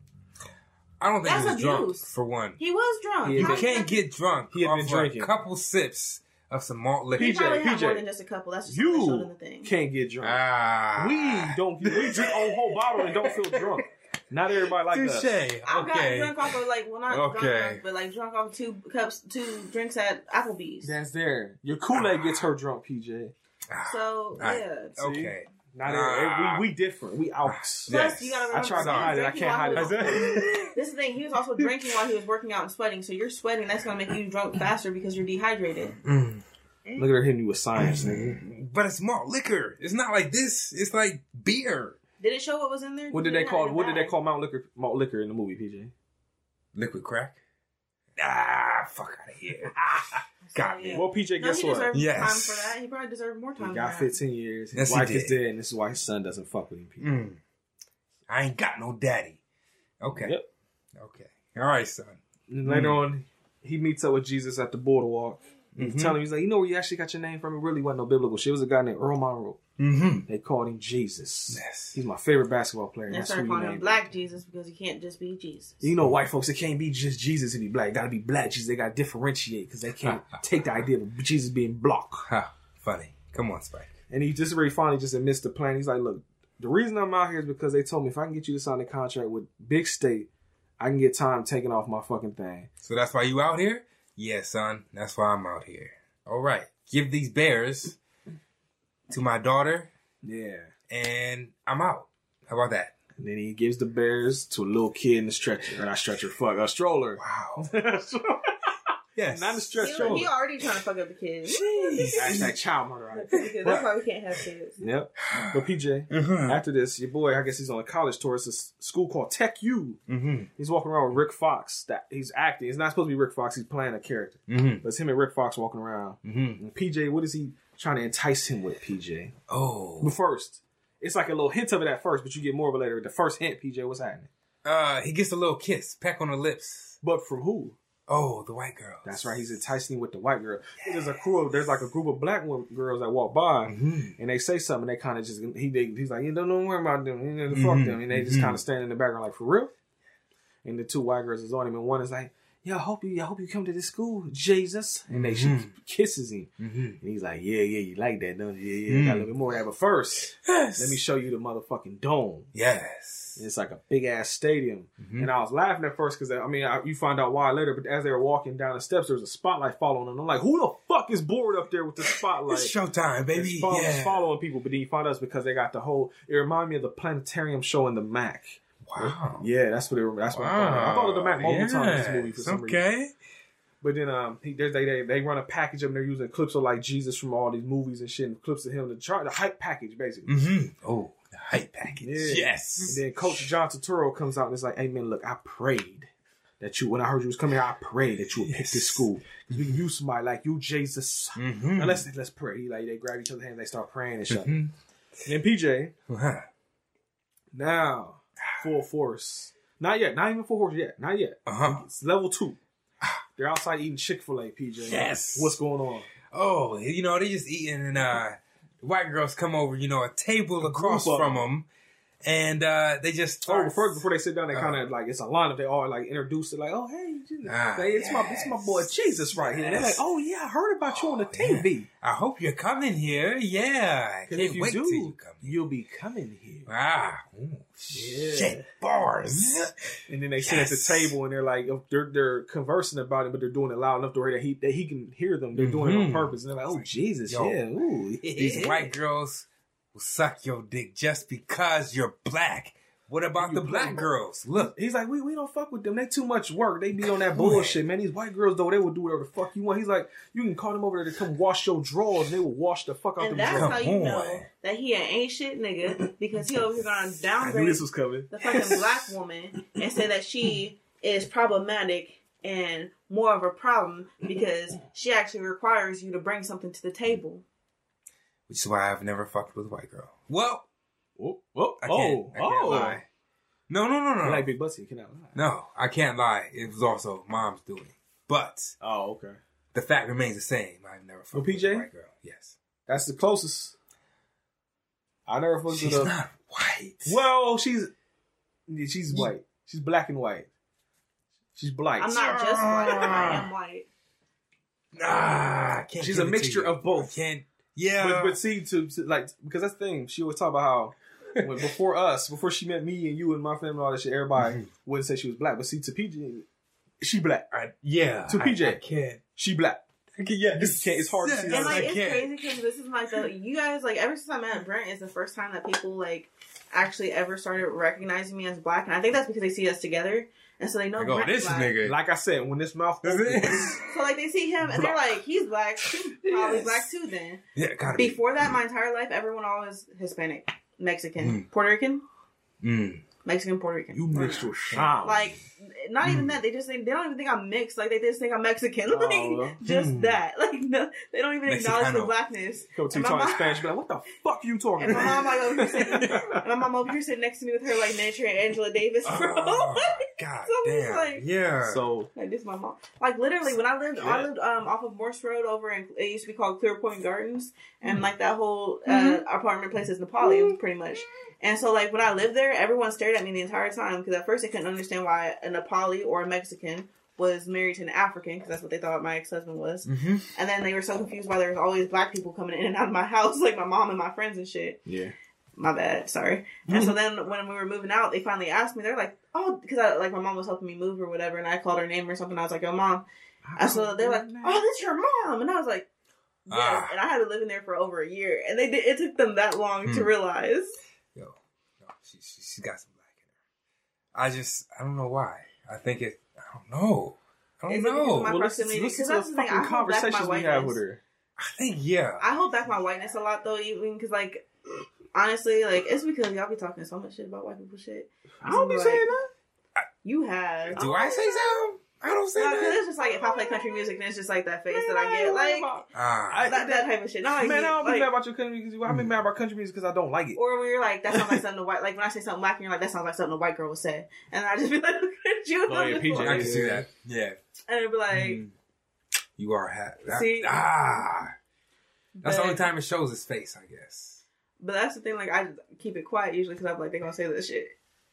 I don't think That's he was drunk, for one. he was drunk. He You How had did can't get drunk He had been drinking. a couple sips of some malt liquor. He PJ, probably had PJ. more than just a couple. That's just what they showed in the you thing. can't get drunk. Ah. we don't. We drink a whole bottle and don't feel drunk. Not everybody like Touche. us. I've got Okay. drunk off of like well not Okay. drunk, drunk, but like drunk off two cups, two drinks at Applebee's. That's there. Your Kool Aid gets her drunk, PJ. Ah, So Alright. yeah. Okay. Not Ah. every, we we different. We out. Plus, Yes. you gotta I tried to hide it. I can't hide while it. (laughs) (laughs) This is the thing. He was also drinking while he was working out and sweating. So you're sweating. That's gonna make you drunk faster because you're dehydrated. Mm. Look at her hitting you with science, nigga. But it's malt liquor. It's not like this. It's like beer. Did it show what was in there? What did He they call? What did they call malt liquor? Malt liquor in the movie, PJ. Liquid crack. Ah, fuck out of here. (laughs) Got me. yeah. Well, PJ, No, guess he what? Yes. time for that. He probably deserved more time. He got for that. 15 years. His Yes, he wife is dead, and this is why his son doesn't fuck with him. Mm. I ain't got no daddy. Okay. Yep. Okay. All right, son. Later Mm. on, he meets up with Jesus at the boardwalk. He's Mhm. telling him, he's like, you know where you actually got your name from? It really wasn't no biblical shit. It was a guy named Earl Monroe. Mm-hmm. They called him Jesus. Yes. He's my favorite basketball player. And And that's started calling him named. Black Jesus because he can't just be Jesus. You know, white folks, it can't be just Jesus to be black. Got to be black Jesus. They got to differentiate because they can't (laughs) take the idea of Jesus being block. (laughs) Ha. Funny. Come on, Spike. And he just very finally just admits the plan. He's like, look, the reason I'm out here is because they told me if I can get you to sign a contract with Big State, I can get time taken off my fucking thing. So that's why you out here? Yeah, son. That's why I'm out here. All right. Give these bears to my daughter, Yeah. and I'm out. How about that? And then he gives the bears to a little kid in the stretcher. Or not stretcher, fuck, a stroller. Wow. (laughs) Not Yes. a stretch He, stroller. he already trying to fuck up the kids. that's (laughs) Hashtag child murder. Right? Because that's why we can't have kids. Yep. But PJ, Mm-hmm. after this, your boy, I guess he's on a college tour. It's a school called Tech U. Mm-hmm. He's walking around with Rick Fox. That he's acting. It's not supposed to be Rick Fox. He's playing a character. Mm-hmm. But it's him and Rick Fox walking around. Mm-hmm. PJ, what is he trying to entice him with, PJ? Oh. But first, it's like a little hint of it at first, but you get more of it later. The first hint, PJ, what's happening? Uh, he gets a little kiss, peck on the lips. But from who? Oh, the white girl. That's right. He's enticing with the white girl. There's a crew of there's like a group of black women, girls that walk by. Mm-hmm. and they say something, they kind of just he they, he's like, you don't know worry about them, you know, fuck Mhm, them, and they just mhm. kind of stand in the background like for real. And the two white girls is on him, and one is like, "Yeah, I hope you, I hope you come to this school, Jesus." And they she Mhm. kisses him, Mm-hmm. and he's like, "Yeah, yeah, you like that, don't you? Yeah, yeah, got a little bit more of that." But first, Yes. let me show you the motherfucking dome. Yes. And it's like a big ass stadium, Mhm. and I was laughing at first because I mean, I, you find out why later. But as they were walking down the steps, there was a spotlight following them. I'm like, "Who the fuck is bored up there with the spotlight?" It's showtime, baby. It's, follow- yeah. following people, but then you find us because they got the whole. It reminded me of the planetarium show in the Mac. Wow. Yeah, that's what it. That's what I thought. I thought of the Mac multiple times in this movie for Yes, some reason. Okay. But then um, he, they, they they run a package of them. They're using clips of like Jesus from all these movies and shit, and clips of him. The chart, the hype package basically. Mm-hmm. Oh, the hype package. Yeah. Yes. And then Coach John Turturro comes out and is like, "Hey man, look, I prayed that you when I heard you was coming here, I prayed that you would pick this school because we can use somebody like you, Jesus. Mm-hmm. Now let's let's pray." Like they grab each other's hands, they start praying and shit. Mhm. And then PJ now full force. Not yet. Not even full force yet. Not yet. Uh-huh. It's level two. They're outside eating Chick Fil A. PJ. Yes. What's going on? Oh, you know, they just eating and uh white girls come over, you know, a table across of from them. And uh they just Oh, start before before they sit down, they Uh. kind of like it's a lineup. They all like introduce it, like, "Oh, hey, Jesus. Ah, Hey, it's my it's my boy. Jesus right here." And they're like, "Oh yeah, I heard about you on the Oh. TV. I hope you're coming here. Yeah. If you do you you'll be coming here." Ah, ooh, Yeah. shit bars. (laughs) And then they sit at the table and they're like, they're they're conversing about it, but they're doing it loud enough to where that he that he can hear them. They're doing it on Mhm. purpose, and they're like, "Oh Jesus, Yo. yeah, ooh, These white girls will suck your dick just because you're black. What about You the black ball. girls? Look, He's like, we, we don't fuck with them. They too much work. They be on that (laughs) bullshit, man. These white girls though, they will do whatever the fuck you want. He's like, you can call them over there to come wash your drawers, and they will wash the fuck out And them that's drawers. how you know that he an ain't shit nigga (laughs) because he over here gonna I knew downgrade this was coming. the fucking (laughs) black woman and say that she is problematic and more of a problem because she actually requires you to bring something to the table. Which is why I've never fucked with a white girl. Well, Oh, oh, I can't, oh, I can't oh. lie. No, no, no, no. You like big butts, you cannot lie. no, I can't lie. It was also mom's doing. But Oh, okay. the fact remains the same. I've never fucked Well, with PJ? a white girl. Yes. That's the closest. I never fucked She's with a. not white. Well, she's she's white. She's black and white. She's black. I'm not just white, I am white. Nah, I can't She's give a it to mixture you. of both. I can't. Yeah. But, but see, to, to like because that's the thing. She always talk about how when, (laughs) before us, before she met me and you and my family and all that shit, everybody Mhm. wouldn't say she was black. But see, to PJ, she black. I, yeah. To PJ. I, can't. She black. Yeah. You can't- it's hard to see And that. I like it's can't. crazy because this is like the you guys like ever since I met Brent it's the first time that people like actually ever started recognizing me as black, and I think that's because they see us together, and so they know Like, oh, Brent's this black. nigga. Like I said, when this mouth Is it? opens, (laughs) So like they see him and they're like, he's black, (laughs) he's probably Yes. black too. Then yeah, gotta be. before that, my entire life, everyone always Hispanic, Mexican, Mm. Puerto Rican, Mm. Mexican, Puerto Rican. you mixed with Sean. like not even Mm. that. They just think they don't even think I'm mixed. Like they just think I'm Mexican. (laughs) Oh, like just mm. that. (laughs) Like no, they don't even acknowledge the blackness. go to and my talking mom- Spanish, be like, what the fuck you talking And my about? mom like over here sitting, and my mom over here sitting next to me with her like miniature Angela Davis, bro. Oh, (laughs) God So damn. like- yeah. So Like this, is my mom. Like literally, when I lived, I lived um off of Morse Road over in it used to be called Clear Point Gardens, and Mm. like that whole uh, Mm-hmm. apartment place is Nepali, pretty much. And so like when I lived there, everyone stared at me the entire time because at first they couldn't understand why a Nepali or a Mexican was married to an African because that's what they thought my ex husband was. mm-hmm. And then they were so confused why there was always black people coming in and out of my (laughs) house, like my mom and my friends and shit. yeah, My bad, sorry. And so then when we were moving out, they finally asked me. They're like, "Oh," because I like my mom was helping me move or whatever, and I called her name or something. I was like, "Yo, mom." And so they're like, "Oh, that's your mom," and I was like, "Yes." Ah. And I had to live in there for over a year, and they did. It took them that long to Hmm. realize. Yo, no, she, she, she's got some black in her. I just, I don't know why. I think it, I don't know. I don't Is it because know. of my well, listen, proximity, listen because to the that's the thing, I fucking hold back my conversations we have with whiteness. her. I think, yeah. I hold back my whiteness a lot though, even because like honestly, like it's because y'all be talking so much shit about white people shit. I don't be Like, saying that. You have. Do I say so? I don't say No, because that. it's just like if I play country music, then it's just like that face that I get, like Ah, that, that type of shit. Not like, Man, I don't be mad about your country music. I be mad about country music because I don't like it. Or when you're like, that sounds like (laughs) something a white, like when I say something black and you're like, that sounds like something a white girl would say. And I just be like, (laughs) look at you. Oh, yeah, PJ. I can see that. Yeah. And it'd be like, Mm. You are hat. See? ah. That's the only time it shows his face, I guess. But that's the thing, like, I keep it quiet usually because I'm like, they're going to say this shit.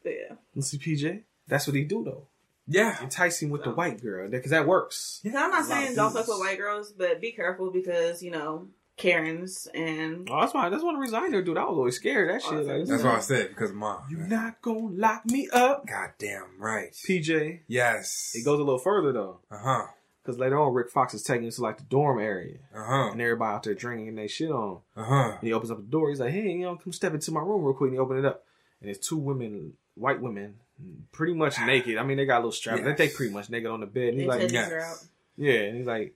But yeah. Let's see, PJ, that's what he do though. Yeah. enticing him with the white girl because that works. And I'm not saying don't fuck with white girls, but be careful because, you know, Karens and. Oh, that's why. That's one of the reasons I didn't do that. I was always scared that shit. Like, That's why I said, because mom. you're not gonna lock me up, Goddamn right. PJ. Yes. It goes a little further though, Uh huh. because later on, Rick Fox is taking us to like the dorm area, Uh huh. and everybody out there drinking and they shit on. Uh huh. And he opens up the door. He's like, "Hey, you know, come step into my room real quick." And he open it up, and it's two women, white women, pretty much naked. I mean, they got a little strap. They Yes. They pretty much naked on the bed. And he's Their like, titties yes. are out. yeah, and he's like,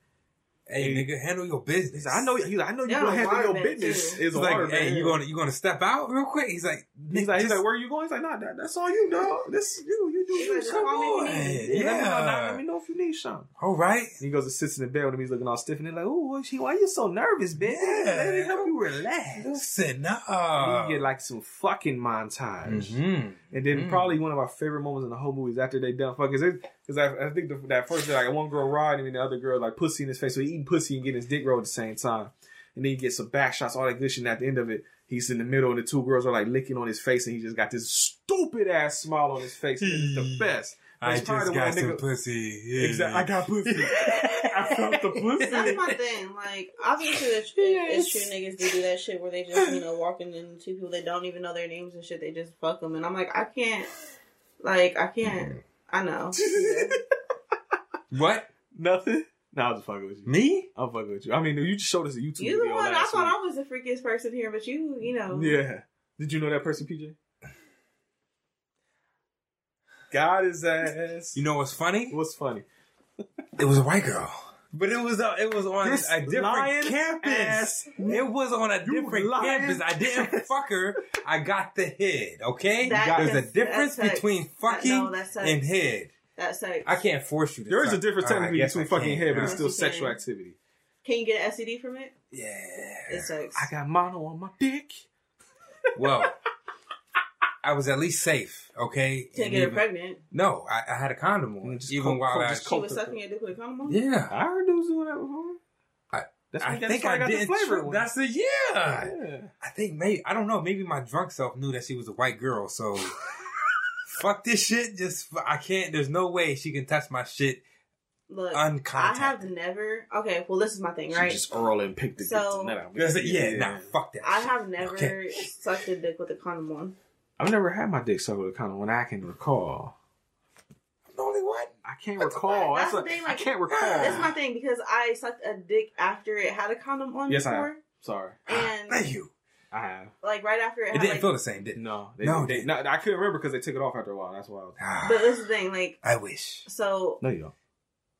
Hey, nigga, handle your business. like, I know, he's like, I know you Yeah, gonna handle your business. too. It's like, waterbed. hey, you gonna you gonna step out real quick? He's like, He's "Nigga, like, he's like, where are you going? He's like, nah, that, that's all you, dog. This you, you do He's you. like, just son. call me if you boy. need Yeah, let me know, Yeah. let me know if you need something. all right. He goes and sits in the bed with him. He's looking all stiff, and they're like, "Oh, she, why you so nervous, bitch? Yeah. Let me help you relax." Listen, And you get like some fucking montage, hmm and then Mm. probably one of my favorite moments in the whole movie is after they done fuck. Because I, I think the, that first like one girl riding and the other girl like pussy in his face, so he eating pussy and getting his dick rolled at the same time, and then you get some back shots, all that good shit. And at the end of it, he's in the middle, and the two girls are like licking on his face, and he just got this stupid ass smile on his face. It's the (laughs) best. I just got some nigga- pussy. Yeah. Exactly. I got pussy. I felt the (laughs) pussy. That's my thing. Like, obviously, it's true, it's true niggas do do that shit where they just, you know, walking into people they don't even know their names and shit. They just fuck them, and I'm like, I can't. Like, I can't. I know. (laughs) What? Nothing. No, I'm just fucking with you. Me? I'm fucking with you. I mean, you just showed us a YouTube You the one. I last thought I was the freakiest person here, but you, you know. Yeah. Did you know that person, PJ? Got his ass. You know what's funny? what's funny? It was a white girl. But it was uh, it was on This a different campus. ass- It was on a You different lying campus. I didn't fuck her. I got the head. Okay, That- there's a difference that's sex. between That- fucking no, and head. That's sex. I can't force you. to There is a difference All right, technically I between fucking can. head, but it's still sexual can. activity. Can you get an STD from it? Yeah. It's sex. I got mono on my dick. (laughs) Well, I was at least safe. Okay. Can't And get her even- pregnant. No, I, I had a condom on, just even coke- while coke- I. just She was sucking your dick with a condom on? Yeah. I heard dudes doing that before. I- That's I that's think why I got the didn't. flavor tr- That's the yeah. yeah. I think maybe I don't know. Maybe my drunk self knew that she was a white girl. So (laughs) fuck this shit. Just I can't. There's no way she can touch my shit Look, I have never. Okay, well, this is my thing, She right? just Earl and picked the So- dick. That Because, yeah, nah, fuck that. I shit. have never Okay. sucked a dick with a condom on. I've never had my dick sucked with a condom when I can recall. I'm the only one. I can't That's recall. That's That's, the a- thing, I can't recall. That's my thing because I sucked a dick after it had a condom on Yes, I before, have. Sorry, and Thank you. I have. like right after it, It had didn't like. feel the same, did it? No, they, No, they, they- no, I couldn't remember because they took it off after a while. That's why. I was, Ah, but this is the thing, like, I wish. so no, you don't.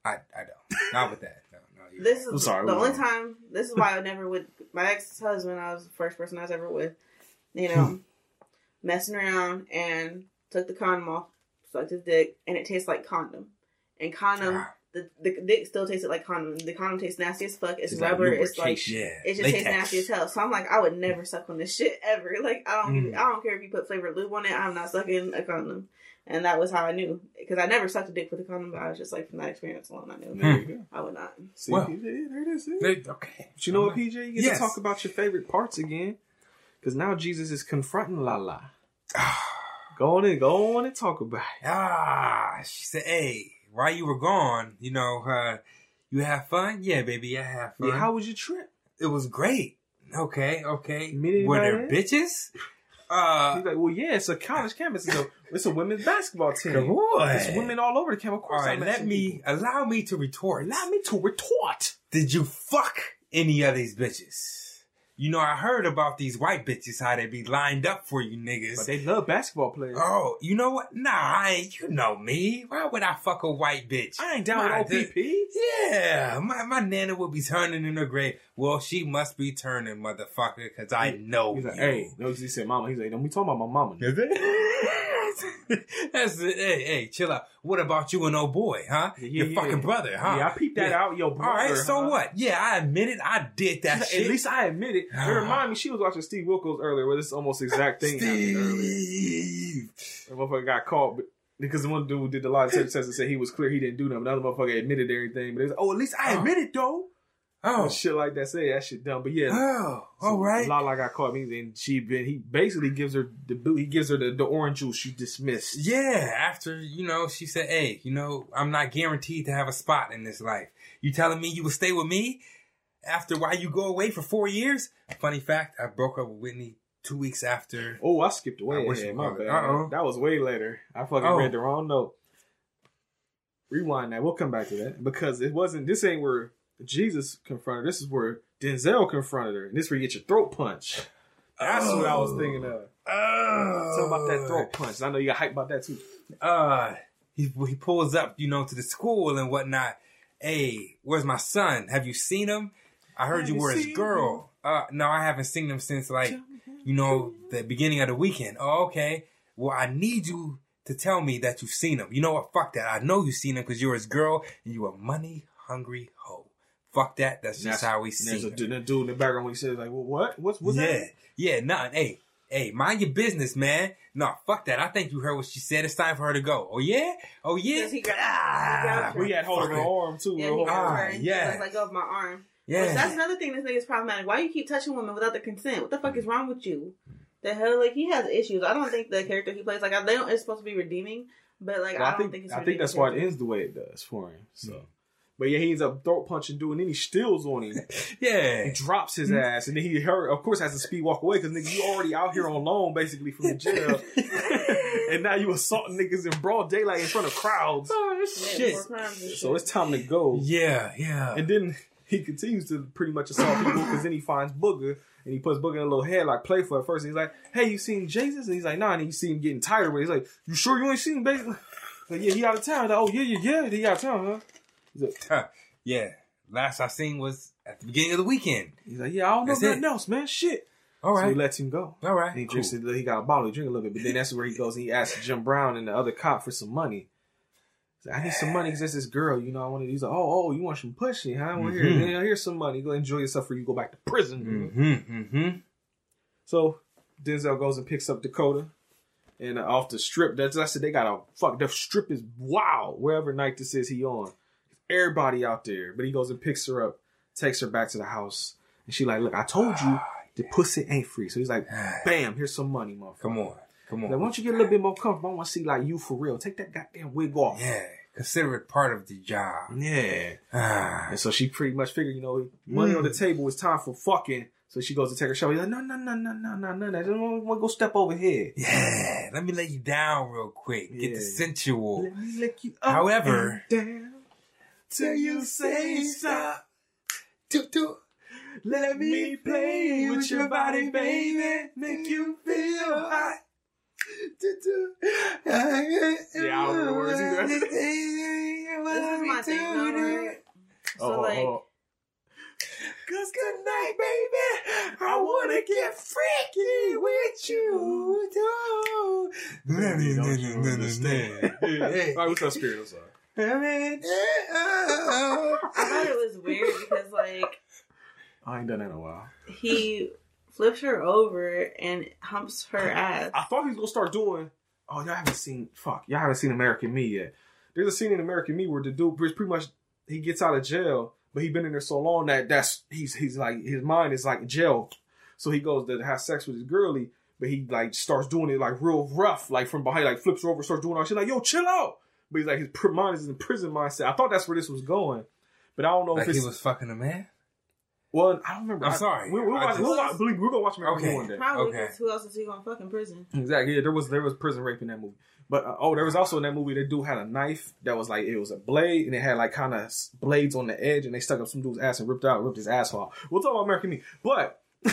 I I don't. Not with that. No, no. you- this I'm is sorry, the only wrong. time. This is why I never would. My ex husband, I was the first person I was ever with. You (laughs) know, messing around and took the condom off, sucked his dick, and it tastes like condom. And condom, Ah. the, the dick still tasted like condom. The condom tastes nasty as fuck. It's It's like rubber. it's like lubrication. Yeah. it just latex. tastes nasty as hell. So I'm like, I would never suck on this shit ever. (laughs) Like I don't, give, Mm. I don't care if you put flavored lube on it. I'm not sucking a condom. And that was how I knew because I never sucked a dick with a condom. But I was just like from that experience alone, I knew There you go. I would not. See, Well, PJ, there it is. They- okay. But you know what, PJ? You get Yes. to talk about your favorite parts again. Because now Jesus is confronting Lala. (sighs) go on and go on and talk about it. Ah, she said, "Hey, while you were gone, you know, uh, you have fun? Yeah, baby, I have fun. Yeah, how was your trip? it was great. Okay, okay. Meet Were there bitches? Uh, He's like, well, yeah, it's a college campus. It's a, it's a women's basketball team. It's women all over the campus. Of All I let me people. allow me to retort. allow me to retort. Did you fuck any of these bitches? You know, I heard about these white bitches how they be lined up for you niggas. But they love basketball players. Oh, you know what? Nah, I ain't. You know me. Why would I fuck a white bitch? I ain't down My with OPP. Yeah, my, my nana would be turning in her grave. Well, she must be turning, motherfucker, because I know He's like, you. hey, no, he said, mama. He's like, don't be talking about my mama. Is it? (laughs) (laughs) That's it. Hey, hey, chill out. What about you and old boy, huh? Yeah, Your yeah. fucking brother, huh? Yeah, I peeped that out, yo, brother. All right, so huh? what? Yeah, I admit it. I did that shit. At least I admit it. It Ah. reminded me she was watching Steve Wilkos earlier, where this almost exact thing happened earlier. Steve. The motherfucker got caught because the one dude did the lie detector test and said he was clear, he didn't do nothing. The other motherfucker admitted everything, but it's oh, at least I Oh. admit it though. Oh, shit like that. Say that shit dumb, but yeah. oh, so all right. Lala got caught, me, and she been he basically gives her the. He gives her the, the orange juice. She dismissed. Yeah, after, you know, she said, hey, you know, I'm not guaranteed to have a spot in this life. You telling me you will stay with me after why you go away for four years? Funny fact, I broke up with Whitney two weeks after. Oh, I skipped away. I you My bad. Uh-oh. That was way later. I fucking Oh. read the wrong note. Rewind that. We'll come back to that because it wasn't. This ain't where Jesus confronted. her. This is where Denzel confronted her, and this is where you get your throat punch. That's what I was Oh. thinking of. Oh. Tell about that throat punch. I know you got hype about that too. uh he he pulls up, you know, to the school and whatnot. Hey, where's my son? Have you seen him? I heard Have you were his girl. Uh no, I haven't seen him since like you know the beginning of the weekend. Oh, okay. Well, I need you to tell me that you've seen him. You know what? Fuck that. I know you've seen him because you're his girl and you a money hungry hoe. Fuck that. That's just how we And see There's a dude, in the background when he says like, well, "What? What's what's yeah, that?" yeah, nah, hey, hey, mind your business, man. No, fuck that. I think you heard what she said. It's time for her to go. Oh yeah, oh yeah. He gra- ah, he grabbed her. We had hold of her fucker. arm too. Yeah, he Ah, her and yeah. yeah. was like, "Go of my arm." Yeah, Which that's another thing this nigga's problematic. Why you keep touching women without the consent? What the fuck is wrong with you? The hell, like he has issues. I don't think the character he plays, like I, they don't, it's supposed to be redeeming, but like Well, I I don't think think it's. I a think that's redeeming why it ends the way it does for him. So, but yeah, he ends up throat punching dude, and then he steals on him. (laughs) yeah. He drops his ass, and then he hurt. Of course, has to speed walk away because nigga, you already out here on loan basically from the jail, (laughs) and now you assaulting niggas in broad daylight in front of crowds. Oh shit. Yeah, more crimes and So it's time to go. Yeah, yeah. And then he continues to pretty much assault people because then he finds Booger and he puts Booger in a little head headlock, playful at first. And he's like, "Hey, you seen Jesus?" And he's like, "Nah." And you see him getting tired, but he's like, "You sure you ain't seen him?" Basically, (laughs) like, yeah, he out of town. Like, oh yeah, yeah, yeah, he out of town, huh? He's like, yeah. Last I seen was at the beginning of the weekend. he's like, "Yeah, I don't know That's nothing it. else, man. Shit." All right. So he lets him go. All right. And he cool. drinks. it- He got a bottle. He drink a little bit, but then that's where he goes and he asks Jim Brown and the other cop for some money. He's like, I need some money because there's this girl, you know. I want to. He's like, oh, oh, you want some pussy? Huh? Well, here, Mhm. yeah, here's some money. Go enjoy yourself, or you go back to prison. Mm-hmm. Mm-hmm. So Denzel goes and picks up Dakota, and uh, off the strip. That's I said they got a fuck. The strip is wow. Wherever night this is, he on. Everybody out there, but he goes and picks her up, takes her back to the house, and she like, look, I told you the pussy ain't free. So he's like, bam, here's some money, motherfucker. Come on. Come on. Like, why don't you get a little bit more comfortable? I want to see like you for real. Take that goddamn wig off. Yeah. Consider it part of the job. Yeah. Ah. And so she pretty much figured, you know, money Mm. on the table. It's time for fucking. So she goes to take her shower. He's like, no, no, no, no, no, no, no, no. I just want to go step over here. Yeah. Let me lay you down real quick. Get Yeah. the sensual. Let me lick you up However- and down till you say stop. Do, do. Let me play with your body, baby. Make you feel hot. Do, do. Yeah, I don't know the words either. This is my thing, though, right? So oh, oh, like, oh. Cause tonight, baby, I wanna get freaky with you. too. Baby, don't you understand? All right, what's up, Spirit? I'm sorry. I thought it was weird because like I ain't done that in a while. he flips her over and humps her ass. I thought he was gonna start doing. Oh, y'all haven't seen. Fuck, y'all haven't seen American Me yet. There's a scene in American Me where the dude pretty pretty much he gets out of jail, but he been in there so long that that's he's he's like his mind is like jail. So he goes to have sex with his girlie, but he like starts doing it like real rough, like from behind, like flips her over, starts doing all shit like yo, chill out. But he's like his pr- mind is in prison mindset. I thought that's where this was going, but I don't know Like if he was fucking a man? well. I don't remember. I'm I- sorry. We, we'll, watch, just, we'll watch, we're gonna watch American Me Okay. one day. Probably Okay. who else is he gonna fuck in prison? Exactly. Yeah, there was there was prison rape in that movie. But uh, oh, there was also in that movie that dude had a knife that was like it was a blade and it had like kind of blades on the edge and they stuck up some dude's ass and ripped out ripped his asshole. off. We'll talk about American Me, but (laughs) (laughs)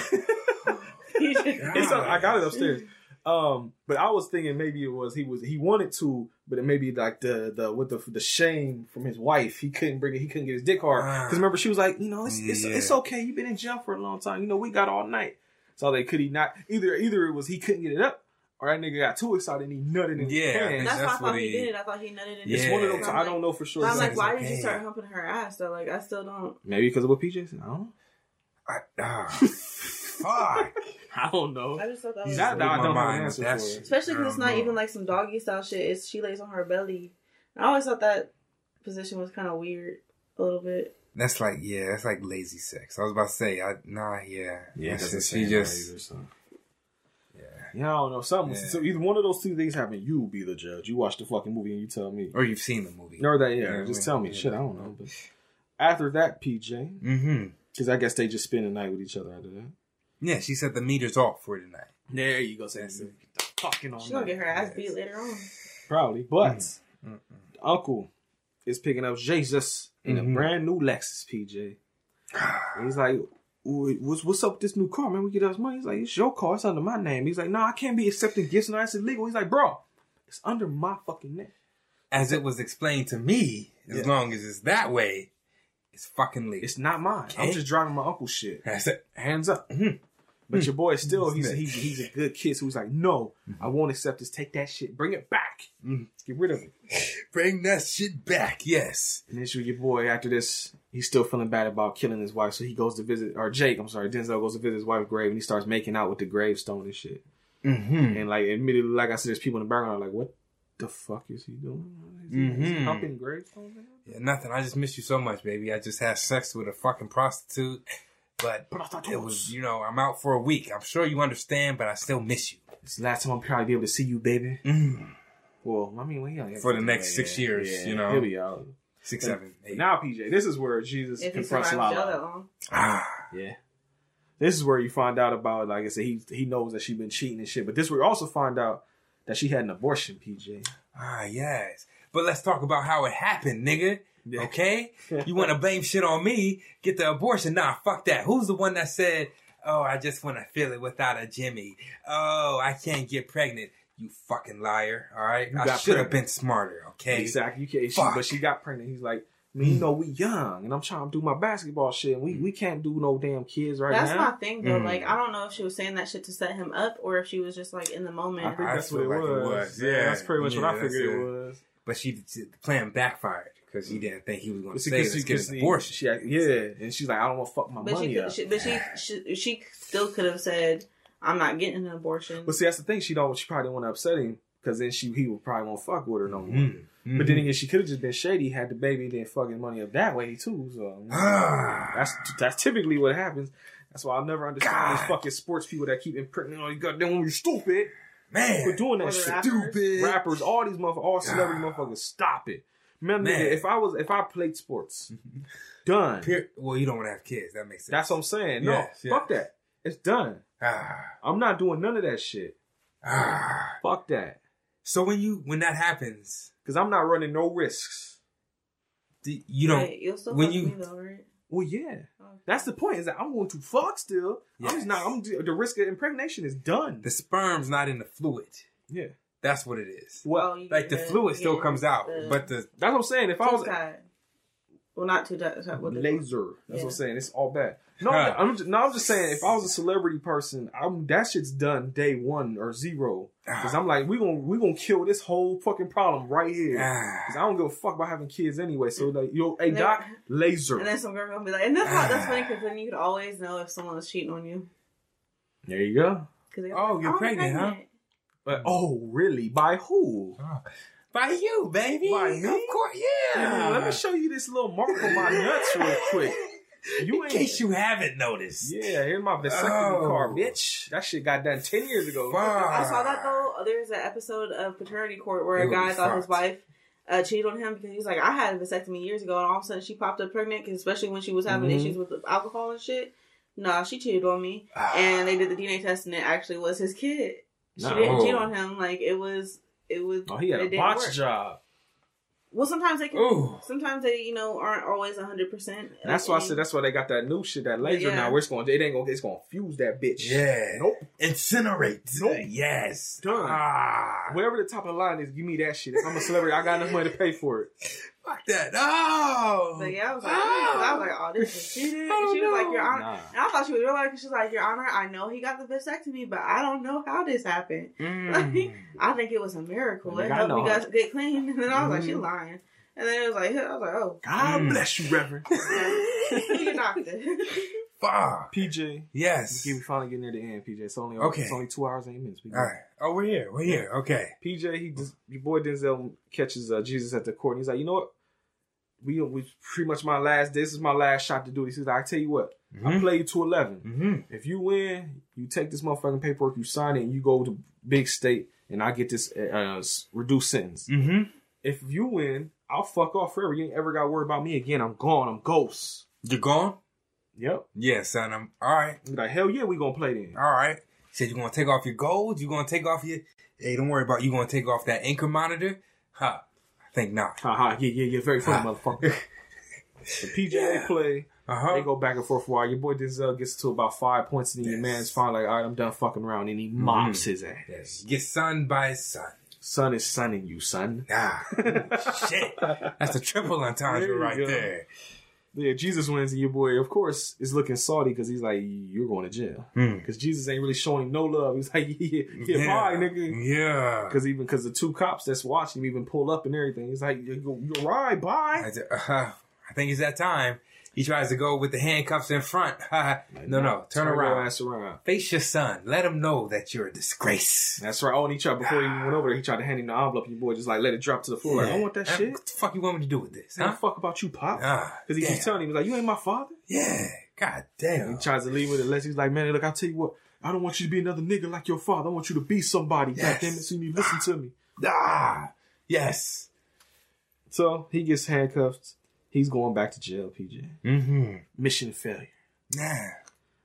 it's up- I got it upstairs. (laughs) Um, but I was thinking maybe it was he was he wanted to, but it maybe like the the with the the shame from his wife, he couldn't bring it. He couldn't get his dick hard because remember she was like, you know, it's it's, Yeah. it's okay. You've been in jail for a long time. You know, we got all night. So they could he not either either it was he couldn't get it up or that nigga got too excited and he nutted in Yeah, his pants. That's, That's why I thought he, he- did. I thought he nutted in It's his one of pants. those. I'm don't know for sure. But I'm like, It's why did you start humping her ass though? Like, I still don't. Maybe because of what PJ said. I don't know. I, ah, (laughs) fuck. (laughs) I don't know. I just thought that was That- just that I don't my have an mind answer with for. Especially because it's don't know. even like some doggy style shit. It's she lays on her belly. I always thought that position was kind of weird a little bit. That's like yeah, that's like lazy sex. I was about to say, I nah, yeah, yeah. just- she just Yeah. Yeah, I don't know. Something. Yeah. So either one of those two things happen. You be the judge. You watch the fucking movie and you tell me. or you've seen the movie. Or that, yeah. Yeah, just I tell me. yeah. Shit, I don't know. But (sighs) after that, PJ, Mm-hmm. because I guess they just spend the night with each other after that. Yeah, she said the meter's off for tonight. There you go. Say That's it. it. Fucking on She gonna get her ass Yes. beat later on. Probably, but Mm-mm. Uncle is picking up Jesus in Mhm. a brand new Lexus, PJ. And (sighs) he's like, what's what's up with this new car, man? We get us money. He's like, it's your car. It's under my name. He's like, no, I can't be accepting gifts and that's illegal. He's like, bro, it's under my fucking name. As it was explained to me, as Yeah. long as it's that way, it's fucking legal. It's not mine. I'm just driving my uncle's shit. That's it. Hands up. Mhm. But your boy still, (laughs) he's, he's, he's a good kid. So he's like, no, I won't accept this. Take that shit. Bring it back. Mhm. Get rid of it. Bring that shit back. Yes. And then your boy, after this, he's still feeling bad about killing his wife. So he goes to visit, or Jake, I'm sorry, Denzel goes to visit his wife's grave and he starts making out with the gravestone and shit. Mm-hmm. And like, admittedly, like I said, there's people in the background like, what the fuck is he doing? Is is he humping gravestones? Yeah, nothing. I just miss you so much, baby. I just had sex with a fucking prostitute, but it was, you know, I'm out for a week. I'm sure you understand, but I still miss you. It's the last time I'll probably be able to see you, baby. Mm. Well, I mean, well, For the next six years, you know. He'll be out. Six, seven, eight. Now, PJ, this is where Jesus If confronts survives jail Lala. long. ah, Yeah. This is where you find out about, like I said, he he knows that she's been cheating and shit. But this is where you also find out that she had an abortion, PJ. ah, yes. But let's talk about how it happened, nigga. Yeah. Okay? You want to blame shit on me? Get the abortion? Nah, fuck that. Who's the one that said, "Oh, I just want to feel it without a Jimmy"? Oh, I can't get pregnant. You fucking liar! All right, You I should have been smarter. Okay, Exactly. You can't, she, Fuck. but she got pregnant. He's like, I mean, you know, we young, and I'm trying to do my basketball shit. And we we can't do no damn kids right That's now. That's my thing though. Mm. Like I don't know if she was saying that shit to set him up or if she was just like in the moment. I think I that's what it feel like it was. was. Yeah, Yeah. that's pretty much Yeah, what I figured it it. was. but she the plan backfired because he didn't think he was going to But see, say 'cause she- get 'cause an abortion. She, yeah, and she's like, I don't want to fuck my but money she, up. could, she, but she, she, she still could have said, "I'm not getting an abortion." But see, that's the thing. She don't. She probably didn't want to upset him because then she he would probably won't fuck with her no more. Mhm. But then again, she could have just been shady, had the baby, then fucking money up that way too. So (sighs) that's that's typically what happens. That's why I'll never understand God. these fucking sports people that keep imprinting on you. Goddamn, when you're stupid man, for man, doing that shit. rappers. stupid. Rappers, all these motherfuckers, all celebrity God. motherfuckers, stop it. Man, Man. nigga, if I was, if I played sports, (laughs) done. Pe- well, you don't want to have kids. That makes sense. That's what I'm saying. No, Yes, yeah. fuck that. It's done. Ah, I'm not doing none of that shit. ah. Fuck that. So when you when that happens, Because I'm not running no risks. do- you don't. Wait, you'll still when fuck you- me though, right? Well, yeah. Oh. That's the point. Is that I'm going to fuck still. I'm just not. I'm the risk of impregnation is done. The sperm's not in the fluid. Yeah. That's what it is. Well, Oh, Like the get fluid still yeah, comes out, the but the that's what I'm saying. If I was tooth well, not too tied. What the- laser, that's what I'm saying. It's all bad. No, Huh. I'm just, no, I'm just saying. If I was a celebrity person, I'm that shit's done day one or zero. Because I'm like, we gonna we gonna kill this whole fucking problem right here. ah, Because I don't give a fuck about having kids anyway. So like, yo, hey And then- doc, laser. And then some girl gonna be like, and that's how that's funny because then you could always know if someone was cheating on you. there you go. Oh, you're I'm pregnant, huh? But oh, really? By who? Oh. by you, baby. By me? Of course, yeah. Let me show you this little mark on my nuts real quick. (laughs) You in ain't. case you haven't noticed. Yeah, here's my vasectomy Oh. card, bitch. That shit got done ten years ago. Fuck. I saw that though. There's an episode of Paternity Court where It a guy thought his wife uh, cheated on him because he's like, I had a vasectomy years ago, and all of a sudden she popped up pregnant, 'cause especially when she was having Mhm. issues with alcohol and shit. Nah, she cheated on me, Ah. and they did the DNA test, and it actually was his kid. She No. didn't cheat on him. Like it was, it was. Oh, he had a didn't botch work. job. Well, sometimes they can. Ooh. Sometimes they, you know, aren't always hundred percent. That's why I said that's why they got that new shit, that laser Yeah. now. Where it's going, it ain't gonna, it's gonna fuse that bitch. Yeah. Nope. Incinerate. Nope. Yes. Done. Ah. Whatever the top of the line is, give me that shit. If I'm a celebrity, I got enough money to pay for it. Fuck that. Oh. But yeah, I was like, Oh. I was like, oh, this is cheating. And Oh, she was like. Your Honor. Nah. And I thought she was real like, she's like, Your Honor, I know he got the vasectomy, but I don't know how this happened. (laughs) Mm. I think it was a miracle. Like, It helped me guys get clean. (laughs) And then I was like, she's Mhm. lying. And then it was like, (laughs) I was like, oh, God Mm. bless you, Reverend. who's your doctor? Fuck. PJ. Yes. We finally getting near the end, PJ. It's only Okay. It's only two hours and eight minutes. We All right. Oh, we're here. We're here. Okay. PJ, he just your boy Denzel catches uh, Jesus at the court. And he's like, you know what? We we pretty much my last. This is my last shot to do this. He's like, I tell you what, I Mhm. play you to 11 Mm-hmm. If you win, you take this motherfucking paperwork, you sign it, and you go to big state, and I get this uh, reduced sentence. Mm-hmm. If you win, I'll fuck off forever. You ain't ever got to worry about me again. I'm gone. I'm ghost. You're gone? Yep. Yeah, son. I'm all right. He's like, hell yeah, we gonna play then. All right. Said you're gonna take off your gold. You're gonna take off your. Hey, don't worry about. You gonna take off that anchor monitor? Ha. I think not. Ha ha. Yeah, yeah, yeah. Very funny, motherfucker. (laughs) The PJ Yeah. play. Uh-huh. They go back and forth for a while. Your boy Denzel gets to about five points, and then your man's finally like, all right, I'm done fucking around, and he mops his ass. Yes. Get son by his son. Son is sonning you, son. Ah, (laughs) shit. That's a triple entendre There right go. there. Yeah, Jesus wins, and your boy, of course, is looking salty because he's like, you're going to jail. Hmm. Because Jesus ain't really showing no love. He's like, (laughs) yeah, yeah, bye, nigga. Yeah. Because even because the two cops that's watching him even pull up and everything, he's like, you're you're right, bye. I, uh, (laughs) I think it's that time. He tries to go with the handcuffs in front. (laughs) no, no. Turn your around. ass around. Face your son. Let him know that you're a disgrace. That's right. Oh, and he tried before he went over there. He tried to hand him the envelope. Your boy just like let it drop to the floor. Like, I want that Uh, shit. What the fuck you want me to do with this? Huh? Huh? fuck about you, pop? Ah, Because he damn. keeps telling him, he's like, you ain't my father. Yeah. God damn. He tries to leave with it. Leslie's like, man, look, I'll tell you what. I don't want you to be another nigga like your father. I want you to be somebody. Yes. God damn it, so you listen to me. Ah. Yes. So he gets handcuffed. He's going back to jail, PJ. Mm-hmm. Mission failure. Nah.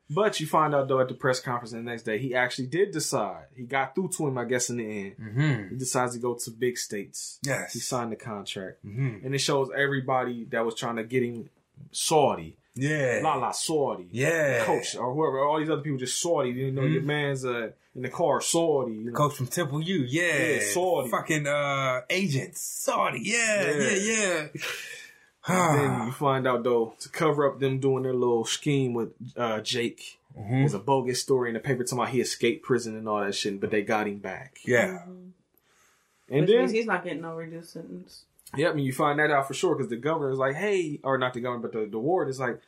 But you find out though at the press conference the next day, he actually did decide. He got through to him, I guess, in the end. Mm-hmm. He decides to go to big states. Yes. He signed the contract. Mm-hmm. And it shows everybody that was trying to get him Saudi. Yeah. La La Saudi. Yeah. Coach or whoever, all these other people just Saudi. You know, your Mhm. man's uh, in the car, Saudi. You know? Coach from Temple U, yeah. Yeah, Saudi. Fucking uh agents. Saudi, yeah, Yeah. yeah, (laughs) then (sighs) you find out though to cover up them doing their little scheme with uh, Jake. Mhm. There's a bogus story in the paper talking about he escaped prison and all that shit, but they got him back. Yeah. And Which then, means he's not getting no reduced sentence. yep, and you find that out for sure because the governor is like, hey, or not the governor, but the, the ward is like,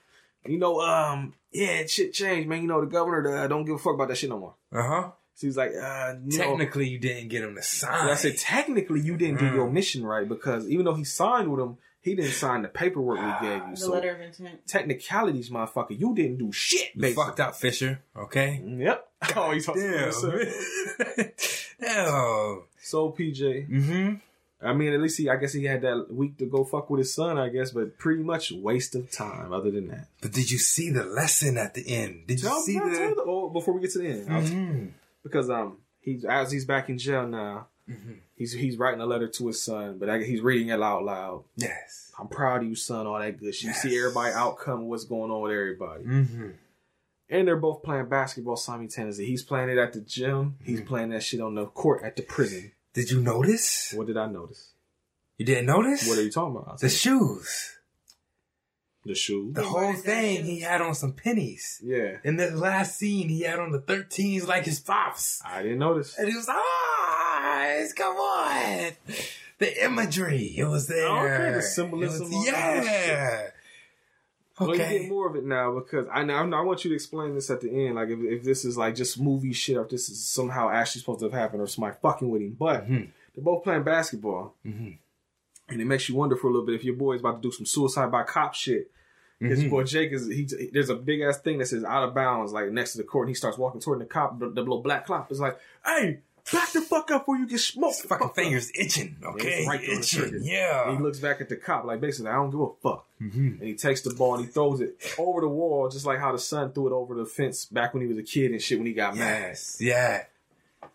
you know, um, yeah, shit changed, man. You know, the governor uh, don't give a fuck about that shit no more. Uh-huh. So he's like, uh, you know, Technically you didn't get him to sign. I said, technically, you didn't do Mm. your mission right because even though he signed with him, he didn't sign the paperwork we gave you. (sighs) The So letter of intent. technicalities, motherfucker, you didn't do shit. You Basically. fucked up, Fisher. Okay. Yep. Oh, he's Damn. Damn. Damn. So PJ, Mm-hmm. I mean, at least he, I guess he had that week to go fuck with his son, I guess, but pretty much waste of time. Other than that, But did you see the lesson at the end? Did you Tell- see tell- tell the? the- oh, before we get to the end, I'll- Mhm. because um, he's as he's back in jail now, Mhm. He's he's writing a letter to his son, but I, he's reading it out loud. Yes. I'm proud of you, son. All that good shit. You see Yes. everybody outcome, what's going on with everybody. Mm-hmm. And they're both playing basketball simultaneously. He's playing it at the gym. He's Mm-hmm. playing that shit on the court at the prison. Did you notice? What did I notice? You didn't notice? What are you talking about? The shoes. The shoes. The whole thing, he had on some pennies. Yeah, In the last scene, he had on the 13s like his pops. I didn't notice. And he was like, ah, come on. The imagery, it was there. Okay, the symbolism was- yeah. Well, you Okay. get more of it now because I know I want you to explain this at the end. Like if, if this is like just movie shit, or if this is somehow actually supposed to have happened, or somebody fucking with him. But Mhm. they're both playing basketball, Mhm. and it makes you wonder for a little bit if your boy's about to do some suicide by cop shit. His Mhm. boy Jake is he. There's a big ass thing that says out of bounds, like next to the court. And he starts walking toward the cop. The, the little black cop is like, "Hey, back the fuck up, or you get smoked." His fucking Fuck up." fingers itching, okay? it's right there on the itching, yeah. And he looks back at the cop like basically, I don't give a fuck. Mhm. And he takes the ball and he throws it over the wall, just like how the son threw it over the fence back when he was a kid and shit when he got mad. Yeah.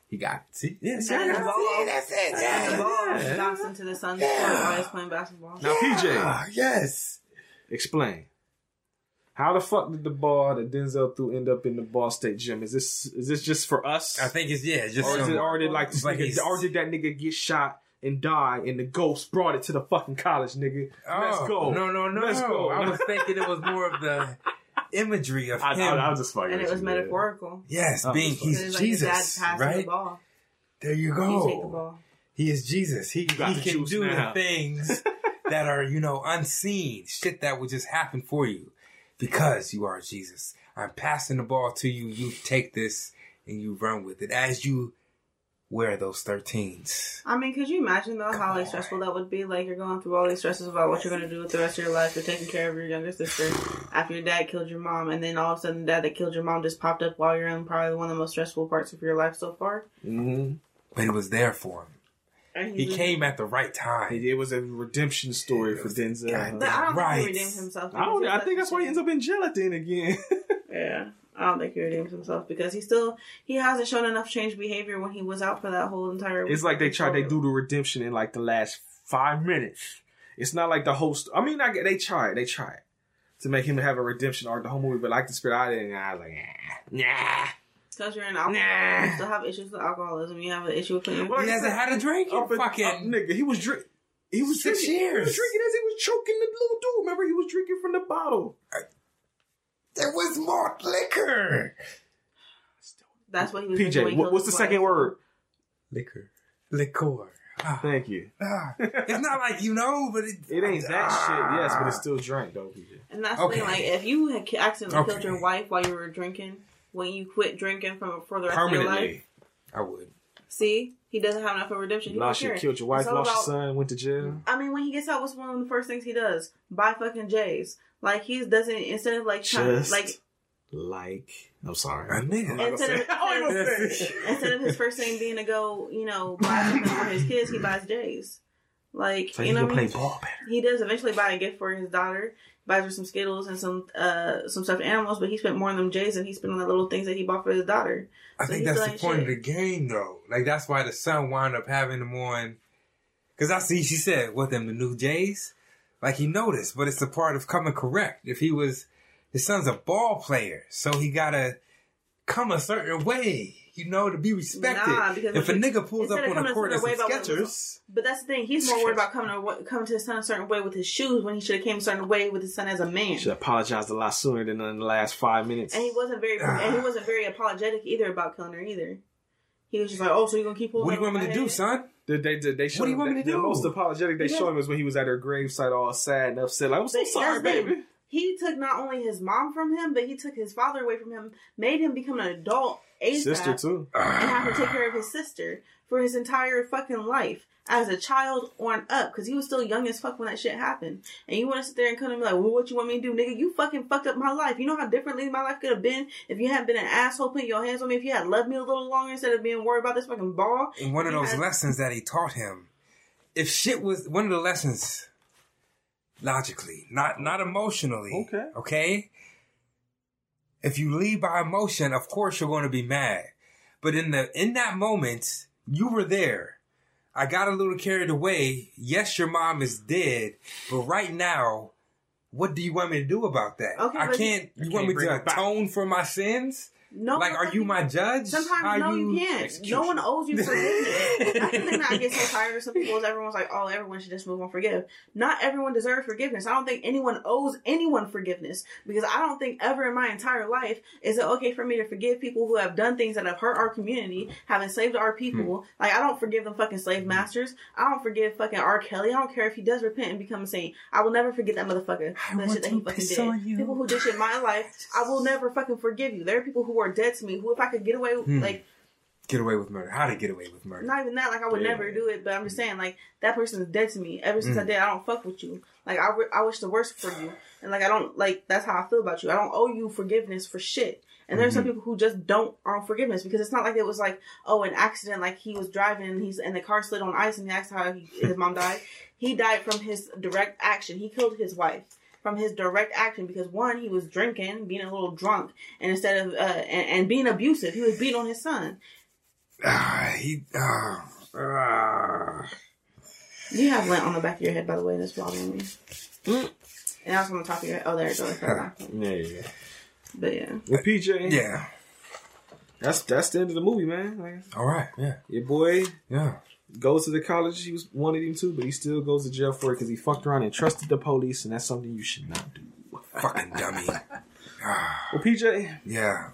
He got it. See? Yeah, see, And the see, ball- that's it. The Yeah. ball Yeah. bounced into the son's Yeah. while he's playing basketball. Now, PJ, yes. explain. How the fuck did the ball that Denzel threw end up in the Ball State gym? Is this is this just for us? I think it's, yeah, just or, is some, it, or did like, this Like nigga, or did that nigga get shot and die and the ghost brought it to the fucking college, nigga? Let's Oh, go. No, no, no. Let's go. I was (laughs) thinking it was more of the imagery of I, him. I, I was just fucking And it was you, man. metaphorical. yes, Oh, being he's like his dad Jesus, right? the ball. There you You take the go. ball. He is Jesus. He, he can do now. the things (laughs) that are, you know, unseen. Shit that would just happen for you because you are Jesus. I'm passing the ball to you. You take this and you run with it as you wear those 13s. I mean, could you imagine though how like stressful that would be? Like you're going through all these stresses about what you're gonna do with the rest of your life. You're taking care of your younger sister after your dad killed your mom, and then all of a sudden, the dad that killed your mom just popped up while you're in probably one of the most stressful parts of your life so far. Mhm. But it was there for him. And He came at the right time. It, it was a redemption story for Denzel. God But I don't Right. think he redeemed himself. I, don't, I think that's why he ends up in jail at the end again. (laughs) Yeah, I don't think he redeemed himself because he still he hasn't shown enough changed behavior when he was out for that whole entire. It's like they tried. They do the redemption in like the last five minutes. It's not like the host. I mean, I get they tried. They tried to make him have a redemption arc the whole movie. But like the spirit, I didn't. I was like, nah, nah. Because you're an alcoholic, Nah. you still have issues with alcoholism. You have an issue with cleaning. Well, He hasn't had a drink Oh, but, fucking. uh, nigga, he was drink. He was Six drinking, He was years. drinking as he was choking the little dude. Remember, he was drinking from the bottle. there was more liquor. That's what he was doing PJ, what, killed what's the his second wife. word? Liquor. Liquor. Ah, Thank you. ah. It's not like you know, but it, It ain't that ah. shit, yes, but it's still drank though, PJ. And that's the thing, like, if you had ki- accidentally killed your wife while you were drinking, when you quit drinking from for the rest of your life. I would. see, he doesn't have enough of redemption. He Lost your killed your wife, lost about- your son, went to jail. I mean, when he gets out, what's one of the first things he does? Buy fucking J's. Like he doesn't instead of like trying Just like like I'm sorry. A nigga. I'm not gonna Instead of- (laughs) I ain't gonna say it. (laughs) instead of his first thing being to go, you know, buy something for his kids, he buys J's. Like So you know, I play mean? ball better. he does eventually buy a gift for his daughter. Buys her some Skittles and some uh some stuffed animals, but he spent more on them J's than he spent on the little things that he bought for his daughter. I So think that's the point shit. of the game, though. Like that's why the son wound up having them on. Because I see she said, "What them the new Jays?" Like he noticed, but it's a part of coming correct. If he was, his son's a ball player, so he gotta come a certain way, you know, to be respected. Nah, because if a nigga pulls up on a court certain as some way about what Skechers, But that's the thing. He's more worried about coming to coming to his son a certain way with his shoes when he should have came a certain way with his son as a man. Should apologize a lot sooner than in the last five minutes. And he wasn't very and he (sighs) wasn't very apologetic either about killing her either. He was just like, "Oh, so you're gonna keep pulling?" what do you want me to my do, son? Did they, did they What do you him want me the, to the do? most apologetic they Yeah. showed him was when he was at her gravesite all sad and upset. Like, I'm so But sorry, that's thing. baby. He took not only his mom from him, but he took his father away from him, made him become an adult ASAP, Sister, too. and have to take care of his sister for his entire fucking life as a child on up because he was still young as fuck when that shit happened. And you want to sit there and come and be like, "Well, what you want me to do, nigga? You fucking fucked up my life. You know how differently my life could have been if you hadn't been an asshole putting your hands on me. If you had loved me a little longer instead of being worried about this fucking ball." And one of those had- lessons that he taught him, if shit was one of the lessons, logically, not not emotionally. Okay. Okay. If you lead by emotion, of course you're going to be mad. But in the in that moment, you were there. I got a little carried away. Yes, your mom is dead, but right now, what do you want me to do about that? Okay, I can't. You, You want can't me to it back. atone for my sins? No, like, are you my judge? Sometimes How no, you, can't. execution? No one owes you (laughs) forgiveness. (laughs) That's the thing that I get so tired of. Some people is everyone's like, "Oh, everyone should just move on, forgive." Not everyone deserves forgiveness. I don't think anyone owes anyone forgiveness because I don't think ever in my entire life is it okay for me to forgive people who have done things that have hurt our community, have enslaved our people. Hmm. Like I don't forgive them fucking slave hmm. masters. I don't forgive fucking R. Kelly. I don't care if he does repent and become a saint. I will never forget that motherfucker. I want shit that he fucking did. you. People who did shit in my life, I will never fucking forgive you. There are people who are dead to me who, if I could get away with, Hmm. like, Get away with murder. How to get away with murder? not even that, like, I would Yeah. never do it, but I'm just saying, like, that person is dead to me. Ever since I Mm. did, I don't fuck with you. Like, I, re- I wish the worst for you. And, like, I don't, like, that's how I feel about you. I don't owe you forgiveness for shit. And there's Mm-hmm. some people who just don't owe forgiveness because it's not like it was like, oh, an accident, like he was driving and he's and the car slid on ice and that's how he, his mom died. He died from his direct action. He killed his wife from his direct action because one, he was drinking, being a little drunk, and instead of uh, and, and being abusive, he was beating on his son. Ah, he. ah, ah. You have lint on the back of your head, by the way, that's bothering me. Mm. And that's on the top of your head. Oh, there it goes. (laughs) Yeah, yeah. But yeah. Well, PJ, yeah. that's that's the end of the movie, man. Like, All right. Yeah. your boy Yeah. Goes to the college he was wanted him to, but he still goes to jail for it because he fucked around and trusted the police, and that's something you should not do. Fucking dummy. (sighs) Well, PJ, yeah.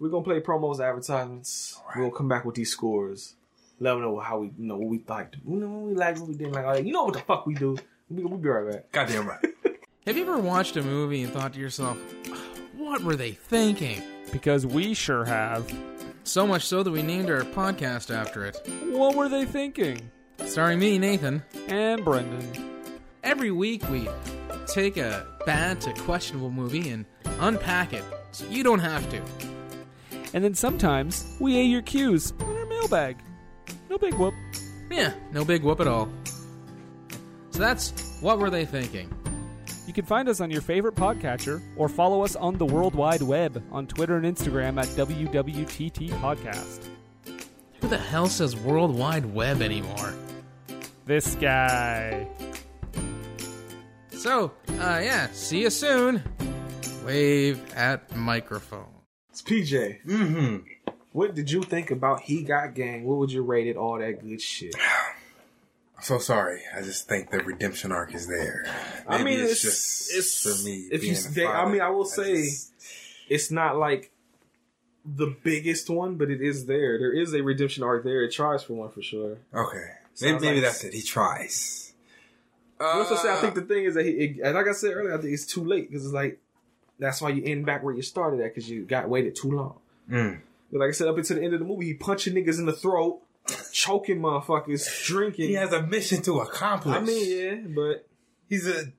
we're gonna play promos, advertisements. We'll come back with these scores. Let them know how we, you know, what we liked, you know, what we liked, what we didn't like. All that. You know what the fuck we do. We, we'll be right back. Goddamn right. (laughs) Have you ever watched a movie and thought to yourself, what were they thinking? Because we sure have. So much so that we named our podcast after it. What were they thinking? Starring me, Nathan. And Brendan. Every week we take a bad to questionable movie and unpack it so you don't have to. And then sometimes we A your cues in our mailbag. No big whoop. Yeah, no big whoop at all. So that's what were they thinking? You can find us on your favorite podcatcher or follow us on the World Wide Web on Twitter and Instagram at WWTT Podcast. Who the hell says World Wide Web anymore? This guy. So, uh, yeah, see you soon. Wave at microphone. It's PJ. Mm-hmm. What did you think about He Got Game? What would you rate it? All that good shit. (sighs) I'm so sorry. I just think the redemption arc is there. I mean, it's, just it's for me. If you, they, I mean, I will say just- it's not like the biggest one, but it is there. There is a redemption arc there. It tries for one for sure. okay. Maybe, maybe like- that's it. He tries. Also say I think Uh, the thing is that he, it, and like I said earlier, I think it's too late because it's like that's why you end back where you started at because you got waited too long. Mm. But like I said, up until the end of the movie, he punching niggas in the throat, choking motherfuckers, drinking. he has a mission to accomplish. I mean, yeah, but he's a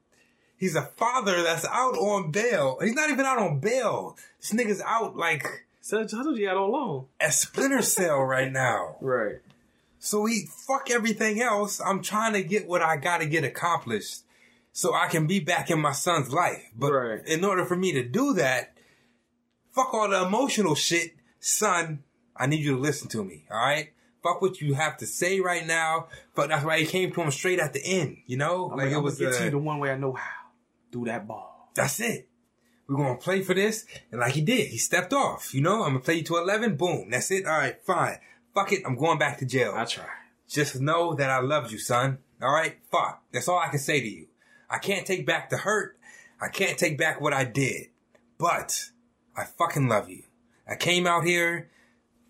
he's a father that's out on bail. He's not even out on bail. This nigga's out like so I told you on long. a splinter cell right now. Right. So he fuck everything else. I'm trying to get what I got to get accomplished, so I can be back in my son's life. But Right. in order for me to do that, fuck all the emotional shit, son. I need you to listen to me. All right. Fuck what you have to say right now. But that's why he came to him straight at the end. You know, I'm like it was. get uh, you the one way I know how. Through that ball. that's it. We're gonna play for this, and like he did, he stepped off. You know, I'm gonna play you to eleven. Boom, that's it. All right, fine. Fuck it, I'm going back to jail. I try. Just know that I loved you, son. All right, fuck. That's all I can say to you. I can't take back the hurt. I can't take back what I did, but I fucking love you. I came out here.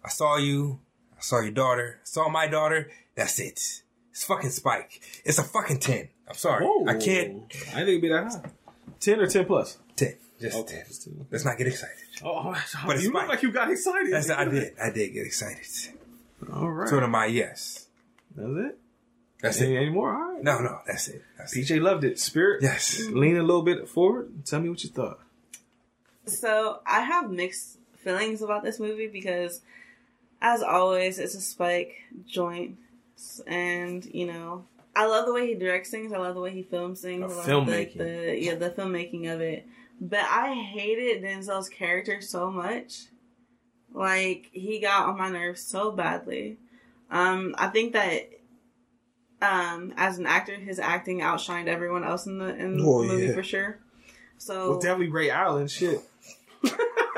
I saw you. I saw your daughter. I saw my daughter. That's it. It's fucking Spike. It's a fucking ten. I'm sorry. I can't. I didn't think it'd be that high. Ten or ten plus. Ten. Just Okay. ten. just 10. Let's not get excited. Oh, oh But it's you look like you got excited. That's I did. I did get excited. All right. So to my yes. That's it. That's Any, it. any more? All right. No, no, that's it. That's it. PJ loved it. Spirit. Yes. Lean a little bit forward. Tell me what you thought. So I have mixed feelings about this movie because, as always, it's a Spike joint, and you know I love the way he directs things. I love the way he films things. The I love filmmaking. the, the yeah the filmmaking of it. But I hated Denzel's character so much. Like he got on my nerves so badly. Um, I think that um, as an actor, his acting outshined everyone else in the in Oh, the movie yeah. for sure. So Well, definitely Ray Allen. Shit. (laughs)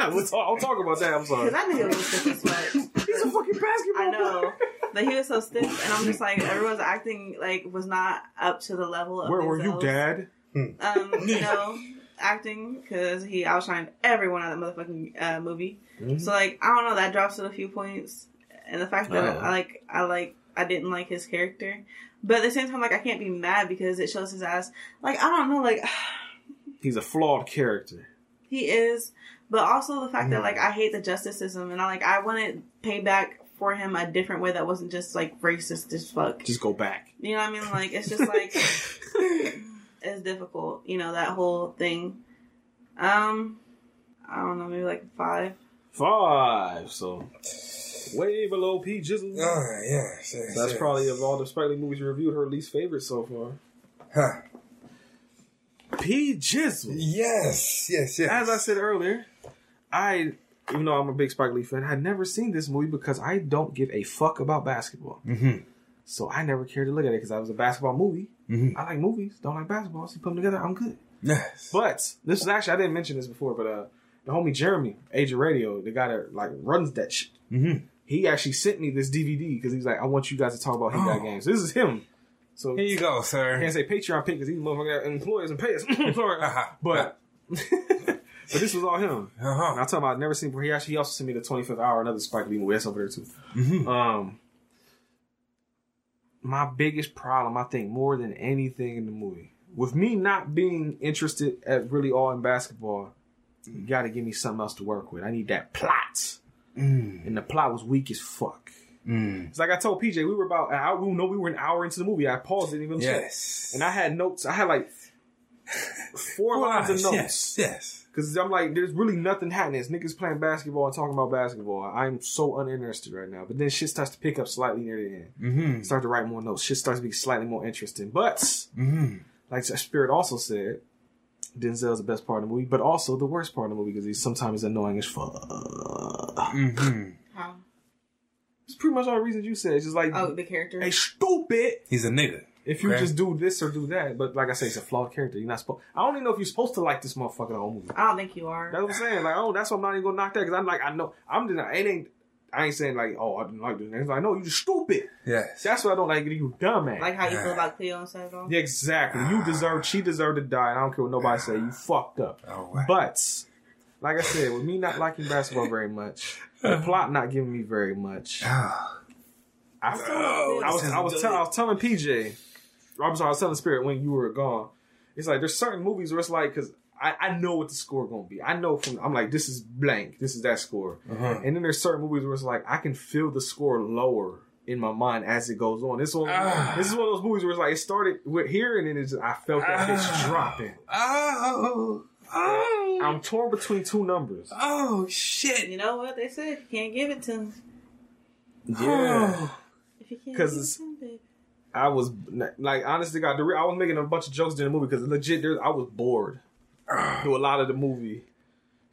(laughs) we'll talk, I'll talk about that. I'm sorry. Because I knew it was stiff as fuck. He's a fucking basketball. I know. player. (laughs) But he was so stiff, and I'm just like, everyone's acting like was not up to the level of Where were you, Denzel's, Dad? Um, you know, acting because he outshined everyone on that motherfucking uh, movie. Mhm. So like, I don't know, that drops it a few points, and the fact that Oh. I like, I like, I didn't like his character, but at the same time, like, I can't be mad because it shows his ass. Like, I don't know, like. (sighs) He's a flawed character. He is, but also the fact that like I hate the justice system, and I like I wanted payback for him a different way that wasn't just like racist as fuck. Just go back. You know what I mean? Like it's just like (laughs) it's difficult. You know that whole thing. Um, I don't know, maybe like five. Five. So way below P Jizzle. Oh, yes, yes, That's yes. probably of all the Spike Lee movies you reviewed, her least favorite so far. Huh. P Jizzle. Yes, yes, yes. As I said earlier, I, even though I'm a big Spike Lee fan, had never seen this movie because I don't give a fuck about basketball. Mhm. So I never cared to look at it because I was a basketball movie. Mhm. I like movies, don't like basketball. So you put them together, I'm good. Yes. But this is actually I didn't mention this before, but uh, the homie Jeremy, Age of Radio, the guy that like runs that shit. Mhm. He actually sent me this DVD because he's like, I want you guys to talk about He Got Oh. Games. This is him. So Here you go, I sir. can't say Patreon pick because these motherfuckers employers and pay us. Sorry. Uh-huh. But (laughs) but this was all him. Uh-huh. I told him I'd never seen before. He actually he also sent me the 25th hour, another Spike Lee movie. That's over there too. Mhm. Um, my biggest problem, I think, more than anything in the movie, with me not being interested at really all in basketball, you got to give me something else to work with. I need that plot, Mm. and the plot was weak as fuck. Mm. It's like I told PJ, we were about an hour. We know we were an hour into the movie. I paused it even check. Yes. and I had notes. I had like (laughs) four lines of notes. Yes, yes. Cause I'm like, there's really nothing happening. It's niggas playing basketball and talking about basketball. I'm so uninterested right now. But then shit starts to pick up slightly near the end. Mm-hmm. Start to write more notes. Shit starts to be slightly more interesting. But Mm-hmm. like Spirit also said, Denzel's the best part of the movie, but also the worst part of the movie because he's sometimes annoying as fuck. Mm-hmm. How? It's pretty much all the reasons you said. It's just like, Oh, the character. hey, stupid. He's a nigga. If you Okay. just do this or do that. But like I say, it's a flawed character. You're not supposed. I don't even know if you're supposed to like this motherfucker the whole movie. I don't think you are. That's what I'm saying. Like, oh, that's why I'm not even gonna knock that because I'm like, I know I'm just it ain't. I ain't saying like, oh, I didn't like this. It's like, no, you just stupid. Yes. That's what I don't like. You dumb dumbass. Like how you feel about Cleo and Cedro. Yeah, exactly. You deserve. She deserved to die. And I don't care what nobody say. You fucked up. Oh, wow. But like I said, with me not liking basketball very much, the plot not giving me very much. Ah. (sighs) I, Oh, I was I was, tell, I was telling PJ, I'm sorry, I was telling Spirit when you were gone. It's like there's certain movies where it's like because I, I know what the score gonna be. I know from I'm like this is blank, this is that score, Uh-huh. and then there's certain movies where it's like I can feel the score lower in my mind as it goes on. This one, Ah. this is one of those movies where it's like it started with here and then it's just, I felt that Ah. bitch dropping. Oh. Oh. I'm torn between two numbers. oh shit. You know what they said? You can't give it to him. Yeah. (sighs) If I was like, honestly, God, I was making a bunch of jokes during the movie because legit, there, I was bored through a lot of the movie.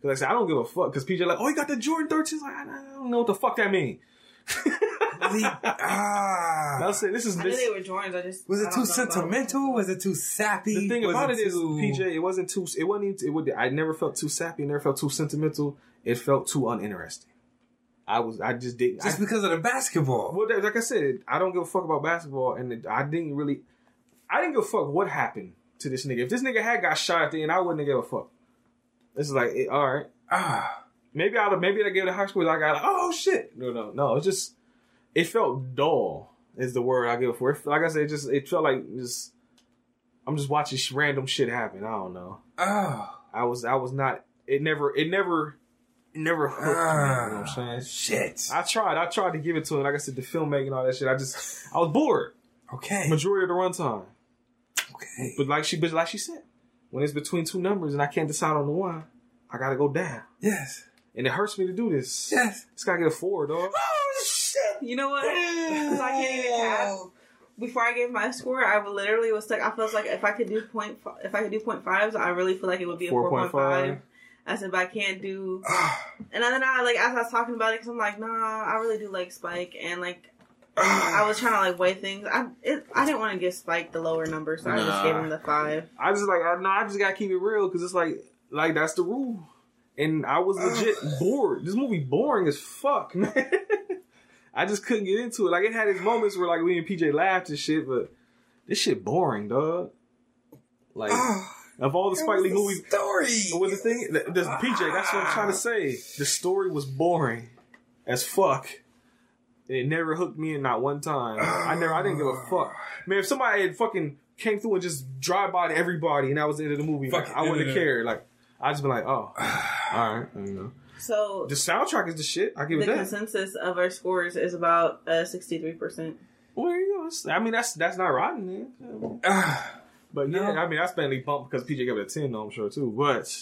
Because I said, I don't give a fuck. Because PJ like, oh, you got the Jordan 13s. Like, I I don't know what the fuck that mean. Was (laughs) he- ah. I was saying, this is I knew this. they were Jordans. I just Was it don't too know about sentimental? Was it too sappy? The thing Was about it is, too- PJ, it wasn't too. It wasn't. Even, it would. I never felt too sappy. Never felt too sentimental. It felt too uninteresting. I was. I just didn't. just I, because of the basketball. well, that- like I said, I don't give a fuck about basketball, and it, I didn't really. I didn't give a fuck what happened to this nigga. If this nigga had got shot at the end, I wouldn't have give a fuck. It's like, it, all right, Ah. maybe I'd maybe I gave it a high school. I got like, oh shit, no, no, no. It just, it felt dull. Is the word I give it for. It, like I said, it just it felt like just. I'm just watching sh- random shit happen. I don't know. Oh. I was I was not. It never. It never. It never hooked me. You know what I'm ah, saying? Shit. I tried. I tried to give it to him. Like I said, the filmmaking, all that shit. I just. I was bored. Okay. Majority of the runtime. Okay. But like she, but like she said, when it's between two numbers and I can't decide on the one, I gotta go down. Yes. And it hurts me to do this. Yes. It's gotta get a four, dog. Oh shit. You know what? Because I can't even have. Before I gave my score, I literally was stuck. I felt like if I could do point, if I could do point fives, I really feel like it would be a four point five. five. I said, but I can't do. (sighs) Ah. And then I like as I was talking about it, because I'm like, nah, I really do like Spike, and like (sighs) ah. I was trying to like weigh things. I it, I didn't want to give Spike the lower number, so I just gave him the five. I just like I no, I just gotta keep it real because it's like like that's the rule. And I was (sighs) legit bored. This movie boring as fuck, (laughs) man. I just couldn't get into it. Like it had its moments where like we and PJ laughed and shit, but this shit boring, dog. Like ah. Of all the Spike Lee movies, Story. But with the thing, the, the PJ, that's what I'm trying to say. The story was boring as fuck. It never hooked me in not one time. I never, I didn't give a fuck. Man, if somebody had fucking came through and just drive by to everybody and that was the end of the movie, like, I wouldn't yeah, have cared. Like, I'd just been like, oh, all right, you know. So The soundtrack is the shit. I give the it that. consensus of our scores is about uh, sixty three percent. Well, you go. I mean, that's that's not rotten, man. Ah. But yeah, No. I mean, that's mainly bumped because PJ gave it a ten, though, I'm sure too. But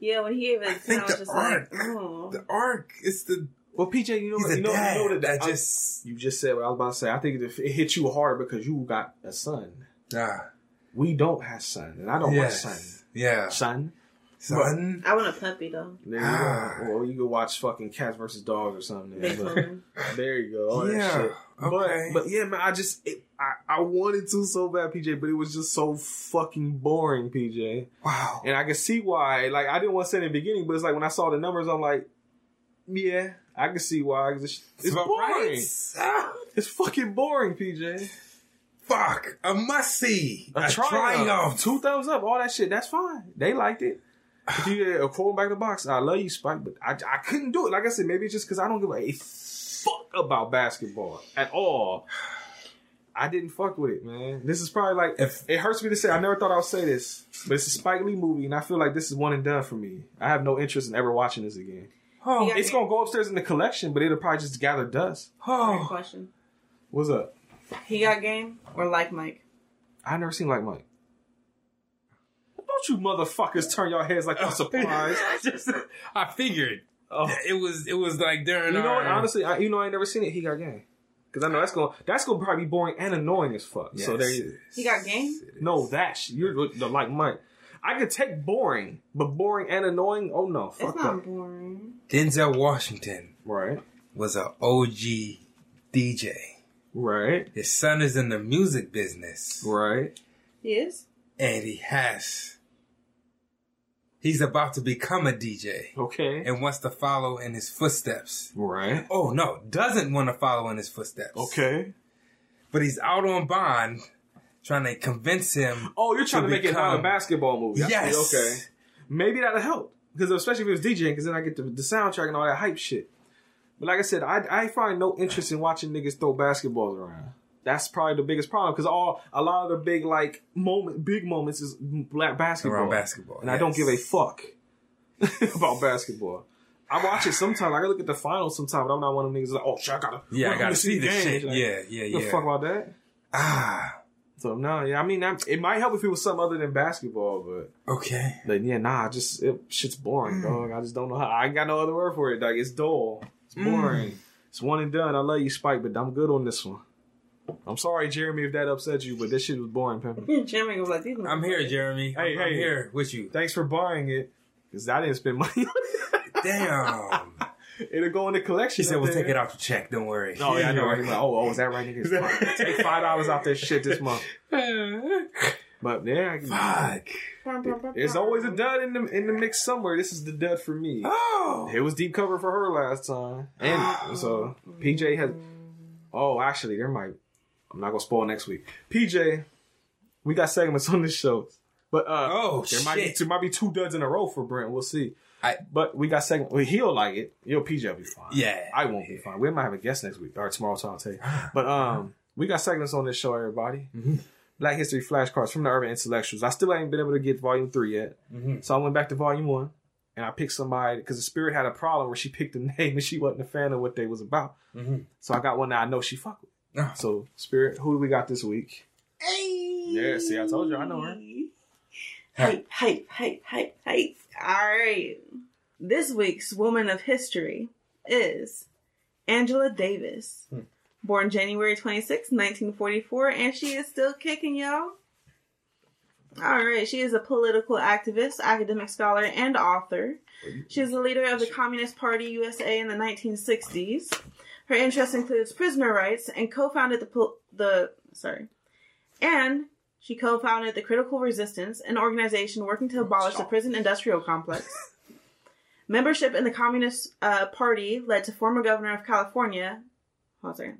Yeah, when he gave it, I a 10, think I was the just arc, like, oh. the arc is the well, PJ, you know, he's what- you know, dad you know that I- just You just said what I was about to say. I think it, it hit you hard because you got a son. ah We don't have son, and I don't yes want son. yeah Son, son I want a puppy though. there you go. Or you can watch fucking cats versus dogs or something. Big (laughs) there you go. All Yeah, that shit. Okay. But but yeah, man, I just it, I I wanted to so bad, PJ, but it was just so fucking boring, PJ. wow And I can see why. Like I didn't want to say it in the beginning, but it's like when I saw the numbers, I'm like, yeah, I can see why. It's, it's boring. right. (laughs) It's fucking boring, PJ. fuck a must see A, triumph. triumph Two thumbs up. All that shit. That's fine. They liked it. If you a quote back the box, I love you, Spike, but I, I couldn't do it. Like I said, maybe it's just because I don't give a fuck about basketball at all. I didn't fuck with it, man. This is probably like If- it hurts me to say. I never thought I would say this, but it's a Spike Lee movie, and I feel like this is one and done for me. I have no interest in ever watching this again. oh Yeah. It's gonna go upstairs in the collection, but it'll probably just gather dust. Great oh question. What's up? He got game or like Mike? I never seen like Mike. Don't you motherfuckers turn your heads like I'm (laughs) surprised. Just- I figured Oh. it was it was like during You know what? Honestly, I, you know I ain't never seen it. He got game because I know that's gonna that's gonna probably be boring and annoying as fuck. Yes, so there it you is. He got game? No that sh- you're the like Mike. I could take boring, but boring and annoying. Oh no, fuck It's not that. boring. Denzel Washington Right. was a OG DJ Right. His son is in the music business. Right. He is. And he has. He's about to become a DJ Okay. and wants to follow in his footsteps. Right. Oh no, doesn't want to follow in his footsteps. Okay. But he's out on bond trying to convince him. Oh, you're trying to, To make it not a basketball movie. Yes. Okay. Maybe that'll help. Because especially if it was DJing, because then I get the, the soundtrack and all that hype shit. But like I said, I, I find no interest in watching niggas throw basketballs around. That's probably the biggest problem because all a lot of the big like moment, big moments is black basketball. Around basketball, and I don't give a fuck (laughs) about basketball. I watch it sometimes. I look at the finals sometimes, but I'm not one of them niggas like, oh shit, I gotta, Yeah, I gotta see the this shit. Like, Yeah, yeah, yeah. fuck about that. Ah, So no, yeah, I mean, it might help if it was something other than basketball, but okay. but yeah, nah, just it, shit's boring, dog. I just don't know how. I ain't got no other word for it. Like it's dull. It's boring. It's one and done. I love you, Spike, but I'm good on this one. I'm sorry, Jeremy, if that upset you, but this shit was boring, Pimpin. (laughs) Jimmy was like, I'm here, Jeremy. Hey, I'm, I'm hey. here with you. Thanks for buying it, because I didn't spend money. (laughs) Damn. It'll go in the collection. He said we'll there. take it out the check. Don't worry. Oh yeah, I know. Right? He's like, oh, oh, is that right, nigga? (laughs) Take five dollars off that shit this month. But yeah, I- Fuck. there's always a dud in the in the mix somewhere. This is the dud for me. Oh. It was deep cover for her last time, and ah. so PJ has. Oh, actually, there might. I'm not gonna spoil next week. PJ, we got segments (laughs) on this show, but uh, Oh, there might be shit. there might be two duds in a row for Brent. We'll see. I- but we got segment. Well, he'll like it. Yo, PJ will be fine. Yeah. I won't be fine. We might have a guest next week or tomorrow. So I'll tell you. But um, we got segments on this show, everybody. Mm-hmm. Black History flashcards from the Urban Intellectuals. I still ain't been able to get Volume Three yet, Mm-hmm. so I went back to Volume One, and I picked somebody because the Spirit had a problem where she picked a (laughs) name and she wasn't a fan of what they was about. Mhm. So I got one that I know she fuck with. Oh. So Spirit, who do we got this week? Hey. Yeah, see, I told you, I know her. Hype, hype, hype, hype, hype. All right. This week's woman of history is Angela Davis. Hmm. Born January 26, 1944, and she is still kicking, y'all. All right. She is a political activist, academic scholar, and author. She is the leader of the Communist Party USA in the 1960s. Her interest includes prisoner rights and co-founded the pol- the sorry, and she co-founded the Critical Resistance, an organization working to abolish the prison industrial complex. (laughs) Membership in the Communist uh, Party led to former governor of California. Hold on a.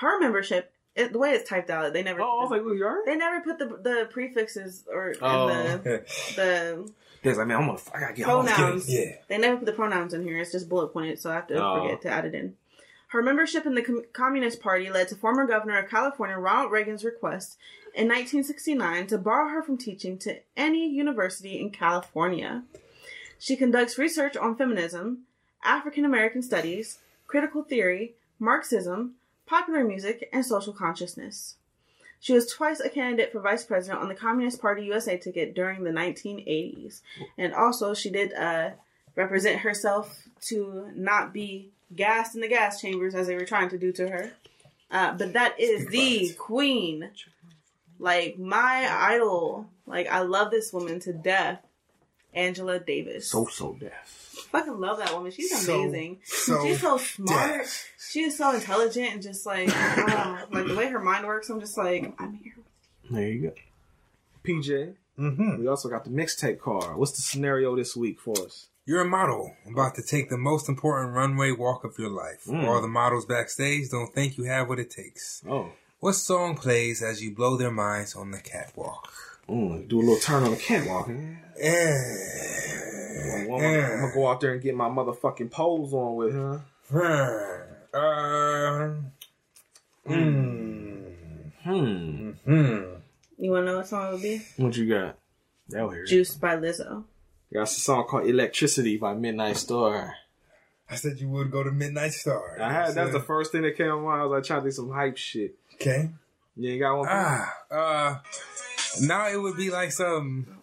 Her membership, it, the way it's typed out, they never. Oh, I was like, look, you alright? they never put the the prefixes or Oh. the (laughs) the He's like, man, I'm gonna, I gotta get home. pronouns. Yeah. They never put the pronouns in here. It's just bullet pointed, so I have to Oh. forget to add it in. Her membership in the Com- Communist Party led to former Governor of California Ronald Reagan's request in 1969 to borrow her from teaching to any university in California. She conducts research on feminism, African American studies, critical theory, Marxism, popular music, and social consciousness. She was twice a candidate for vice president on the Communist Party USA ticket during the 1980s. And also, she did uh, represent herself to not be gassed in the gas chambers as they were trying to do to her. Uh, but that is the queen. Like, my idol. Like, I love this woman to death. Angela Davis. So, so deaf. fucking love that woman. She's So- amazing. so She's so smart. deaf. She is so intelligent and just like, like the way her mind works. I'm just like, I'm here. There you go. PJ, Mm-hmm. we also got the mixtape card. What's the scenario this week for us? You're a model about to take the most important runway walk of your life. Mm. All the models backstage don't think you have what it takes. Oh, What song plays as you blow their minds on the catwalk? mm, do a little turn on the catwalk. Yeah. Eh. I'm gonna go out there and get my motherfucking pose on with her. Uh, mm, Hmm. mm. You want to know what song it would be? What you got? They'll hear it. Juiced by Lizzo. Got a song called "Electricity" by Midnight Star. I said you would go to Midnight Star. I had that's the first thing that came to mind. I was like trying to do some hype shit. okay. You ain't got one. Ah, uh, now it would be like some,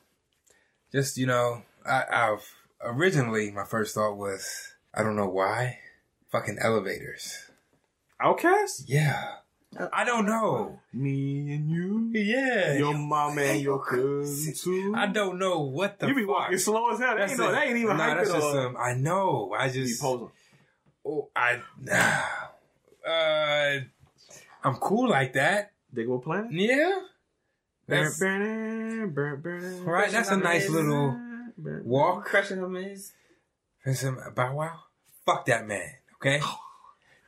just you know, I, I've originally my first thought was I don't know why, fucking elevators. OutKast. Yeah, I don't know. Me and you, Yeah, your mom and your cousin too. I don't know what the you be fuck. walking slow as hell. They ain't, no, it. they ain't even Nah, that's just all. um, I know. I You just oh, I nah. Uh, I'm cool like that. Digable Planet. Yeah. That's, right. right. That's a nice little walk. Crushing him is. Listen, Bow Wow. Fuck that man. Okay. (gasps)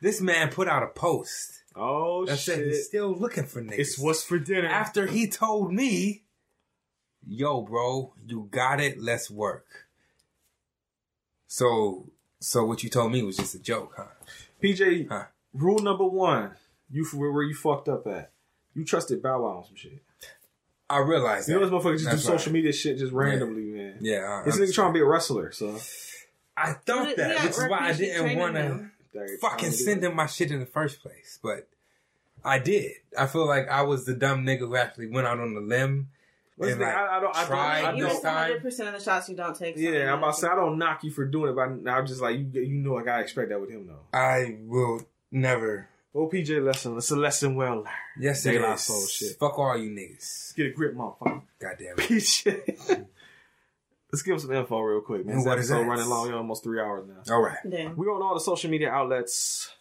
This man put out a post Oh that said he's still looking for niggas. It's what's for dinner. after he told me, "Yo, bro, you got it. Let's work." So, so what you told me was just a joke, huh? PJ, Huh. rule number one: you where, where you fucked up at? You trusted Bow Wow on some shit. I realized You know that. those motherfuckers just That's do social right. media shit just randomly, man. Yeah, I This nigga trying to be a wrestler, so I thought that, got which is why I didn't want to him. They're fucking trying send him my shit in the first place. But I did. I feel like I was the dumb nigga who actually went out on the limb. What's and like, I, I don't. I tried don't. I you miss don't 100% of the shots you don't take. yeah, I'm about to say I don't knock you for doing it, but I'm just like you. You know, I gotta expect that with him though. I will never. Oh, PJ lesson. It's a lesson well learned. Yes, De it La. Soul shit. Fuck all you niggas. Get a grip, motherfucker. Goddamn it. PJ. (laughs) Let's give him some info real quick, man. And This what is episode that? running long, you almost three hours now. All right. Damn. We're on all the social media outlets.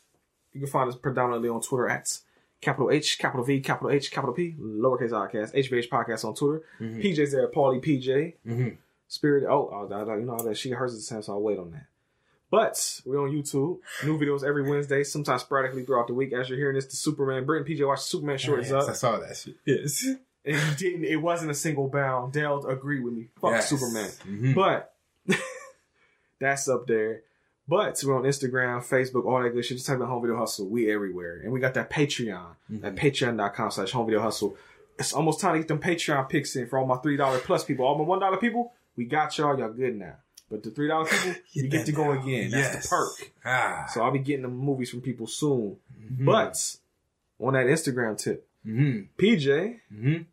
You can find us predominantly on Twitter at capital H, capital V, capital H, capital P, lowercase podcast, HVH podcast on Twitter. PJ's there, Paulie PJ. Mm-hmm. Spirit. Oh, oh, I- I- you know that she hers is the same, so I'll wait on that. But we're on YouTube. New videos every Wednesday, sometimes sporadically throughout the week. As you're hearing this, the Superman. Brent and PJ watched Superman short is Yes, I saw that shit. Yes. And (laughs) he didn't. It wasn't a single bound. Dale agreed with me. Fuck Yes. Superman. Mhm. But (laughs) that's up there. But we're on Instagram, Facebook, all that good shit. Just type in Home Video Hustle. We everywhere. And we got that Patreon at patreon.com slash home video hustle. It's almost time to get them Patreon picks in for all my $3 plus people. All my $1 people, we got y'all. Y'all good now. But the $3 people, (laughs) you get to go again. That's Yes. the perk. Ah. So I'll be getting the movies from people soon. Mhm. But on that Instagram tip, Mhm. PJ, Mhm.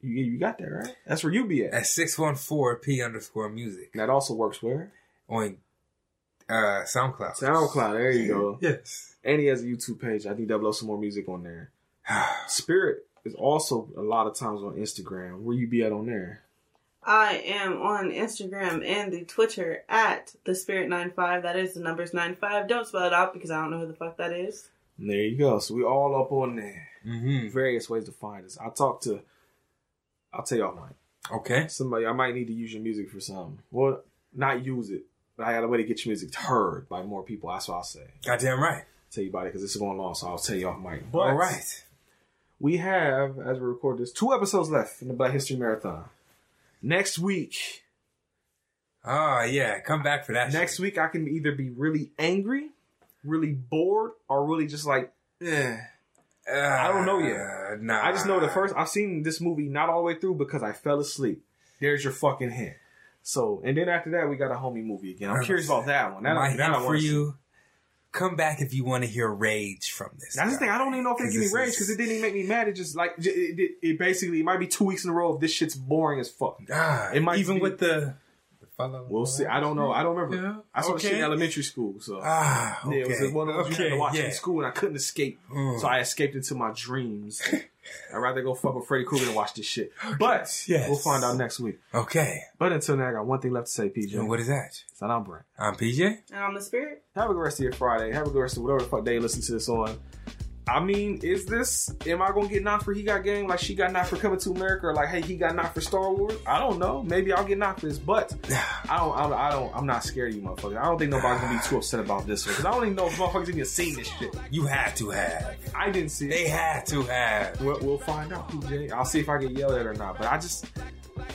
You, you got that right? That's where you be at. At 614 P underscore music That also works where? on uh, SoundCloud. SoundCloud. There you go. (laughs) Yes. And he has a YouTube page. I need to upload some more music on there. (sighs) Spirit is also a lot of times on Instagram. Where you be at on there? I am on Instagram and the Twitter at the Spirit 95. That is the numbers 95. Don't spell it out because I don't know who the fuck that is. There you go. So we all up on there. Mm-hmm. Various ways to find us. I talk to. I'll tell y'all mine. Okay. Somebody I might need to use your music for something. Well, not use it, but I got a way to get your music heard by more people. That's what I'll say. Goddamn right. tell you about it because this is going long, so I'll tell you off mic. But All right. we have, as we record this, two episodes left in the Black History Marathon. Next week, Oh, yeah. Come back for that next shit. week I can either be really angry, really bored, or really just like, eh. Uh, I don't know yet. Nah. I just know the first I've seen this movie not all the way through because I fell asleep. There's your fucking hint. So, and then after that, we got a homie movie again. I'm curious about that one. That, My that hint for see. you. Come back if you want to hear rage from this. That's the guy. thing. I don't even know if they give me rage because it didn't even make me mad. It just like it, it, it basically it might be two weeks in a row of this shit's boring as fuck. Ah, It might even be- with the, the fellow. We'll see. I don't know. I don't remember. Yeah, I saw shit in elementary school, so Ah, okay. yeah, it was one of those you had okay, to watch yeah. in school, and I couldn't escape, Mm. so I escaped into my dreams. (laughs) I'd rather go fuck with Freddy Krueger than watch this shit. But Yes. we'll find out next week. Okay. But until then, I got one thing left to say, PJ. And what is that? So I'm Brent. I'm PJ. And I'm the Spirit. Have a good rest of your Friday. Have a good rest of whatever the fuck day you listen to this on. I mean, is this? Am I gonna get knocked for He Got Game like she got knocked for Coming to America, or like hey he got knocked for Star Wars? I don't know. Maybe I'll get knocked for this, but (sighs) I don't. I don't. I don't I'm not scared of you, motherfuckers. I don't think nobody's gonna be too upset about this one because I don't even know if motherfuckers even seen this shit. You had to have. I didn't see They it. had to have. We'll, we'll find out, PJ. I'll see if I get yelled at it or not. But I just,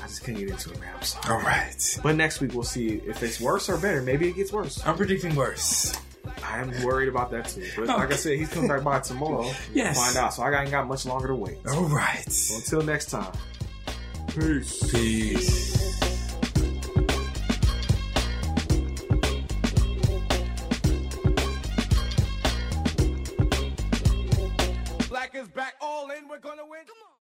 I just can't get into it, man. I'm sorry. All right. But next week we'll see if it's worse or better. Maybe it gets worse. I'm predicting worse. I'm worried about that too. But like I said, he's coming back by (laughs) tomorrow. Yes. Find out. So I ain't got much longer to wait. All right. So until next time. Peace. Peace. Black is back, all in, we're gonna win. Come on.